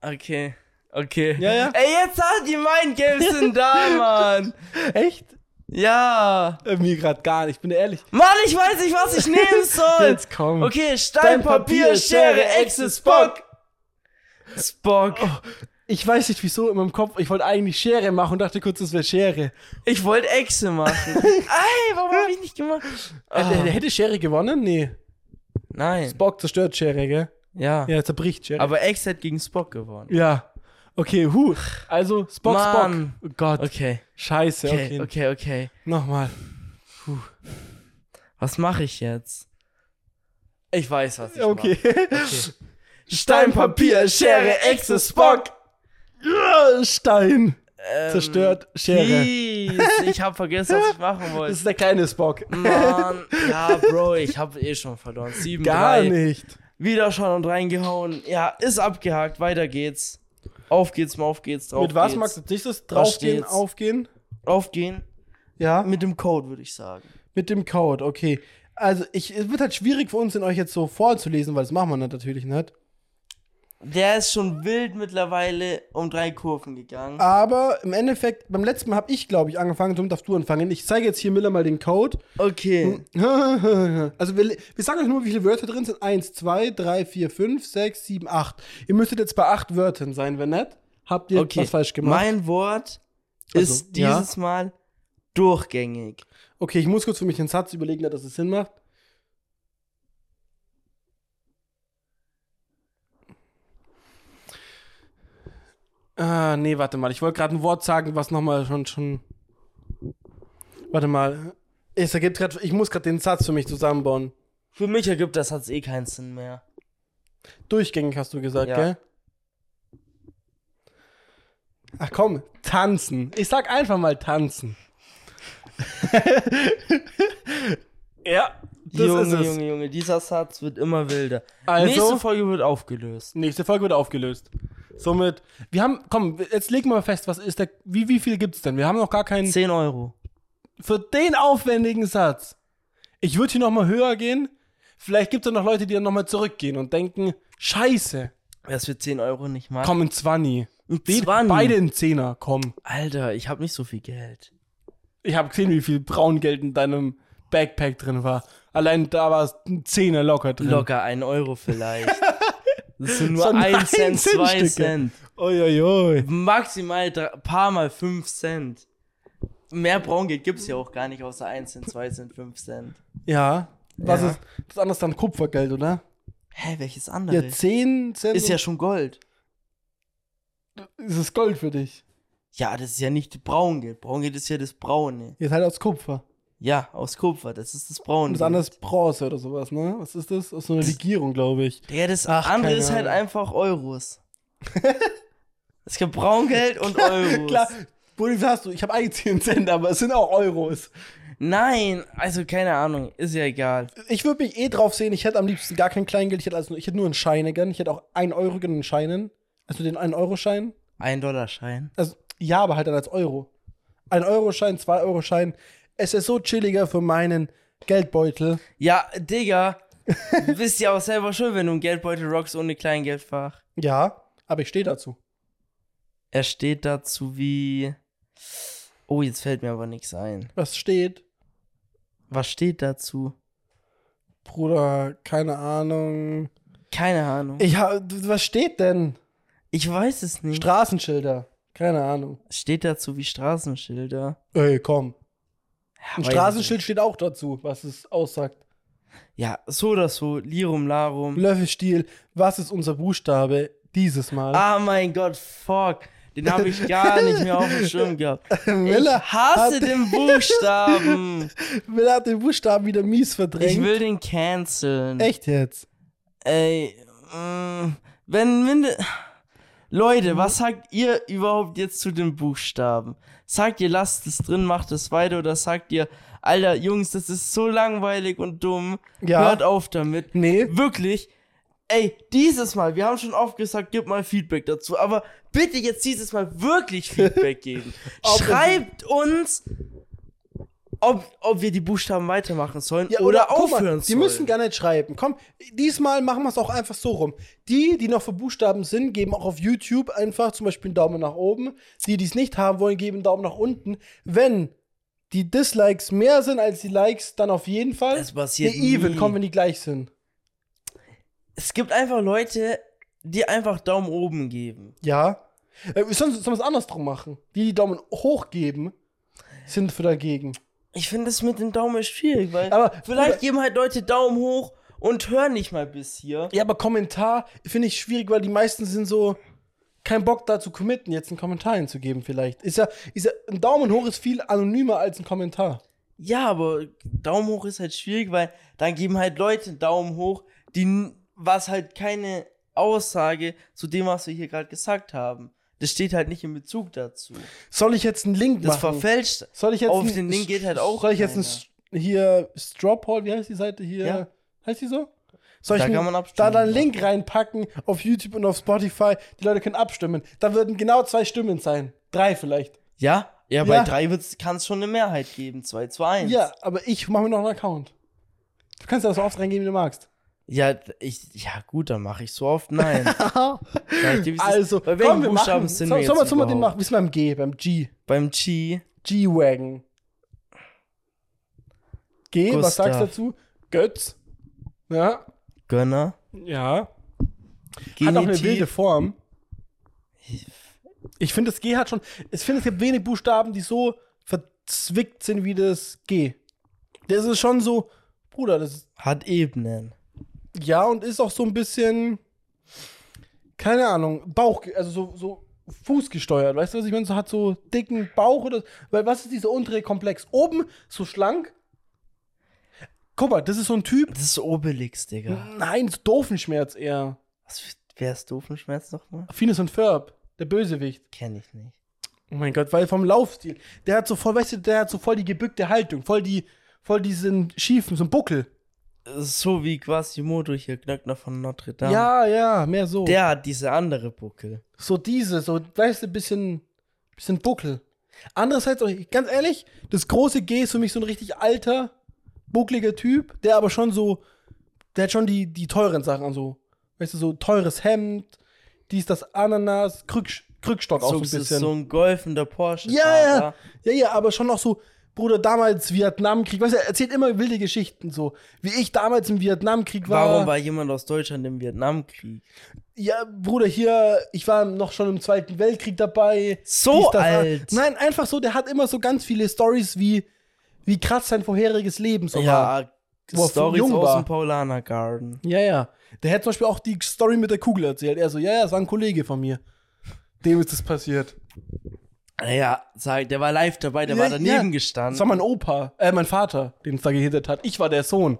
Okay. Okay. Ja, ja. Ey, jetzt hat die Mindgames sind da, Mann. echt? Ja. Äh, mir gerade gar nicht, ich bin ehrlich. Mann, ich weiß nicht, was ich nehmen soll. Jetzt komm. Okay, Stein, Papier, Schere, Echse, Spock. Spock. Ich weiß nicht wieso in meinem Kopf, ich wollte eigentlich Schere machen und dachte kurz, das wäre Schere. Ich wollte Echse machen. Ey, warum hab ich nicht gemacht? Äh, Ah, der, der hätte Schere gewonnen? Nee. nein. Spock zerstört Schere, gell? Ja. Ja, zerbricht Schere. Aber Echse hat gegen Spock gewonnen. ja. Okay, hu. Also, Spock, Mann. Spock. Oh Gott. Okay. Scheiße, okay. Okay, okay, okay. Nochmal. Was mache ich jetzt? Ich weiß, was ich Okay. mache. Stein, Papier, Schere, Echse, Spock. Ja, Stein. Ähm, Zerstört Schere. Peace. Ich habe vergessen, was ich machen Das wollte. ist der kleine Spock. Mann, ja, Bro, ich habe eh schon verloren. 7, Gar 3. nicht. Wieder schon und reingehauen. Ja, ist abgehakt. Weiter geht's. Auf geht's, auf geht's, drauf Mit was geht's. magst du als nächstes? Draufgehen, aufgehen? Aufgehen. Ja. Mit dem Code, würde ich sagen. Mit dem Code, okay. Also, ich, es wird halt schwierig für uns, den euch jetzt so vorzulesen, weil das machen wir natürlich nicht. Der ist schon wild mittlerweile um drei Kurven gegangen. Aber im Endeffekt, beim letzten Mal habe ich, glaube ich, angefangen, somit darfst du anfangen. Ich zeige jetzt hier Miller mal den Code. Okay. Also wir, wir sagen euch nur, wie viele Wörter drin sind. Eins, zwei, drei, vier, fünf, sechs, sieben, acht. Ihr müsstet jetzt bei acht Wörtern sein, wenn nicht. Habt ihr Okay. was falsch gemacht? Mein Wort Also, ist ja. dieses Mal durchgängig. okay, ich muss kurz für mich einen Satz überlegen, dass es Sinn macht. Ah, nee, warte mal. Ich wollte gerade ein Wort sagen, was nochmal schon, schon. Warte mal. Es ergibt grad, ich muss gerade den Satz für mich zusammenbauen. Für mich ergibt das Satz eh keinen Sinn mehr. Durchgängig hast du gesagt, Ja. gell? Ach komm, tanzen. Ich sag einfach mal tanzen. ja, das Junge, ist es. Junge, Junge, dieser Satz wird immer wilder. Also, Nächste Folge wird aufgelöst. nächste Folge wird aufgelöst. Somit, wir haben, komm, jetzt legen wir mal fest, was ist der, wie, wie viel gibt's denn? Wir haben noch gar keinen, 10 Euro. für den aufwendigen Satz. Ich würde hier noch mal höher gehen. Vielleicht gibt es noch Leute, die dann noch mal zurückgehen und denken, scheiße, Wer es für 10 Euro nicht macht. komm in 20. ein Be- 20. Beide in Zehner, komm. Alter, ich habe nicht so viel Geld. Ich habe gesehen, wie viel Braungeld in deinem Backpack drin war. Allein da war es ein Zehner locker drin. Locker 1 Euro vielleicht. Das sind nur So 1 Cent, 2 Stücke. Cent. Uiuiui. Maximal drei, paar mal 5 Cent. Mehr Braungeld gibt's ja auch gar nicht, außer 1 Cent, 2 Cent, 5 Cent. Ja. Was Ja. ist das andere ist dann Kupfergeld, oder? Hä, welches andere? Ja, 10 Cent ist ja schon Gold. ist es Gold für dich. Ja, das ist ja nicht Braungeld. Braungeld ist ja das Braune. Jetzt halt aus Kupfer. Ja, aus Kupfer, das ist das Und Braune. das andere ist Bronze oder sowas, ne? Was ist das? Aus so einer Legierung, glaube ich. Ja, das Ach, andere ist halt einfach Euros. es gibt Braungeld und Euros. Klar, Buddy, was hast du? Ich habe eigentlich 10 Cent, aber es sind auch Euros. Nein, also keine Ahnung, ist ja egal. Ich würde mich eh drauf sehen, ich hätte am liebsten gar kein Kleingeld, ich hätte, also, ich hätte nur einen Scheine gern. Ich hätte auch 1 Euro gern in Scheinen. Also den 1-Euro-Schein. Ein Dollarschein. Also, ja, aber halt dann als Euro. Ein Euro-Schein, 2-Euro-Schein. Es ist so chilliger für meinen Geldbeutel. Ja, Digga, du bist ja auch selber schuld, wenn du einen Geldbeutel rockst ohne Kleingeldfach. Ja, aber ich stehe dazu. Er steht dazu wie. Oh, jetzt fällt mir aber nichts ein. Was steht? Was steht dazu? Bruder, keine Ahnung. Keine Ahnung. Ich ha, was steht denn? Ich weiß es nicht. Straßenschilder. Keine Ahnung. steht dazu wie Straßenschilder. Ey, komm. Ein Straßenschild steht auch dazu, was es aussagt. ich. Ja, so oder so. Lirum Larum. Löffelstiel, was ist unser Buchstabe dieses Mal? Ah, mein Gott, fuck. Den habe ich gar nicht mehr auf dem Schirm gehabt. Ich Miller, hasse hat, den Buchstaben. Miller hat den Buchstaben wieder mies verdrängt. Ich will den canceln. Echt jetzt? Ey, mh, wenn minde Leute, was sagt ihr überhaupt jetzt zu den Buchstaben? Sagt ihr, lasst es drin, macht es weiter oder sagt ihr, Alter, Jungs, das ist so langweilig und dumm. Ja. Hört auf damit. Nee. Wirklich. Ey, dieses Mal, wir haben schon oft gesagt, gib mal Feedback dazu, aber bitte jetzt dieses Mal wirklich Feedback geben. Schreibt uns, ob, ob wir die Buchstaben weitermachen sollen Ja, oder, mal, aufhören Die sollen. müssen gar nicht schreiben. Komm, diesmal machen wir es auch einfach so rum. Die, die noch für Buchstaben sind, geben auch auf YouTube einfach zum Beispiel einen Daumen nach oben. Die, die es nicht haben wollen, geben einen Daumen nach unten. Wenn die Dislikes mehr sind als die Likes, dann auf jeden Fall. Das passiert Nee, even, nie. komm, wenn die gleich sind. Es gibt einfach Leute, die einfach Daumen oben geben. Ja. Äh, sollen sollen wir es andersrum machen? Die, die Daumen hoch geben, sind für dagegen. Ich finde das mit dem Daumen schwierig, weil Aber, vielleicht geben halt Leute Daumen hoch und hören nicht mal bis hier. Ja, aber Kommentar finde ich schwierig, weil die meisten sind so kein Bock da zu committen, jetzt einen Kommentar hinzugeben vielleicht. Ist ja, ist ja, ein Daumen hoch ist viel anonymer als ein Kommentar. Ja, aber Daumen hoch ist halt schwierig, weil dann geben halt Leute Daumen hoch, die was halt keine Aussage zu dem, was wir hier gerade gesagt haben. Das steht halt nicht in Bezug dazu. Soll ich jetzt einen Link Das machen? verfälscht. Soll ich jetzt auf den Link geht halt auch Soll ich jetzt einen, hier Strawpoll, wie heißt die Seite hier? Ja. Heißt die so? Soll Da ich einen- da abstimmen. dann einen Link reinpacken auf YouTube und auf Spotify? Die Leute können abstimmen. Da würden genau zwei Stimmen sein. Drei vielleicht. Ja? Ja, bei Ja. drei kann es schon eine Mehrheit geben. 2 zu 1. Ja, aber ich mache mir noch einen Account. Du kannst ja so oft reingehen, wie du magst. Ja, ich, ja gut, dann mache ich so oft nein. Ich wie ist. Also, bei welchen komm, wir Buchstaben machen. sind so, wir sollen wir, den machen? Bis beim G, beim G. Beim G, G-Wagon. G, was Gustav. sagst du dazu? Götz. Ja. Gönner, Ja. Hat auch eine wilde Form. Ich finde, das G hat schon. Ich finde, es gibt wenig Buchstaben, die so verzwickt sind wie das G. Das ist schon so, Bruder, das ist. hat Ebenen. Ja, und ist auch so ein bisschen. Keine Ahnung, Bauch, also so, so Fuß gesteuert. Weißt du, was ich meine? So hat so dicken Bauch oder. Weil was ist dieser untere Komplex? Oben so schlank. Guck mal, das ist so ein Typ. Das ist Obelix, Digga. Nein, so Doofenschmerz eher. Was, wer ist Doofenschmerz nochmal? Phineas und Ferb, der Bösewicht. Kenn ich nicht. Oh mein Gott, weil vom Laufstil. Der hat so voll, weißt du, der hat so voll die gebückte Haltung, voll die, voll diesen schiefen, so ein Buckel. So wie Quasimodo hier, Knöckner von Notre Dame. Ja, ja, mehr so. Der hat diese andere Buckel. So diese, so, weißt du, bisschen, bisschen Buckel. Andererseits, auch, ganz ehrlich, das große G ist für mich so ein richtig alter, buckliger Typ, der aber schon so, der hat schon die, die teuren Sachen an, so, weißt du, so teures Hemd, dies, das Ananas, Krück, Krückstock auch so ein bisschen. so ein golfender Porsche. Ja, ja, ja, ja, aber schon noch so, Bruder, damals Vietnamkrieg, weißt du, er erzählt immer wilde Geschichten, so, wie ich damals im Vietnamkrieg war. Warum war jemand aus Deutschland im Vietnamkrieg? Ja, Bruder, hier, ich war noch schon im Zweiten Weltkrieg dabei. So alt? Nein, einfach so, der hat immer so ganz viele Stories, wie, wie krass sein vorheriges Leben so war. Ja, Wo er Stories aus war. dem Paulaner Garden. Ja, ja. Der hat zum Beispiel auch die Story mit der Kugel erzählt. Er so, ja, ja, das war ein Kollege von mir. Dem ist das passiert. Ja, sag, der war live dabei, der Ja, war daneben ja. Das gestanden. war mein Opa, äh, mein Vater, den es da gehittet hat. Ich war der Sohn,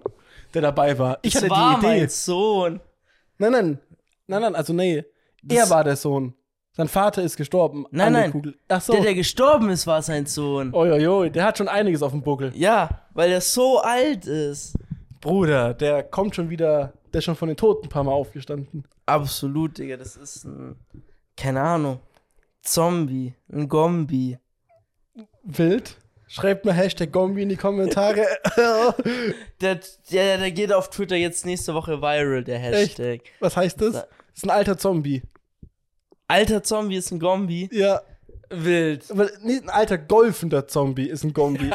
der dabei war. Ich das hatte war die Idee. mein Sohn. Nein, nein. Nein, nein, also nee. Das- er war der Sohn. Sein Vater ist gestorben. Nein, der nein. Kugel. Ach so. Der, der gestorben ist, war sein Sohn. Uiuiui, der hat schon einiges auf dem Buckel. Ja, weil er so alt ist. Bruder, der kommt schon wieder, der ist schon von den Toten ein paar Mal aufgestanden. Absolut, Digga, das ist ein, keine Ahnung, Zombie, ein Gombi. Wild. Schreibt mal Hashtag Gombi in die Kommentare. Der, der, der geht auf Twitter jetzt nächste Woche viral, der Hashtag. Was heißt das? Das ist ein alter Zombie. Alter Zombie ist ein Gombi. Ja. Wild. Aber nicht ein alter golfender Zombie ist ein Gombi.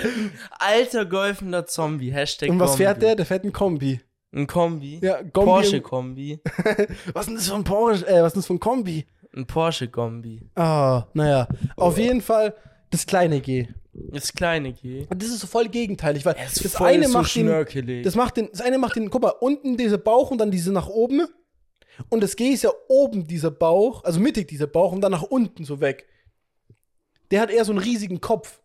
Alter golfender Zombie, Hashtag Und was Gombi. fährt der? Der fährt ein Kombi. Ein Kombi. Ja, Gombi. Porsche-Kombi. Was ist denn das für ein Porsche? Äh, was ist denn das für ein Kombi? Ein Porsche-Kombi. Ah, naja. Auf jeden Fall das kleine G. Das kleine G. Und das ist so voll gegenteilig, weil ist das voll eine so macht den, das macht den, das eine macht den, guck mal, unten dieser Bauch und dann diese nach oben. Und das G ist ja oben dieser Bauch, also mittig dieser Bauch und dann nach unten so weg. Der hat eher so einen riesigen Kopf.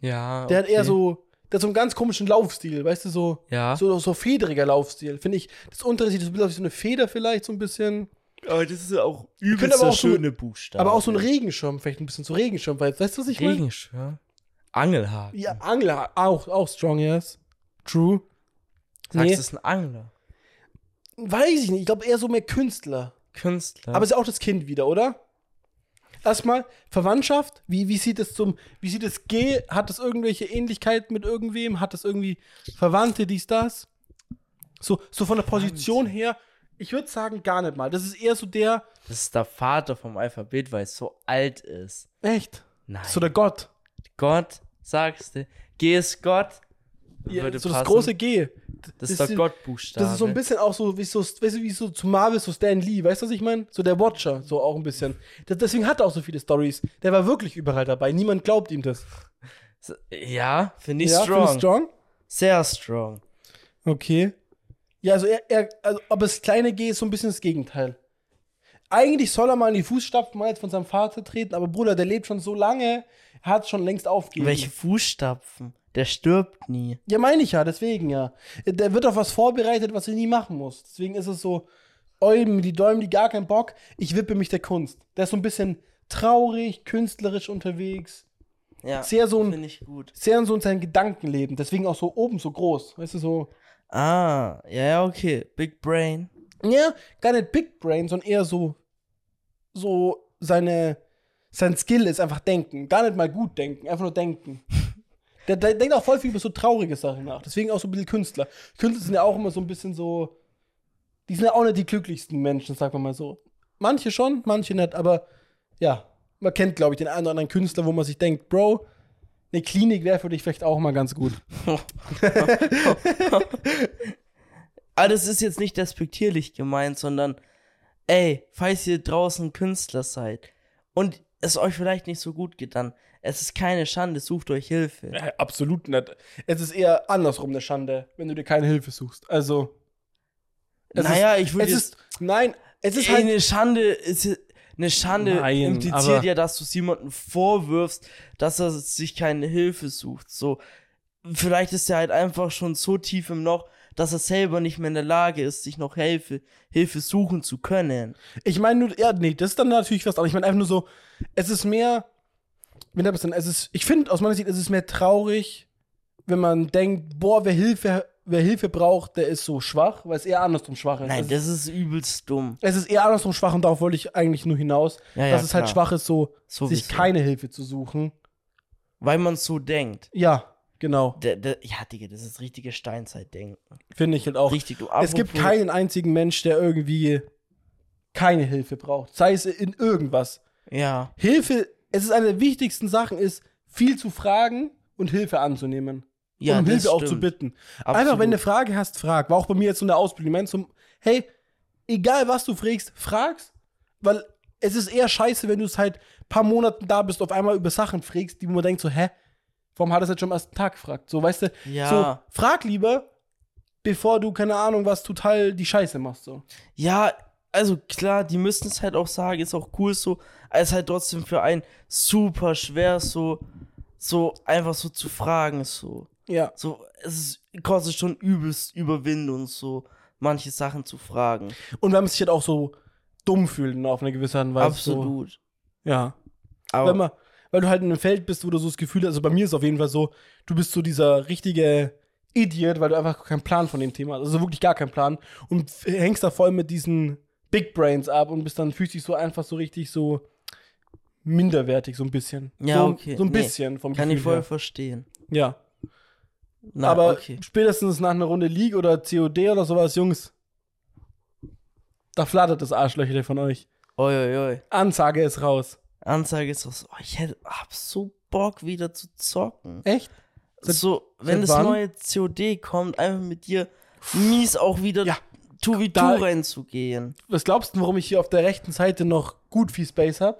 ja, Der hat eher okay. so, der hat so einen ganz komischen Laufstil, weißt du, so, Ja. so, so federiger Laufstil. Finde ich, das untere sieht so ein bisschen aus wie so eine Feder vielleicht, so ein bisschen. Aber das ist ja auch übelst aber auch so- schöne Buchstaben. Aber auch so ein Regenschirm, vielleicht ein bisschen so Regenschirm, weil, weißt du, was ich meine? Regenschirm. Angelhaken. Ja, Angler, auch, auch strong, yes. True. Sagst Nee. du, es ist ein Angler? Weiß ich nicht, ich glaube eher so mehr Künstler. Künstler. Aber ist ja auch das Kind wieder, oder? Erstmal, Verwandtschaft, wie, wie sieht es zum, wie sieht es G? Hat es irgendwelche Ähnlichkeiten mit irgendwem? Hat es irgendwie Verwandte, dies, das? So, so von der Position her, ich würde sagen, gar nicht mal. Das ist eher so der, das ist der Vater vom Alphabet, weil es so alt ist. echt, Nein. so der Gott. Gott, sagst du. G ist Gott. Ja, Würde so das passen. große G. Das ist der Gottbuchstabe. Das ist so ein bisschen auch so, wie so, weißt du, wie so zu Marvel, so Stan Lee, weißt du, was ich meine? So der Watcher, so auch ein bisschen. Das, deswegen hat er auch so viele Stories. Der war wirklich überall dabei. Niemand glaubt ihm das. Ja, finde ich ja, strong. findest du strong? Sehr strong. Okay. Ja, also er, er also, aber das kleine G ist so ein bisschen das Gegenteil. Eigentlich soll er mal in die Fußstapfen mal jetzt von seinem Vater treten, aber Bruder, der lebt schon so lange, hat schon längst aufgegeben. Welche Fußstapfen? Der stirbt nie. Ja, meine ich ja, deswegen ja. Der wird auf was vorbereitet, was er nie machen muss. Deswegen ist es so, Eulen, die Däumen, die gar keinen Bock, ich wippe mich der Kunst. Der ist so ein bisschen traurig, künstlerisch unterwegs. Ja, Sehr so ein, ich gut. sehr so in seinem Gedankenleben. Deswegen auch so oben so groß. Weißt du, so. Ah, ja, ja, okay. Big Brain. Ja, gar nicht Big Brain, sondern eher so, so seine, sein Skill ist einfach denken. Gar nicht mal gut denken, einfach nur denken. Der, der denkt auch voll viel über so traurige Sachen nach. Deswegen auch so ein bisschen Künstler. Künstler sind ja auch immer so ein bisschen so, die sind ja auch nicht die glücklichsten Menschen, sagen wir mal so. Manche schon, manche nicht, aber ja, man kennt, glaube ich, den einen oder anderen Künstler, wo man sich denkt, Bro, eine Klinik wäre für dich vielleicht auch mal ganz gut. Aber das ist jetzt nicht despektierlich gemeint, sondern, ey, falls ihr draußen Künstler seid und es euch vielleicht nicht so gut geht, dann, es ist keine Schande, sucht euch Hilfe. Äh, absolut nicht. Es ist eher andersrum eine Schande, wenn du dir keine Hilfe suchst. Also. es naja, ist, ich würde Es ist. Nein, es ist ey, halt. eine Schande ist, eine Schande Nein, impliziert ja, dass du es jemandem vorwirfst, dass er sich keine Hilfe sucht. So, vielleicht ist er halt einfach schon so tief im Loch, dass er selber nicht mehr in der Lage ist, sich noch Hilfe, Hilfe suchen zu können. Ich meine nur, ja, nee, das ist dann natürlich was, aber ich meine einfach nur so, es ist mehr, wie nennt man es denn, es ist, ich finde, aus meiner Sicht, es ist mehr traurig, wenn man denkt, boah, wer Hilfe, wer Hilfe braucht, der ist so schwach, weil es eher andersrum schwach ist. Nein, es, das ist übelst dumm. es ist eher andersrum schwach und darauf wollte ich eigentlich nur hinaus, Ja, dass ja, es halt klar. schwach ist, so So sich keine Hilfe zu suchen. Weil man so denkt. Ja, genau, Der, der, ja, Digga, das ist richtige Steinzeitdenken. finde ich halt auch. Richtig, du Es gibt keinen einzigen Mensch, der irgendwie keine Hilfe braucht, sei es in irgendwas. Ja, Hilfe, es ist eine der wichtigsten Sachen, ist viel zu fragen und Hilfe anzunehmen. Ja, um Hilfe auch zu bitten. Absolut. Einfach, wenn du eine Frage hast, frag. War auch bei mir jetzt so eine Ausbildung. Ich mein, zum, hey, egal was du fragst, fragst, weil es ist eher scheiße, wenn du es halt ein paar Monaten da bist, auf einmal über Sachen fragst, die man denkt so, hä, warum hat er es jetzt schon am ersten Tag gefragt? So, weißt du, Ja. so, frag lieber, bevor du, keine Ahnung, was total die Scheiße machst, so. Ja, also klar, die müssen es halt auch sagen, ist auch cool so, aber es ist halt trotzdem für einen super schwer, so, so einfach so zu fragen, so. Ja. So, es ist, kostet schon übelst Überwindung, so manche Sachen zu fragen. Und wenn man sich halt auch so dumm fühlt, ne, auf eine gewisse Art und Weise. Absolut. So, ja. Aber wenn man, weil du halt in einem Feld bist, wo du so das Gefühl hast, also bei mir ist es auf jeden Fall so, du bist so dieser richtige Idiot, weil du einfach keinen Plan von dem Thema hast. Also wirklich gar keinen Plan. Und hängst da voll mit diesen Big Brains ab und bist dann fühlst dich so einfach so richtig so minderwertig, so ein bisschen. Ja, so, okay. So ein Nee, bisschen vom kann ich voll her. verstehen. Ja. Na, Aber okay. spätestens nach einer Runde League oder COD oder sowas, Jungs, da flattert das Arschlöcher von euch. Oi, oi, oi. Ansage ist raus. Anzeige ist so, oh, ich hätte, hab so Bock wieder zu zocken. Echt? Seit- so, wenn das wann? neue COD kommt, einfach mit dir mies auch wieder Ja, 2v2 da- reinzugehen. Was glaubst du, warum ich hier auf der rechten Seite noch gut viel Space habe?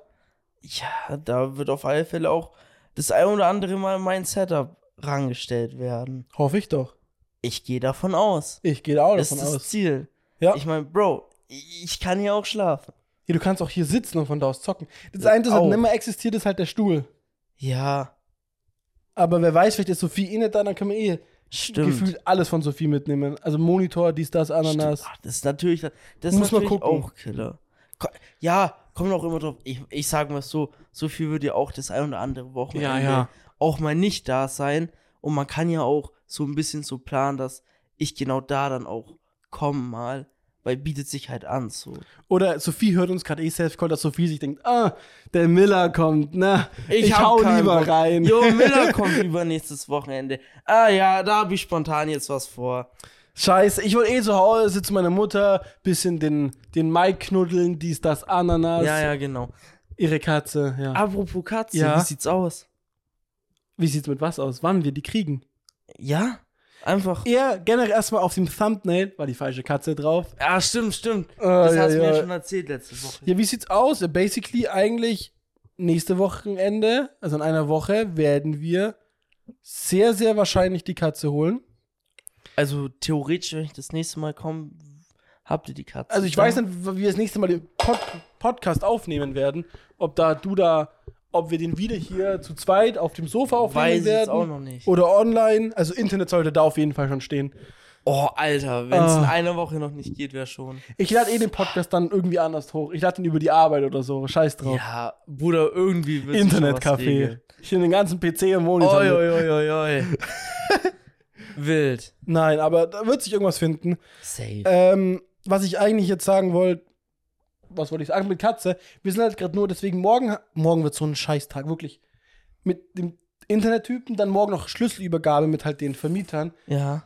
Ja, da wird auf alle Fälle auch das ein oder andere Mal mein Setup rangestellt werden. Hoffe ich doch. Ich gehe davon aus. Ich gehe auch Das ist davon das aus. Ziel. Ja. Ich meine, Bro, ich kann hier auch schlafen. ja, du kannst auch hier sitzen und von da aus zocken. Das das auch. nicht mehr existiert, ist halt der Stuhl. Ja, Aber wer weiß, vielleicht ist Sophie eh nicht da, dann können wir eh stimmt. gefühlt alles von Sophie mitnehmen. Also Monitor, dies, das, Ananas. Ach, das ist natürlich, das ist Muss man natürlich gucken. auch Killer. Ja, kommt auch immer drauf. Ich, ich sag mal so, so viel wird ja auch das ein oder andere Wochenende Ja, ja. Auch mal nicht da sein. Und man kann ja auch so ein bisschen so planen, dass ich genau da dann auch komme mal. Weil bietet sich halt an, so. Oder Sophie hört uns gerade eh selbst dass Sophie sich denkt, ah, der Miller kommt, na, ich, hab hau lieber Bock. rein. Jo, Miller kommt übernächstes Wochenende. Ah ja, da habe ich spontan jetzt was vor. Scheiße, ich wollte eh zu Hause sitzen, meine Mutter, bisschen den, den Mike knuddeln, dies, das, Ananas, Ja, ja, genau. ihre Katze, ja. Apropos Katze, Ja. wie sieht's aus? Wie sieht's mit was aus? Wann wir die kriegen? Ja? Einfach. Eher generell erstmal auf dem Thumbnail war die falsche Katze drauf. Ja, stimmt, stimmt. Ah, Das ja, hast du mir ja. ja schon erzählt letzte Woche. Ja, wie sieht's aus? Basically eigentlich nächste Wochenende, also in einer Woche, werden wir sehr, sehr wahrscheinlich die Katze holen. Also theoretisch, wenn ich das nächste Mal komme, habt ihr die Katze. Also ich weiß nicht, wie wir das nächste Mal den Pod Podcast aufnehmen werden. Ob da du da, ob wir den wieder hier zu zweit auf dem Sofa aufnehmen Weiß ich jetzt werden. auch noch nicht. Oder online. Also Internet sollte da auf jeden Fall schon stehen. Oh, Alter, wenn es in Ah. einer Woche noch nicht geht, wäre schon. Ich lade eh den Podcast dann irgendwie anders hoch. Ich lade den über die Arbeit oder so. Scheiß drauf. Ja, Bruder, irgendwie wird Internetcafé. Ich nehme den ganzen PC und Monitor. Oi, mit. oi, oi, oi, oi. Wild. Nein, aber da wird sich irgendwas finden. Safe. Ähm, was ich eigentlich jetzt sagen wollte, was wollte ich sagen mit Katze? Wir sind halt gerade nur, deswegen morgen, morgen wird so ein Scheißtag, wirklich. Mit dem Internettypen, dann morgen noch Schlüsselübergabe mit halt den Vermietern. ja.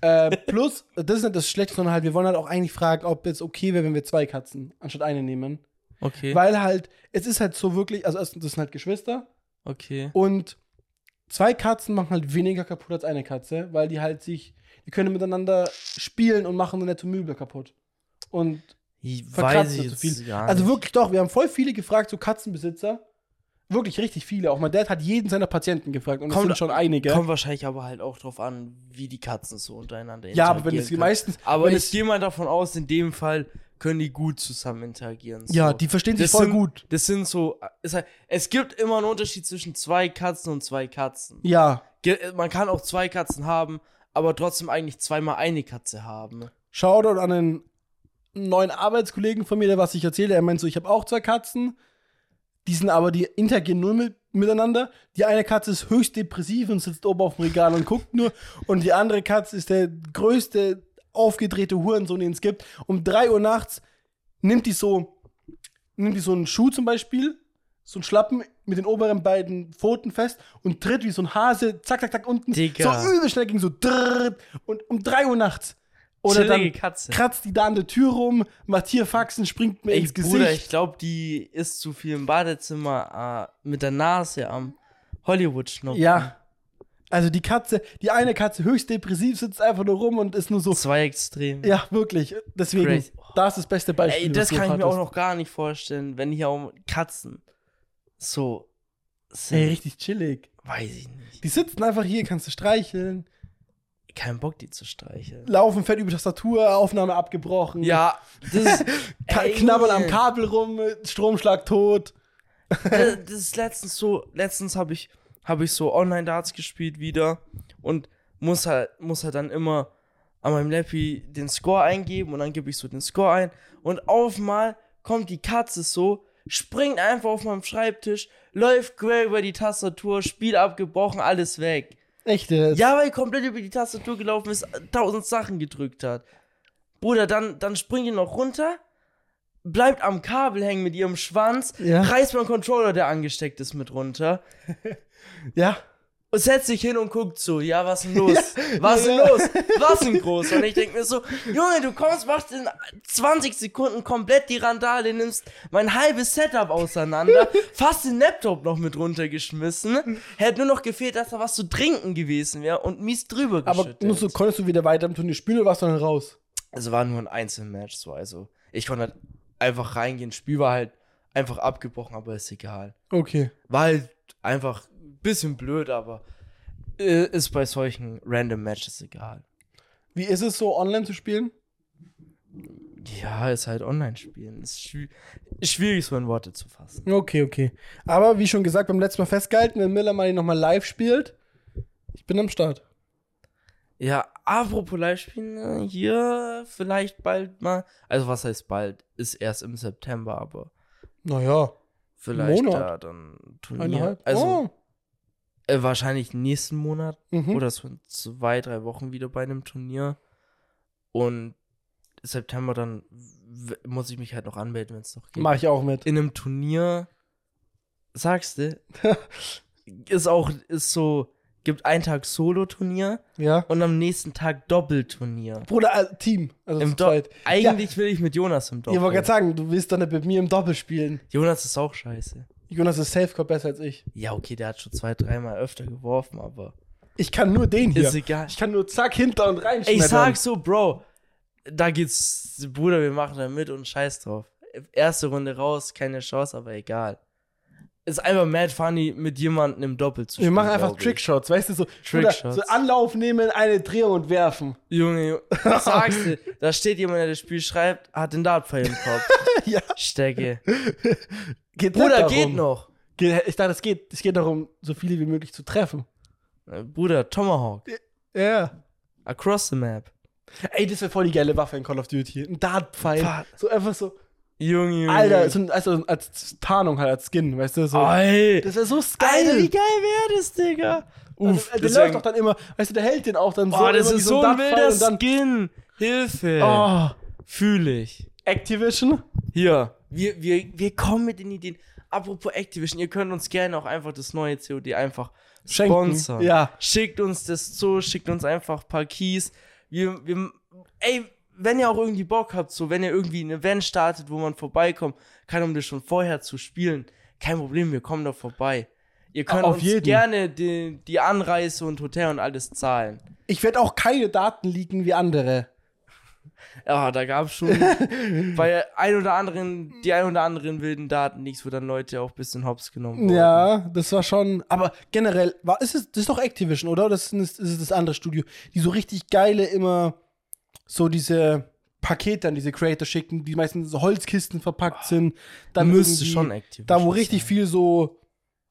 Äh, plus, das ist nicht das Schlechte, sondern halt, wir wollen halt auch eigentlich fragen, ob es okay wäre, wenn wir zwei Katzen anstatt eine nehmen. Okay. Weil halt, es ist halt so wirklich, also erstens, das sind halt Geschwister okay. und zwei Katzen machen halt weniger kaputt als eine Katze, weil die halt sich, die können miteinander spielen und machen dann netto Möbel kaputt. Und Ich weiß ich jetzt viel. Also wirklich doch, wir haben voll viele gefragt, so Katzenbesitzer. Wirklich richtig viele. Auch mein Dad hat jeden seiner Patienten gefragt und es sind schon einige. Kommt wahrscheinlich aber halt auch drauf an, wie die Katzen so untereinander ja, aber wenn es interagieren meistens. können. Aber ich gehe mal davon aus, in dem Fall können die gut zusammen interagieren. Ja, so. die verstehen sich Das voll sind- gut. Das sind so, halt, es gibt immer einen Unterschied zwischen zwei Katzen und zwei Katzen. Ja. Man kann auch zwei Katzen haben, aber trotzdem eigentlich zweimal eine Katze haben. Shoutout an einen neuen Arbeitskollegen von mir, der was ich erzähle. Er meint so, ich habe auch zwei Katzen. Die sind aber, die interagieren nur mit, miteinander. Die eine Katze ist höchst depressiv und sitzt oben auf dem Regal und guckt nur. Und die andere Katze ist der größte aufgedrehte Hurensohn, den es gibt. Um 3 Uhr nachts nimmt die so, nimmt die so einen Schuh zum Beispiel, so einen Schlappen mit den oberen beiden Pfoten fest und tritt wie so ein Hase, zack, zack, zack, unten. Digga. So übel schnell ging so drrrt, und um 3 Uhr nachts. Oder dann Katze. kratzt die da an der Tür rum, Matthias Faxen springt mir Ey, ins Gesicht. Bruder, ich glaube, die ist zu viel im Badezimmer äh, mit der Nase am Hollywood-Schnupfen. ja. Also die Katze, die eine Katze höchst depressiv sitzt einfach nur rum und ist nur so. Zwei extrem. Ja, wirklich. Deswegen, Crazy. da ist das beste Beispiel. Ey, das kann ich mir auch noch gar nicht vorstellen, wenn hier auch Katzen so sind. Ey, richtig chillig. Weiß ich nicht. Die sitzen einfach hier, kannst du streicheln, Kein Bock, die zu streicheln. laufen fett über Tastatur, Aufnahme abgebrochen. Ja, das ist. Ey, knabbern am. Kabel rum, Stromschlag tot. das, das ist letztens so, letztens habe ich, hab ich so Online-Darts gespielt wieder und muss halt, muss halt dann immer an meinem Lappy den Score eingeben und dann gebe ich so den Score ein und auf mal kommt die Katze so, springt einfach auf meinem Schreibtisch, läuft quer über die Tastatur, Spiel abgebrochen, alles weg. Echt jetzt? Ja, weil er komplett über die Tastatur gelaufen ist, tausend Sachen gedrückt hat. Bruder, dann, dann springt die noch runter, bleibt am Kabel hängen mit ihrem Schwanz, Ja. reißt beim Controller, der angesteckt ist, mit runter Ja. Und setzt sich hin und guckt so, ja, was denn los? Ja. Was denn Ja. los? Was denn groß? Und ich denke mir so, Junge, du kommst, machst in 20 Sekunden komplett die Randale, nimmst mein halbes Setup auseinander, fast den Laptop noch mit runtergeschmissen. Hätte nur noch gefehlt, dass da was zu trinken gewesen wäre und mies drüber Aber geschüttet. musst du, konntest du wieder weiter im Turnier spielen oder warst du dann raus? Es war nur ein Einzelmatch, so, also ich konnte halt einfach reingehen. Spiel war halt einfach abgebrochen, aber ist egal. Okay. War halt einfach ein bisschen blöd, aber äh, ist bei solchen random Matches egal. Wie ist es so, online zu spielen? Ja, ist halt Online-Spielen. Ist schwi schwierig, so in Worte zu fassen. Okay, okay. Aber wie schon gesagt, beim letzten Mal festgehalten, wenn Miller mal nochmal live spielt, ich bin am Start. Ja, apropos Live-Spielen, äh, hier vielleicht bald mal. Also, was heißt bald? Ist erst im September, aber Naja, vielleicht Monat. da dann Turnier. eineinhalb. Also, oh. Äh, wahrscheinlich nächsten Monat mhm. oder so in zwei, drei Wochen wieder bei einem Turnier. Und September dann muss ich mich halt noch anmelden, wenn es noch geht. Mach ich auch mit. In einem Turnier, sagst du, ist auch, ist so, gibt einen Tag Solo-Turnier Ja. und am nächsten Tag Doppelturnier. Bruder, äh, Team. Also Im Do. Eigentlich will ich mit Jonas im Ich Doppel. wollte gerade sagen, du willst doch nicht mit mir im Doppel spielen. Jonas ist auch scheiße. Jonas ist Safecore besser als ich. Ja, okay, der hat schon zwei, dreimal öfter geworfen, aber Ich kann nur den hier. ist egal. Ich kann nur zack hinter und rein Ich sag so, Bro, da geht's, Bruder, wir machen da mit und scheiß drauf. Erste Runde raus, keine Chance, aber egal. Ist einfach mad funny, mit jemandem im Doppel zu Wir spielen. machen einfach. Trickshots, weißt du, so, Bruder, Trickshots. so Anlauf nehmen, eine Drehung und werfen. Junge, Junge, was sagst du? Da steht jemand, der das Spiel schreibt, hat den Dartpfeil im Kopf. ja. Stecke. Geht Bruder, darum. geht noch. Ich dachte, es geht, es geht darum, so viele wie möglich zu treffen. Äh, Bruder, Tomahawk. Ja. Across the map. Ey, das wäre voll die geile Waffe in Call of Duty. Ein Dartpfeil. So einfach so. Junge, Junge. Alter, so also als Tarnung halt, als Skin, weißt du? So. Ey. Das wäre so Alter, geil. wie geil wäre das, Digga? Also, Uff, der deswegen- läuft doch dann immer, weißt du, der hält den auch dann so. Oh, das ist so ein wilder dann, Skin. Hilfe. Oh, Fühle ich. Activision? Hier, wir, wir, wir kommen mit den Ideen. Apropos Activision, ihr könnt uns gerne auch einfach das neue COD einfach Schenken. sponsern. Ja. Schickt uns das zu, schickt uns einfach ein paar Keys. Wir, wir, ey, wenn ihr auch irgendwie Bock habt, so, wenn ihr irgendwie ein Event startet, wo man vorbeikommt, kann um das schon vorher zu spielen, kein Problem, wir kommen da vorbei. Ihr könnt Auf uns jeden. gerne die, die Anreise und Hotel und alles zahlen. Ich werde auch keine Daten leaken wie andere. Ja, da gab es schon bei ein oder anderen, die ein oder anderen wilden Daten nichts, wo dann Leute auch ein bisschen hops genommen wurden. Ja, das war schon. Aber generell, war, ist es, das ist doch Activision, oder? Das ist, das ist das andere Studio. Die so richtig geile immer so diese Pakete an diese Creator schicken, die meistens so Holzkisten verpackt sind. Dann müsste schon Activision Da, wo richtig sein. viel so,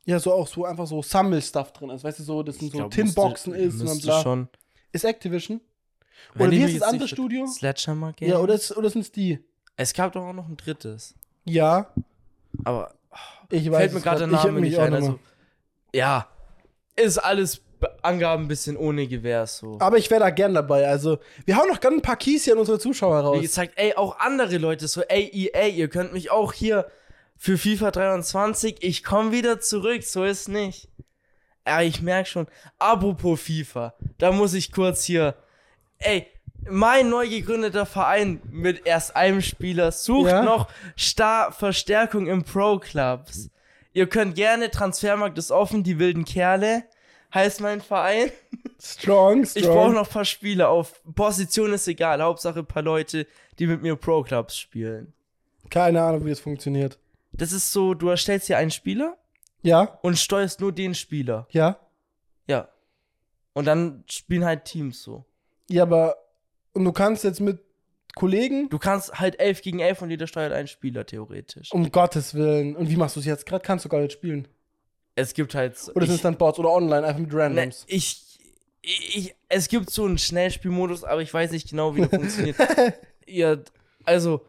ja, so auch so einfach so Sammelstuff drin ist. Weißt du, so, das sind so Tinboxen müsste- ist und dann müsste bla. schon. Ist Activision? Wenn Oder wie ist das andere Studio? Sledgehammer Game? Ja, oder, ist, oder sind es die? Es gab doch auch noch ein drittes. Ja, Aber ich weiß fällt mir gerade der Name nicht ein. Also, ja, ist alles Be- Angaben ein bisschen ohne Gewehr so. Aber ich wäre da gern dabei. Also, wir hauen noch gerne ein paar Keys hier an unsere Zuschauer Wie raus. gesagt, ey, auch andere Leute, so, ey, EA, ihr könnt mich auch hier für FIFA 23, ich komme wieder zurück, so ist nicht. Ja, ich merk schon, apropos FIFA, da muss ich kurz hier, ey, mein neu gegründeter Verein mit erst einem Spieler sucht Ja? noch Star Verstärkung im Pro-Clubs. Ihr könnt gerne, Transfermarkt ist offen, die wilden Kerle, heißt mein Verein. Strong, strong. Ich brauche noch ein paar Spieler auf Position ist egal. Hauptsache ein paar Leute, die mit mir Pro Clubs spielen. Keine Ahnung, wie das funktioniert. Das ist so, du erstellst hier einen Spieler Ja, und steuerst nur den Spieler. ja. Ja. Und dann spielen halt Teams so. Ja, aber. Und du kannst jetzt mit Kollegen, Du kannst halt 11 gegen 11 und jeder steuert einen Spieler theoretisch. um Gottes Willen. Und wie machst du es jetzt gerade? Kannst du gar nicht spielen. Es gibt halt. Oder sind es dann Bots oder online, einfach mit ne, Randoms? ich, ich, es gibt so einen Schnellspielmodus, aber ich weiß nicht genau, wie der funktioniert. Ja, also,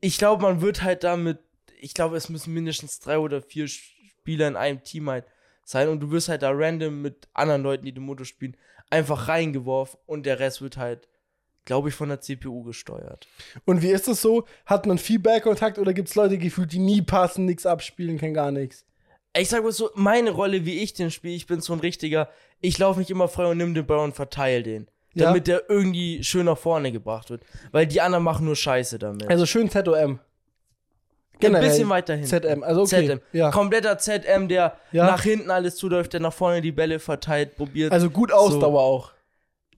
ich glaube, man wird halt damit, ich glaube, es müssen mindestens drei oder vier Spieler in einem Team halt sein und du wirst halt da random mit anderen Leuten, die den Modus spielen, einfach reingeworfen und der Rest wird halt, glaube ich, von der CPU gesteuert. Und wie ist das so? Hat man Feedback-Kontakt oder gibt es Leute gefühlt, die nie passen, nichts abspielen, kein gar nichts? Ich sag mal so, meine Rolle, wie ich den spiele, ich bin so ein richtiger, ich laufe nicht immer frei und nimm den Ball und verteile den. Ja. Damit der irgendwie schön nach vorne gebracht wird. Weil die anderen machen nur Scheiße damit. Also schön ZOM. Ein bisschen weiter hinten. ZM, also okay. ZM. Ja. Kompletter ZM, der Ja. nach hinten alles zuläuft, der nach vorne die Bälle verteilt, probiert. Also gut Ausdauer auch.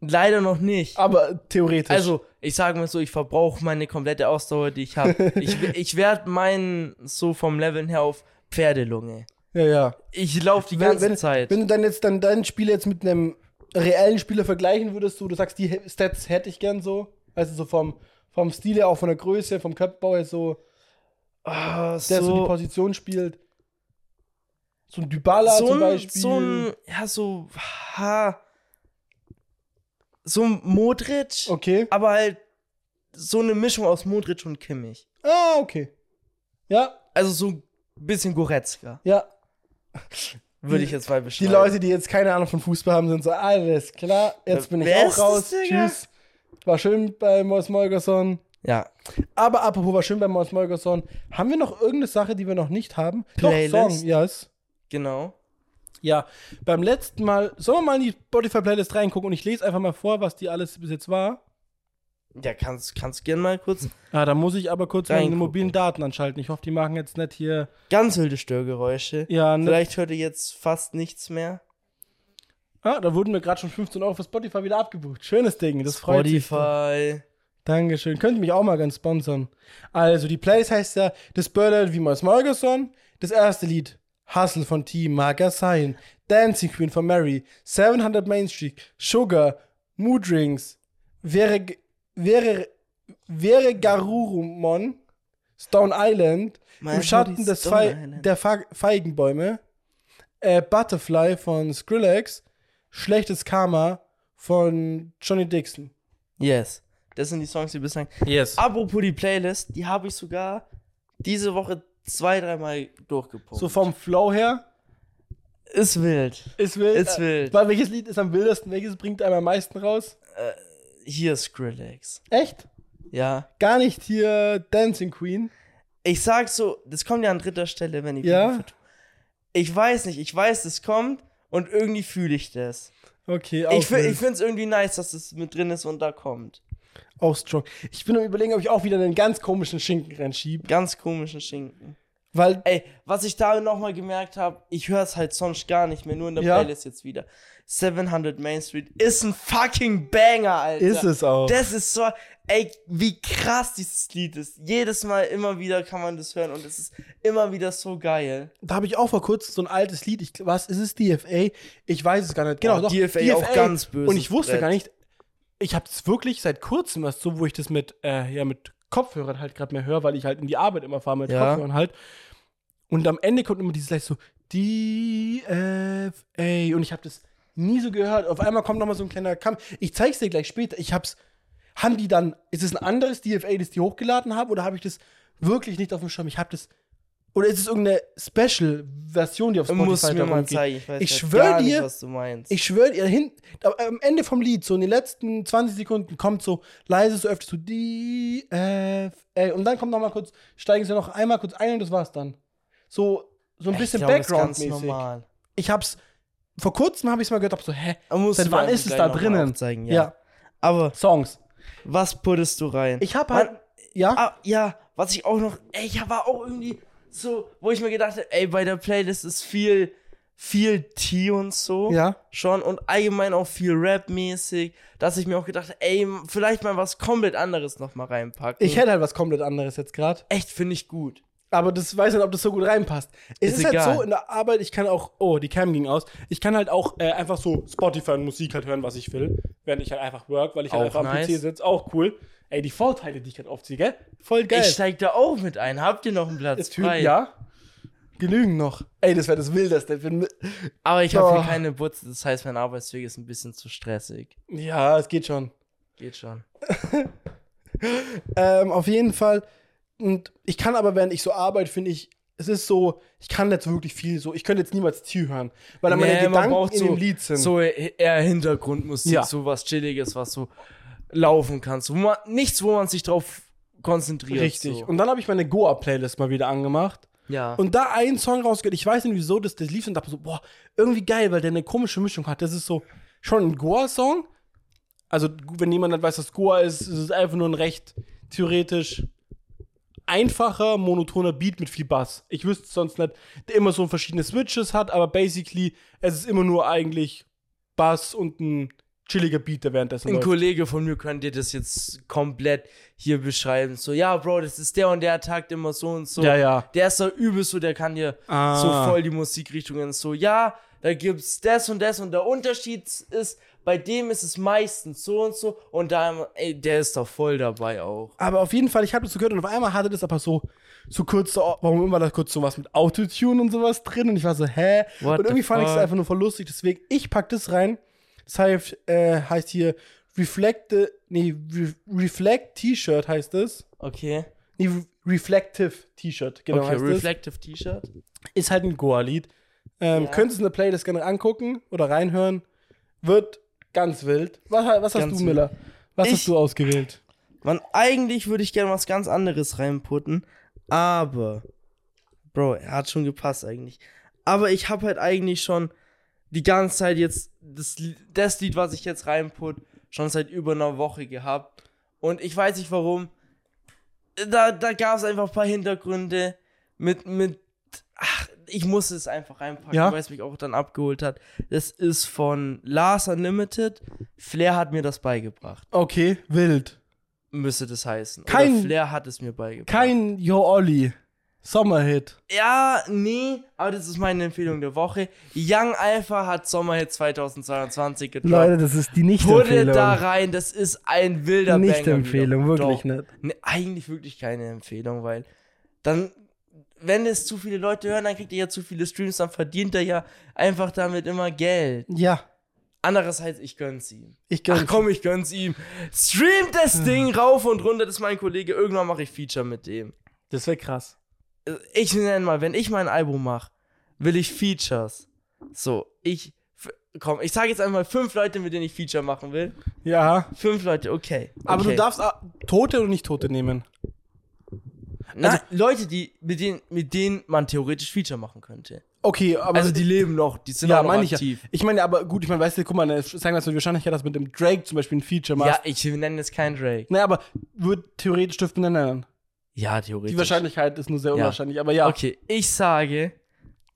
Leider noch nicht. Aber theoretisch. Also, ich sage mal so, ich verbrauche meine komplette Ausdauer, die ich habe. ich ich werde meinen so vom Leveln her auf Pferdelunge. ja, ja. Ich laufe die wenn, ganze wenn, Zeit. Wenn du dann jetzt dann dein Spiel jetzt mit einem reellen Spieler vergleichen würdest, du, du sagst, die Stats hätte ich gern so. Also so vom, vom Stil her, auch von der Größe, vom Körperbau her so, Ah, der so, die so, Position spielt. So ein Dybala so, zum ein, Beispiel. so ein, ja, so, ha, so ein Modric, okay. aber halt so eine Mischung aus Modric und Kimmich. Ah, okay. Ja, Also so ein bisschen Goretzka, ja. würde ich jetzt mal Die beschreiben. Leute, die jetzt keine Ahnung von Fußball haben, sind so, alles klar, jetzt bin ich Wer auch raus. Digga? Tschüss. War schön bei Mois Molgerson. Ja, Aber apropos war schön bei Mois Molgerson. Haben wir noch irgendeine Sache, die wir noch nicht haben? Playlist? Doch, Song, yes. genau. Ja, beim letzten Mal, sollen wir mal in die Spotify-Playlist reingucken und ich lese einfach mal vor, was die alles bis jetzt war. Ja, kannst, kannst gerne mal kurz. Ah, da muss ich aber kurz meine mobilen Daten anschalten. Ich hoffe, die machen jetzt nicht hier. Ganz wilde Störgeräusche. Ja, ne, Vielleicht hört ihr jetzt fast nichts mehr. ah, da wurden mir gerade schon 15 Euro für Spotify wieder abgebucht. Schönes Ding, das freut mich. Spotify. Dankeschön. Könnt mich auch mal ganz sponsern. Also, die Plays heißt ja Das Bird wie Mois Molgerson. Das erste Lied Hustle von Team, mag er sein. Dancing Queen von Mary. 700 Main Street. Sugar. Mood Rings. Wäre, wäre, wäre Garurumon. Stone Island. Mein Im Schatten des Island. der Feigenbäume. Äh, Butterfly von Skrillex. Schlechtes Karma von Johnny Dixon. Yes. Das sind die Songs, die bislang. Yes. Apropos die Playlist, die habe ich sogar diese Woche zwei, dreimal durchgepumpt. So vom Flow her. ist wild. Ist wild. Ist wild. Weil welches Lied ist am wildesten? Welches bringt einem am meisten raus? Hier ist Skrillex. Echt? Ja. Gar nicht hier Dancing Queen. Ich sag so, das kommt ja an dritter Stelle, wenn ich Ja? Ich weiß nicht, ich weiß, das kommt und irgendwie fühle ich das. Okay, auch, Ich, ich finde es irgendwie nice, dass es mit drin ist und da kommt. Auch strong. Ich bin am überlegen, ob ich auch wieder einen ganz komischen Schinken reinschiebe. Ganz komischen Schinken. Weil, Ey, was ich da nochmal gemerkt habe, ich höre es halt sonst gar nicht mehr, nur in der Ja. Playlist jetzt wieder. 700 Main Street ist ein fucking Banger, Alter. ist es auch. Das ist so, ey, wie krass dieses Lied ist. Jedes Mal immer wieder kann man das hören und es ist immer wieder so geil. da habe ich auch vor kurzem so ein altes Lied. Ich, was ist es? DFA? Ich weiß es gar nicht. Genau, Oh, doch. DFA auch ganz böses Und ich wusste Brett. gar nicht, ich habe es wirklich seit kurzem erst so, wo ich das mit, äh, ja, mit Kopfhörern halt gerade mehr höre, weil ich halt in die Arbeit immer fahre mit Ja. Kopfhörern halt. Und am Ende kommt immer dieses gleich so, DFA. Und ich habe das nie so gehört. Auf einmal kommt nochmal so ein kleiner Kampf. Ich zeig's dir gleich später. Ich hab's. Haben die dann, ist es ein anderes DFA, das die hochgeladen haben, oder habe ich das wirklich nicht auf dem Schirm? Ich habe das. Oder ist es irgendeine Special-Version, die auf Spotify musst mir mal geht? zeigen. Ich weiß Ich grad schwör gar dir, nicht, was du meinst. Ich schwöre dir, hin, am Ende vom Lied, so in den letzten 20 Sekunden, kommt so leise, so öfter so D, F, A. Und dann kommt noch mal kurz, steigen sie noch einmal kurz ein und das war's dann. So, so ein bisschen Background-mäßig. Ich hab's, vor kurzem habe ich es mal gehört, hab so, hä? Musst Seit wann ist es da drinnen? aufzeigen, Ja. ja. Aber Songs. was puttest du rein? Ich hab halt, ja, Ah, ja, was ich auch noch, ey, ich war auch irgendwie so, wo ich mir gedacht habe, ey, bei der Playlist ist viel, viel Tee und so. ja. Schon und allgemein auch viel Rap-mäßig, dass ich mir auch gedacht habe, ey, vielleicht mal was komplett anderes noch mal reinpacken. Ich hätte halt was komplett anderes jetzt gerade. Echt, finde ich gut. Aber das weiß nicht, ob das so gut reinpasst. Es ist, Ist halt egal. so in der Arbeit, ich kann auch, oh, die Cam ging aus. Ich kann halt auch äh, einfach so Spotify und Musik halt hören, was ich will, während ich halt einfach work, weil ich halt Auch einfach am nice. PC sitze. Auch cool. Ey, die Vorteile, die ich gerade aufziehe, gell? Voll geil. Ich steig da auch mit ein. Habt ihr noch einen Platz Ist Typ, frei? ja. Genügen noch. Ey, das wäre das Wildeste. Aber ich habe Oh. hier keine Butze, das heißt, mein Arbeitsweg ist ein bisschen zu stressig. Ja, es geht schon. Geht schon. Ähm, auf jeden Fall. Und ich kann aber, während ich so arbeite, finde ich, es ist so, ich kann jetzt wirklich viel so, ich könnte jetzt niemals Tee hören, weil dann meine Nee, man Gedanken in so- dem Lied sind. So eher Hintergrundmusik, Ja. so was Chilliges, was so laufen kannst. Wo man, nichts, wo man sich drauf konzentriert. Richtig. So. Und dann habe ich meine Goa-Playlist mal wieder angemacht. ja. Und da einen Song rausgehört, ich weiß nicht wieso, das, das lief und dachte so, boah, irgendwie geil, weil der eine komische Mischung hat. Das ist so schon ein Goa-Song. Also, wenn jemand nicht weiß, was Goa ist, ist es einfach nur ein recht theoretisch einfacher, monotoner Beat mit viel Bass. Ich wüsste sonst nicht, der immer so verschiedene Switches hat, aber basically, es ist immer nur eigentlich Bass und ein chilliger Beat, der währenddessen Ein läuft. Kollege von mir könnte das jetzt komplett hier beschreiben. So, ja, Bro, das ist der und der tagt immer so und so. Ja, ja. Der ist so übel so, der kann dir Ah. so voll die Musikrichtungen so, ja, da gibt's das und das und der Unterschied ist, bei dem ist es meistens so und so und da, ey, der ist doch voll dabei auch. Aber auf jeden Fall, ich habe das so gehört und auf einmal hatte das aber so, so kurz, so, warum immer da kurz so was mit Autotune und sowas drin und ich war so, hä? What und irgendwie fand ich es einfach nur voll lustig, deswegen, ich pack das rein. Das heißt, äh, heißt hier Reflect, nee, Re Reflect T-Shirt heißt es. Okay. Nee, Re Reflective T-Shirt, genau okay, heißt es. Reflective T-Shirt. Ist halt ein Goa-Lied. Ähm, Ja. Könntest du eine Playlist gerne angucken oder reinhören. Wird ganz wild. Was, was hast Ganz du. Miller? Was Ich- hast du ausgewählt? Man, eigentlich würde ich gerne was ganz anderes reinputten, aber, Bro, er hat schon gepasst eigentlich. Aber ich habe halt eigentlich schon die ganze Zeit jetzt das, das Lied, was ich jetzt reinput, schon seit über einer Woche gehabt. Und ich weiß nicht warum. Da, da gab es einfach ein paar Hintergründe mit, mit, ach, ich muss es einfach reinpacken, Ja? weil es mich auch dann abgeholt hat. Das ist von Lars Unlimited. Flair hat mir das beigebracht Okay, wild. müsste das heißen. Kein- Oder Flair hat es mir beigebracht. Kein Yo Olli. Sommerhit. Ja, nee, aber das ist meine Empfehlung der Woche. Young Alpha hat Sommerhit 2022 gedroppt. Leute, das ist die Nicht-Empfehlung. da rein, das ist ein wilder Banger Nicht-Empfehlung, wirklich nicht. Nee, eigentlich wirklich keine Empfehlung, weil dann, wenn es zu viele Leute hören, dann kriegt er ja zu viele Streams, dann verdient er ja einfach damit immer Geld. Ja, Andererseits, ich gönn's ihm. ich gönn's. Ach komm, ich gönn's ihm. Streamt das Ding rauf und runter, das ist mein Kollege. Irgendwann mache ich Feature mit dem. Das wäre krass. ich nenne mal, wenn ich mein Album mache, will ich Features. So, ich, komm, ich sage jetzt einmal fünf Leute, mit denen ich Feature machen will. Ja. Fünf Leute, okay. Aber okay. du darfst ah, Tote oder nicht Tote nehmen. Na, also- Leute, die, mit denen, mit denen man theoretisch Feature machen könnte. Okay, aber. Also die leben noch, die sind ja, auch noch meine ich ja. aktiv. Ich meine, aber gut, ich meine, weißt du, guck mal, ne, sagen wir so die Wahrscheinlichkeit, dass du mit dem Drake zum Beispiel ein Feature Ja, machst. ich nenne es kein Drake. Naja, aber wird theoretisch dürften wir nennen. Ja, theoretisch. Die Wahrscheinlichkeit ist nur sehr Ja. unwahrscheinlich, aber ja. Okay, ich sage,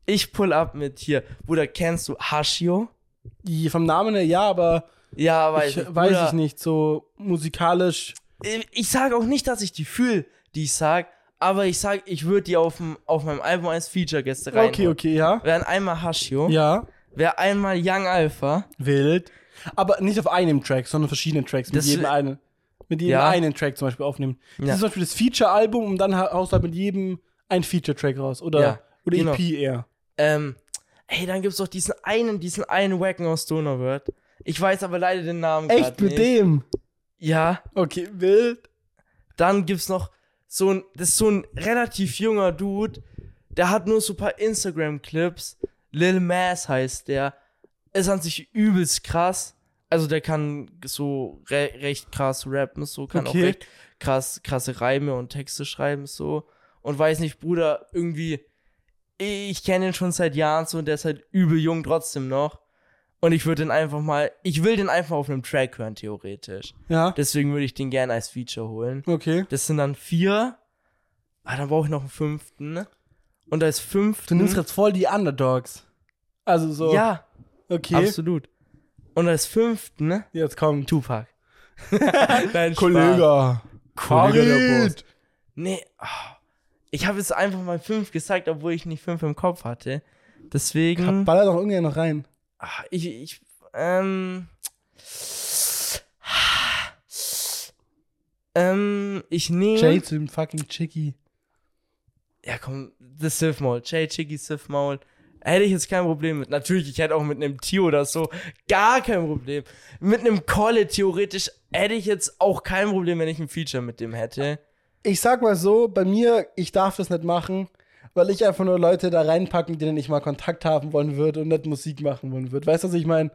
ich pull up mit hier. Bruder, kennst du Hashio? Die, vom Namen her ja, aber Ja, weiß ich ich. weiß ich nicht, so musikalisch. ich sage auch nicht, dass ich die fühle, die ich sag, aber ich sag, ich würde die auf, dem- auf meinem Album als Feature-Gäste rein. Okay, okay, ja. Wären einmal Hashio, Ja. wäre einmal Young Alpha Wild. Aber nicht auf einem Track, sondern verschiedenen Tracks. Mit Das- jedem einen. Mit jedem Ja. einen Track zum Beispiel aufnehmen. Das Ja. ist zum Beispiel das Feature-Album und dann ha- haust du halt mit jedem ein Feature-Track raus. Oder, Ja, oder genau. EP eher. Ähm, ey, dann gibt's doch diesen einen, diesen einen Wacken aus Word. Ich weiß aber leider den Namen Echt mit nicht. dem? Ja, Okay, wild. dann gibt's noch so ein, das ist so ein relativ junger Dude, der hat nur so ein paar Instagram-Clips. Lil Mass heißt der. Ist an sich übelst krass. Also der kann so re recht krass rappen, so kann auch Okay. recht krass, krasse Reime und Texte schreiben, so. Und weiß nicht, Bruder, irgendwie, ich kenne ihn schon seit Jahren so und der ist halt übel jung trotzdem noch. Und ich würde den einfach mal, ich will den einfach auf einem Track hören, theoretisch. Ja. Deswegen würde ich den gerne als Feature holen. Okay. Das sind dann vier. Ah, dann brauche ich noch einen fünften. Und als fünften. Du nimmst jetzt voll die Underdogs. Also so. Ja, Okay. absolut. Und als fünften Jetzt kommt. Tupac. Nein. Kollege. Kollege. Nee, ah. ich habe jetzt einfach mal fünf gesagt, obwohl ich nicht fünf im Kopf hatte. Deswegen. Baller doch irgendwer noch rein. Ah, ich, ich, ähm. Ähm, ich nehme. Jay zu dem fucking Chicky. Ja, komm, das Sith Maul. Jay Chicky Sith Maul. Hätte ich jetzt kein Problem mit. Natürlich, ich hätte auch mit einem Tio oder so gar kein Problem. Mit einem Kolle theoretisch hätte ich jetzt auch kein Problem, wenn ich ein Feature mit dem hätte. Ich sag mal so, bei mir, ich darf das nicht machen, weil ich einfach nur Leute da reinpacken, mit denen ich mal Kontakt haben wollen würde und nicht Musik machen wollen würde. Weißt du, was ich meine?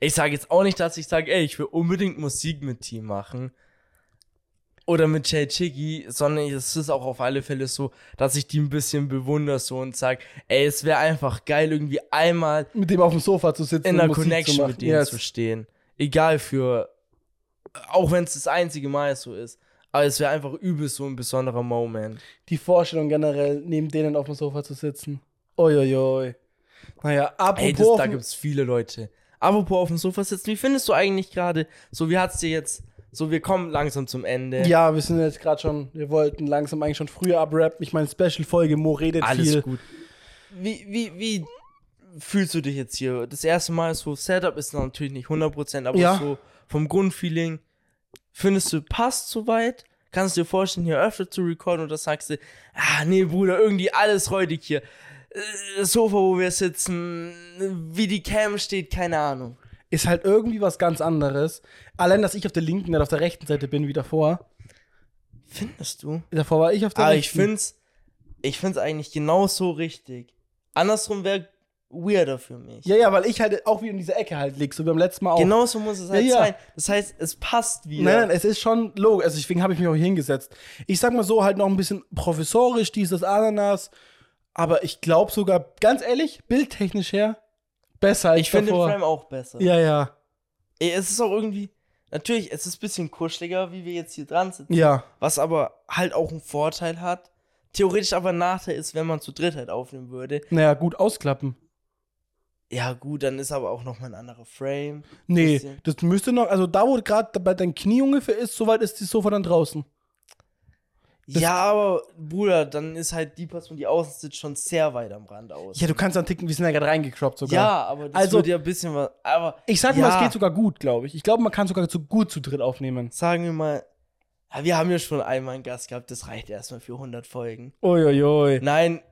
Ich sage jetzt auch nicht, dass ich sage, ey, ich will unbedingt Musik mit Team machen. Oder mit Jay Chiggy, sondern es ist auch auf alle Fälle so, dass ich die ein bisschen bewundere so und sage, ey, es wäre einfach geil, irgendwie einmal Mit dem auf dem Sofa zu sitzen in einer Connection mit denen Yes. zu stehen. Egal für, auch wenn es das einzige Mal so ist. Aber es wäre einfach übel so ein besonderer Moment. Die Vorstellung generell, neben denen auf dem Sofa zu sitzen. Uiuiui. Naja, apropos. Ey, das, da dem- gibt's viele Leute. Apropos auf dem Sofa sitzen, wie findest du eigentlich gerade, so wie hat's dir jetzt, so wir kommen langsam zum Ende. ja, wir sind jetzt gerade schon, wir wollten langsam eigentlich schon früher abrappen. Ich meine, Special-Folge, Mo redet Alles viel. gut. Wie, wie, wie fühlst du dich jetzt hier? Das erste Mal so, Setup ist natürlich nicht 100%, aber Ja. so vom Grundfeeling, findest du, passt soweit? Kannst du dir vorstellen, hier öfter zu recorden oder sagst du, ah, nee, Bruder, irgendwie alles räudig hier. Äh, Das Sofa, wo wir sitzen, wie die Cam steht, keine Ahnung. Ist halt irgendwie was ganz anderes. Allein, dass ich auf der linken, nicht auf der rechten Seite bin wie davor. Findest du? Davor war ich auf der Aber rechten. ich find's, ich find's eigentlich genauso richtig. Andersrum wäre weirder für mich. Ja, ja, weil ich halt auch wieder in dieser Ecke halt lieg, so wie beim letzten Mal auch. Genauso muss es halt Ja, ja. sein. Das heißt, es passt wieder. Nein, nein, es ist schon logisch. Also deswegen habe ich mich auch hier hingesetzt. Ich sag mal so, halt noch ein bisschen professorisch, dieses Ananas. Aber ich glaube sogar, ganz ehrlich, bildtechnisch her, besser als ich finde den. Frame auch besser. Ja, ja. Es ist auch irgendwie, natürlich, es ist ein bisschen kuscheliger, wie wir jetzt hier dran sitzen. Ja. Was aber halt auch einen Vorteil hat. Theoretisch aber ein Nachteil ist, wenn man zu dritt halt aufnehmen würde. Naja, gut ausklappen. Ja, gut, dann ist aber auch nochmal ein anderer Frame. Nee, Bisschen. das müsste noch, also da, wo gerade bei deinem Knie ungefähr ist, soweit ist die Sofa dann draußen. Das- ja, aber Bruder, dann ist halt die Person, die außen sitzt, schon sehr weit am Rand aus. Ja, du kannst dann ticken, wir sind ja gerade reingecroppt sogar. Ja, aber das Also- würde ja ein bisschen was. Aber Ich sag ja, mal, es geht sogar gut, glaube ich. Ich glaube, man kann sogar zu gut zu dritt aufnehmen. Sagen wir mal, ja, wir haben ja schon einmal einen Gast gehabt, das reicht erstmal für 100 Folgen. Uiuiui. Nein,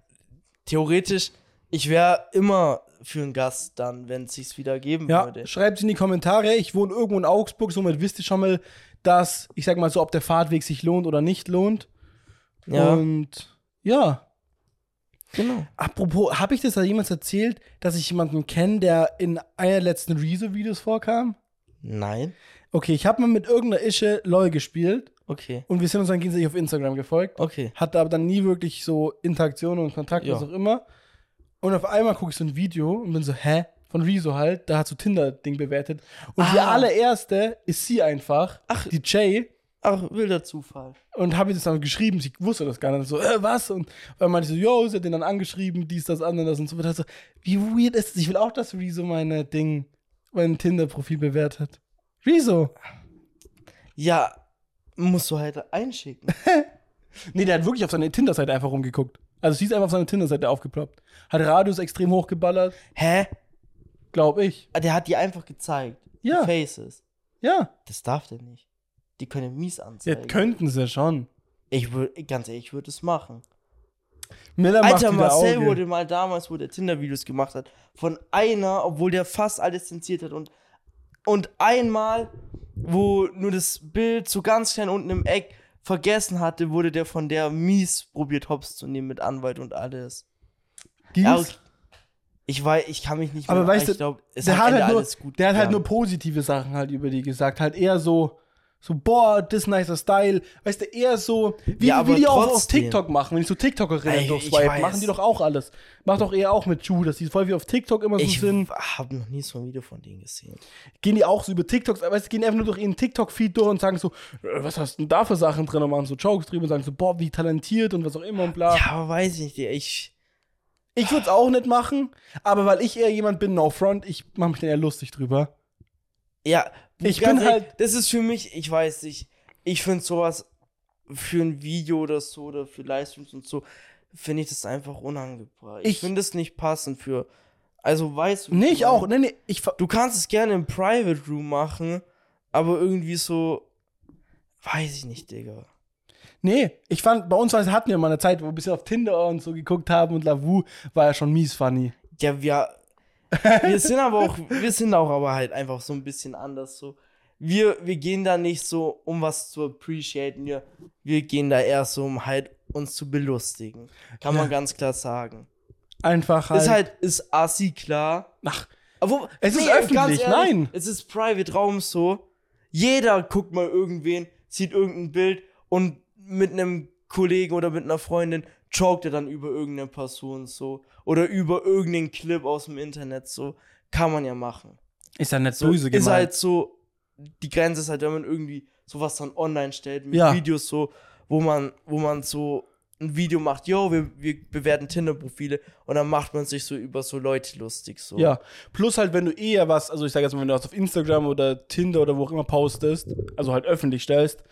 theoretisch, ich wäre immer für einen Gast dann, wenn es sich wieder geben Ja, würde. schreibt in die Kommentare. Ich wohne irgendwo in Augsburg, somit wisst ihr schon mal, dass, ich sag mal so, ob der Fahrtweg sich lohnt oder nicht lohnt. Ja, Und ja. genau. Apropos, habe ich das da jemals erzählt, dass ich jemanden kenne, der in einer der letzten Rezo-Videos vorkam? Nein. Okay, ich habe mal mit irgendeiner Ische LOL gespielt Okay. und wir sind uns dann gegenseitig auf Instagram gefolgt. Okay. Hatte aber dann nie wirklich so Interaktion und Kontakt, Ja. was auch immer. Und auf einmal gucke ich so ein Video und bin so, hä? Von Rezo halt, da hat so Tinder-Ding bewertet. Und die Ah. allererste ist sie einfach, Ach. die Jay. Ach, wilder Zufall. Und habe ihr das dann geschrieben, sie wusste das gar nicht. So, äh, was? Und dann meinte ich so, yo, sie hat den dann angeschrieben, dies, das, anderes und so weiter. So, wie weird ist das? Ich will auch, dass Rezo meine Ding, mein Tinder-Profil bewertet. Rezo? Ja, musst du halt einschicken. Nee, der hat wirklich auf seine Tinder-Seite einfach rumgeguckt. Also sie ist einfach auf seine Tinder-Seite aufgeploppt. Hat Radius extrem hochgeballert, Hä? glaub ich. Ah, Der hat die einfach gezeigt. Ja. Faces. Ja. Das darf der nicht. Die können mies ja anzeigen. könnten sie schon. ich würde, ganz ehrlich, ich würde es machen. Miller macht Alter, wieder Marcel Auge. wurde mal damals, wo der Tinder-Videos gemacht hat, von einer, obwohl der fast alles zensiert hat und, und einmal, wo nur das Bild so ganz klein unten im Eck vergessen hatte, wurde der von der mies probiert, Hops zu nehmen mit Anwalt und alles. Ging's? Ja. Ich weiß, ich kann mich nicht Aber mehr, weißt ich du, glaub, es der hat halt nur, alles gut der hat halt nur positive Sachen halt über die gesagt. Halt eher so, so, boah, das nicer Style. Weißt du, eher so, wie, Ja, wie die auch auf. TikTok machen. Wenn ich so TikTokerinnen ich durchswipe, machen die doch auch alles. Macht doch eher auch mit Ju, dass die voll wie auf TikTok immer so Ich sind. habe noch nie so ein Video von denen gesehen. Gehen die auch so über TikToks, weißt du, gehen einfach nur durch ihren TikTok-Feed durch und sagen so, äh, was hast du denn da für Sachen drin und machen so Jokes drüber und sagen so, boah, wie talentiert und was auch immer und bla. Ja, aber weiß ich nicht, ich. Ich würde es auch nicht machen, aber weil ich eher jemand bin, no front, ich mache mich dann eher lustig drüber. Ja, Ich bin ehrlich, halt- Das ist für mich, ich weiß nicht, ich finde sowas für ein Video oder so oder für Livestreams und so, finde ich das einfach unangebracht. Ich, Ich- finde es nicht passend für. Also weißt du. Nee, ich auch. Nee, nee, ich, Du kannst es gerne im Private Room machen, aber irgendwie so. Weiß ich nicht, Digga. Nee, ich fand, bei uns hatten wir mal eine Zeit, wo wir ein bisschen auf Tinder und so geguckt haben und Lavu war ja schon mies funny. Ja, wir. Wir sind aber auch, wir sind auch aber halt einfach so ein bisschen anders. So. Wir, wir gehen da nicht so, um was zu appreciaten. Wir, wir gehen da eher so, um halt uns zu belustigen. Kann man Ja. ganz klar sagen. Einfach halt. Ist halt, ist assi klar. Ach, Aber Es ist ganz öffentlich, nein. Es ist Private Raum so. Jeder guckt mal irgendwen, sieht irgendein Bild und mit einem Kollegen oder mit einer Freundin joked er dann über irgendeine Person so. Oder über irgendeinen Clip aus dem Internet so. Kann man ja machen. ist ja nicht So, böse ist gemeint. halt so, die Grenze ist halt, wenn man irgendwie sowas dann online stellt, mit Ja. Videos so, wo man, wo man so ein Video macht, yo, wir, wir bewerten Tinder-Profile und dann macht man sich so über so Leute lustig so. Ja, plus halt, wenn du eher was, also ich sage jetzt mal, wenn du was auf Instagram oder Tinder oder wo auch immer postest, also halt öffentlich stellst,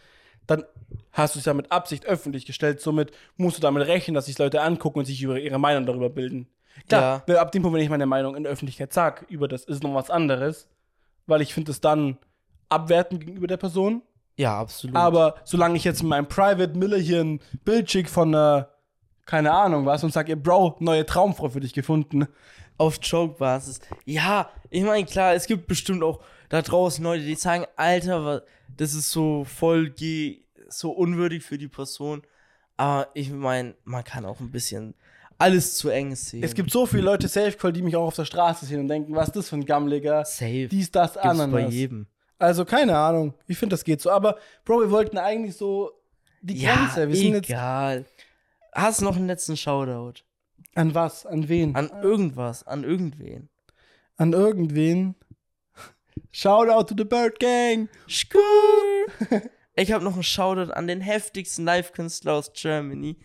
dann hast du es ja mit Absicht öffentlich gestellt. Somit musst du damit rechnen, dass sich Leute angucken und sich über ihre Meinung darüber bilden. Klar, weil ab dem Punkt, wenn ich meine Meinung in der Öffentlichkeit sage, über das ist noch was anderes, weil ich finde es dann abwertend gegenüber der Person. Ja, absolut. Aber solange ich jetzt in meinem Private Miller hier ein Bild schicke von einer, keine Ahnung was, und sag ihr, Bro, neue Traumfrau für dich gefunden. auf Joke-Basis. Ja, ich meine, klar, es gibt bestimmt auch da draußen Leute, die sagen, Alter, wa- das ist so voll so unwürdig für die Person. Aber ich meine, man kann auch ein bisschen alles zu eng sehen. Es gibt so viele Leute Safe Call, die mich auch auf der Straße sehen und denken, was ist das für ein Gammeliger? Safe. Dies, das, Gibt's bei Ananas. jedem. Also keine Ahnung. Ich finde, das geht so. Aber, Bro, wir wollten eigentlich so die Ja, Grenze. Wir sind jetzt egal. Hast du noch einen letzten Shoutout? an was? An wen? An irgendwas, an irgendwen. An irgendwen. Shout out to the Bird Gang. Skur. ich habe noch einen Shoutout an den heftigsten Live-Künstler aus Germany,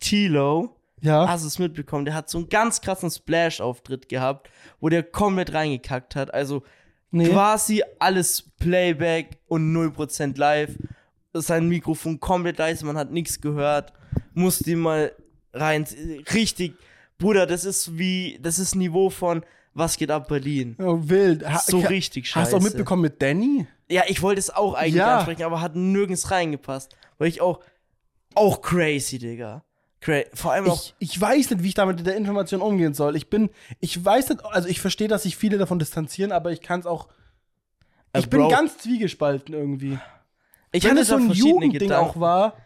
Tilo. Ja. Hast du es mitbekommen? Der hat so einen ganz krassen Splash-Auftritt gehabt, wo der komplett reingekackt hat. Also nee. quasi alles Playback und 0% live. Sein Mikrofon komplett leise, man hat nichts gehört. Musste ihn mal rein. Richtig, Bruder, das ist wie, das ist Niveau von Was geht ab Berlin? Oh, wild. Ha, So richtig scheiße. Hast du auch mitbekommen mit Danny? Ja, ich wollte es auch eigentlich Ja. ansprechen, aber hat nirgends reingepasst. Weil ich auch, auch crazy, Digga. Cra Vor allem auch, Ich, ich weiß nicht, wie ich damit mit der Information umgehen soll. Ich bin, ich weiß nicht, also ich verstehe, dass sich viele davon distanzieren, aber ich kann es auch. Äh, Ich bin Bro. ganz zwiegespalten irgendwie. ich Wenn hatte es so ein Jugendding Gedanken. auch war,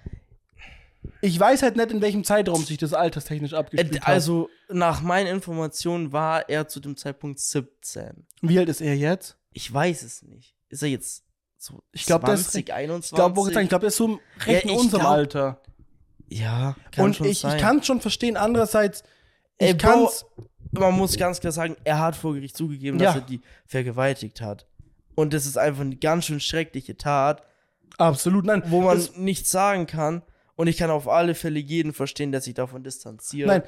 ich weiß halt nicht, in welchem Zeitraum sich das alterstechnisch Äh, abgespielt hat. Also, nach meinen Informationen war er zu dem Zeitpunkt 17. Wie alt ist er jetzt? Ich weiß es nicht. Ist er jetzt so Ich glaub, der ist- 20, 21? Ich glaube, ich glaube, er ist so recht in Ja, ich unserem glaub- Alter. ja, kann Und schon ich, sein. ich kann es schon verstehen. Andererseits, ich Bro, kann's. man muss ganz klar sagen, er hat vor Gericht zugegeben, Ja. dass er die vergewaltigt hat. Und das ist einfach eine ganz schön schreckliche Tat, Absolut, nein. wo man das, nichts sagen kann. Und ich kann auf alle Fälle jeden verstehen, der sich davon distanziert. Nein,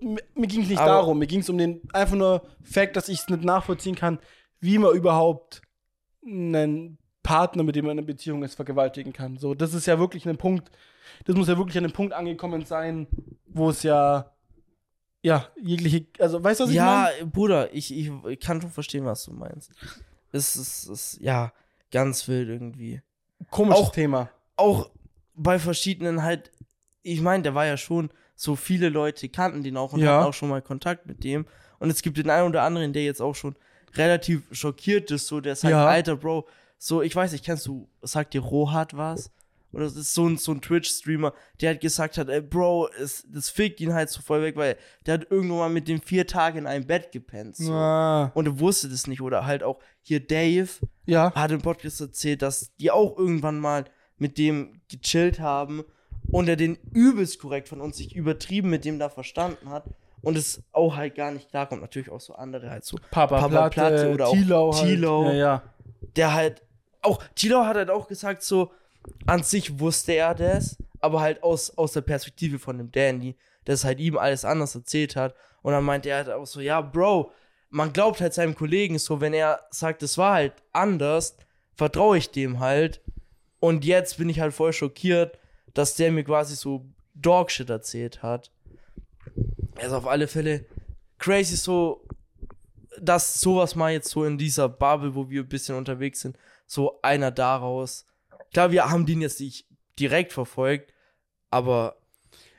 mir, ging es nicht Aber- darum. Mir ging es um den einfach nur Fakt, dass ich es nicht nachvollziehen kann, wie man überhaupt einen Partner, mit dem man in einer Beziehung ist, vergewaltigen kann. So, das ist ja wirklich ein Punkt. Das muss ja wirklich an einem Punkt angekommen sein, wo es ja ja jegliche, also weißt du was ich ja, meine? Bruder, ich, ich, ich kann schon verstehen, was du meinst. es ist, ist ja ganz wild irgendwie. Komisches Auch- Thema. Auch bei verschiedenen halt, ich meine, der war ja schon, so viele Leute kannten den auch und Ja. hatten auch schon mal Kontakt mit dem. Und es gibt den einen oder anderen, der jetzt auch schon relativ schockiert ist, so der sagt, Ja. alter Bro, so, ich weiß nicht, kennst du, sagt dir Rohat was? Oder das ist so ein, so ein Twitch-Streamer, der halt gesagt hat, ey, Bro, es, das fickt ihn halt so voll weg, weil der hat irgendwann mal mit dem vier Tage in einem Bett gepennt. So. Ah, Und er wusste das nicht. Oder halt auch hier Dave ja. hat im Podcast erzählt, dass die auch irgendwann mal mit dem gechillt haben und er den übelst korrekt von uns sich übertrieben mit dem da verstanden hat und es auch halt gar nicht klarkommt. Natürlich auch so andere halt so. Papa, Papa Platte, Platte oder auch Tilo. Halt. Ja, ja. Der halt, auch, Tilo hat halt auch gesagt, so, an sich wusste er das, aber halt aus, aus der Perspektive von dem Danny, der es halt ihm alles anders erzählt hat. Und dann meinte er halt auch so, ja, Bro, man glaubt halt seinem Kollegen so, wenn er sagt, es war halt anders, vertraue ich dem halt. Und jetzt bin ich halt voll schockiert, dass der mir quasi so Dogshit erzählt hat. Also auf alle Fälle crazy so, dass sowas mal jetzt so in dieser Bubble, wo wir ein bisschen unterwegs sind, so einer daraus. Klar, wir haben den jetzt nicht direkt verfolgt, aber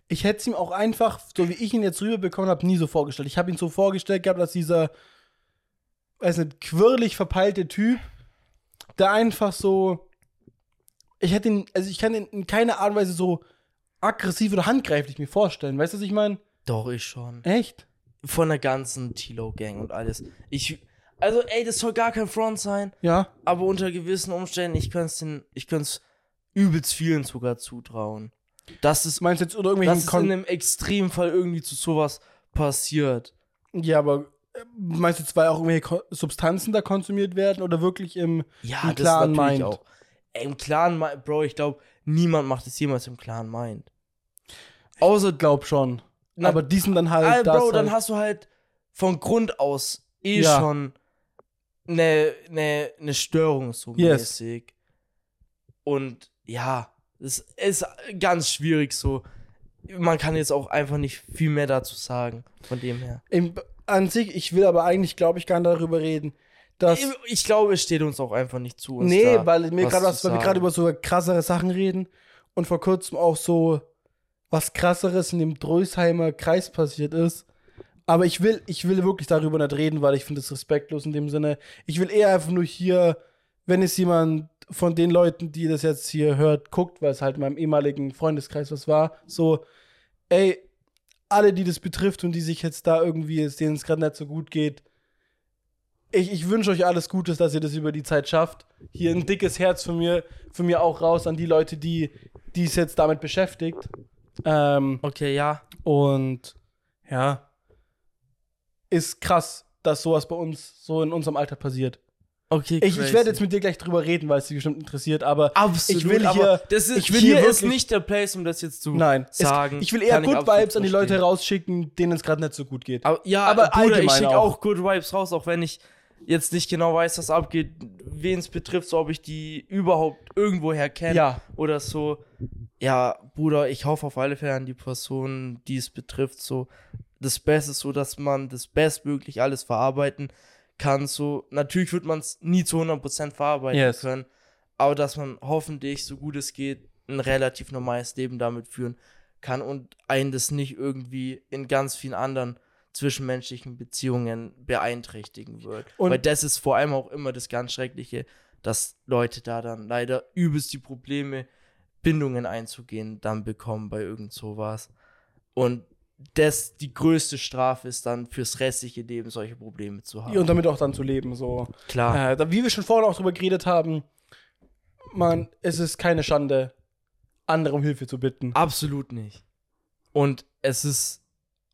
Ich hätte es ihm auch einfach, so wie ich ihn jetzt rüberbekommen habe, nie so vorgestellt. Ich habe ihn so vorgestellt gehabt, dass dieser, weiß nicht, quirlig verpeilte Typ, der einfach so, ich hätte ihn, also ich kann ihn in keiner Art und Weise so aggressiv oder handgreiflich mir vorstellen. Weißt du, was ich meine? doch ich schon. Echt? Von der ganzen Tilo-Gang und alles. Ich, also ey, das soll gar kein Front sein, Ja. aber unter gewissen Umständen, ich könnte es den, ich könnte es übelst vielen sogar zutrauen. Das ist, Meinst du jetzt oder dass irgendwelchen es in einem Extremfall irgendwie zu sowas passiert. Ja, aber äh, meinst du jetzt, weil auch irgendwelche Substanzen da konsumiert werden oder wirklich im, Ja, im das klaren natürlich Mind? auch. Im klaren Mind, Bro, ich glaube, niemand macht es jemals im klaren Mind. Außer glaub schon. Na, aber die sind dann halt Ah, das Bro, dann halt, hast du halt von Grund aus eh Ja. schon eine ne, ne Störung so Yes. mäßig. Und ja, es ist ganz schwierig so. Man kann jetzt auch einfach nicht viel mehr dazu sagen, von dem her. im, an sich, ich will aber eigentlich, glaube ich, gar nicht darüber reden, dass Ich, glaube, es steht uns auch einfach nicht zu. Uns Nee, weil mir zu was, weil wir gerade über so krassere Sachen reden und vor kurzem auch so was krasseres in dem Drösheimer Kreis passiert ist. Aber ich will, ich will wirklich darüber nicht reden, weil ich finde es respektlos in dem Sinne. Ich will eher einfach nur hier, wenn es jemand von den Leuten, die das jetzt hier hört, guckt, weil es halt in meinem ehemaligen Freundeskreis was war, so, ey, alle, die das betrifft und die sich jetzt da irgendwie, denen es gerade nicht so gut geht, ich, ich wünsche euch alles Gutes, dass ihr das über die Zeit schafft. Hier ein dickes Herz von mir, von mir auch raus an die Leute, die es jetzt damit beschäftigt. Ähm, Okay, ja. und ja, ist krass, dass sowas bei uns so in unserem Alter passiert. Okay, Ich, ich werde jetzt mit dir gleich drüber reden, weil es dich bestimmt interessiert, aber Absolut, ich will hier- das ist, ich will hier hier ist wirklich- nicht der Place, um das jetzt zu nein, es, sagen. ich will eher Good Vibes an die Leute rausschicken, denen es gerade nicht so gut geht. Aber, ja, Aber Bruder, ich schicke auch Good Vibes raus, auch wenn ich jetzt nicht genau weiß, was abgeht, wen es betrifft, so ob ich die überhaupt irgendwoher kenne Ja. oder so. Ja, Bruder, ich hoffe auf alle Fälle an die Person, die es betrifft, so das Beste, so dass man das bestmöglich alles verarbeiten kann. So, natürlich wird man es nie zu 100% verarbeiten Yes. können, aber dass man hoffentlich, so gut es geht, ein relativ normales Leben damit führen kann und einen das nicht irgendwie in ganz vielen anderen zwischenmenschlichen Beziehungen beeinträchtigen wird. Und- Weil das ist vor allem auch immer das ganz Schreckliche, dass Leute da dann leider übelst die Probleme, Bindungen einzugehen, dann bekommen bei irgend sowas. Und das die größte Strafe ist dann fürs restliche Leben solche Probleme zu haben. Und damit auch dann zu leben, so. Klar. Äh, wie wir schon vorhin auch drüber geredet haben, man, es ist keine Schande, andere um Hilfe zu bitten. Absolut nicht. Und es ist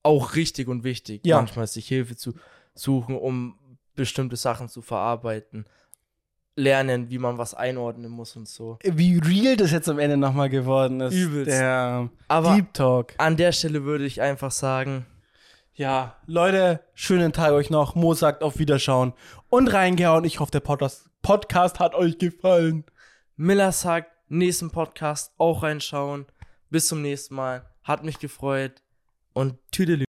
auch richtig und wichtig, Ja. manchmal sich Hilfe zu suchen, um bestimmte Sachen zu verarbeiten. Lernen, wie man was einordnen muss und so. Wie real das jetzt am Ende nochmal geworden ist. Übelst. Der Aber Deep Talk. an der Stelle würde ich einfach sagen, Ja, Leute, schönen Tag euch noch. Mo sagt auf Wiederschauen und reingehauen. Ich hoffe, der Podcast, Podcast hat euch gefallen. Miller sagt, nächsten Podcast auch reinschauen. Bis zum nächsten Mal. Hat mich gefreut. Und Tüdelü.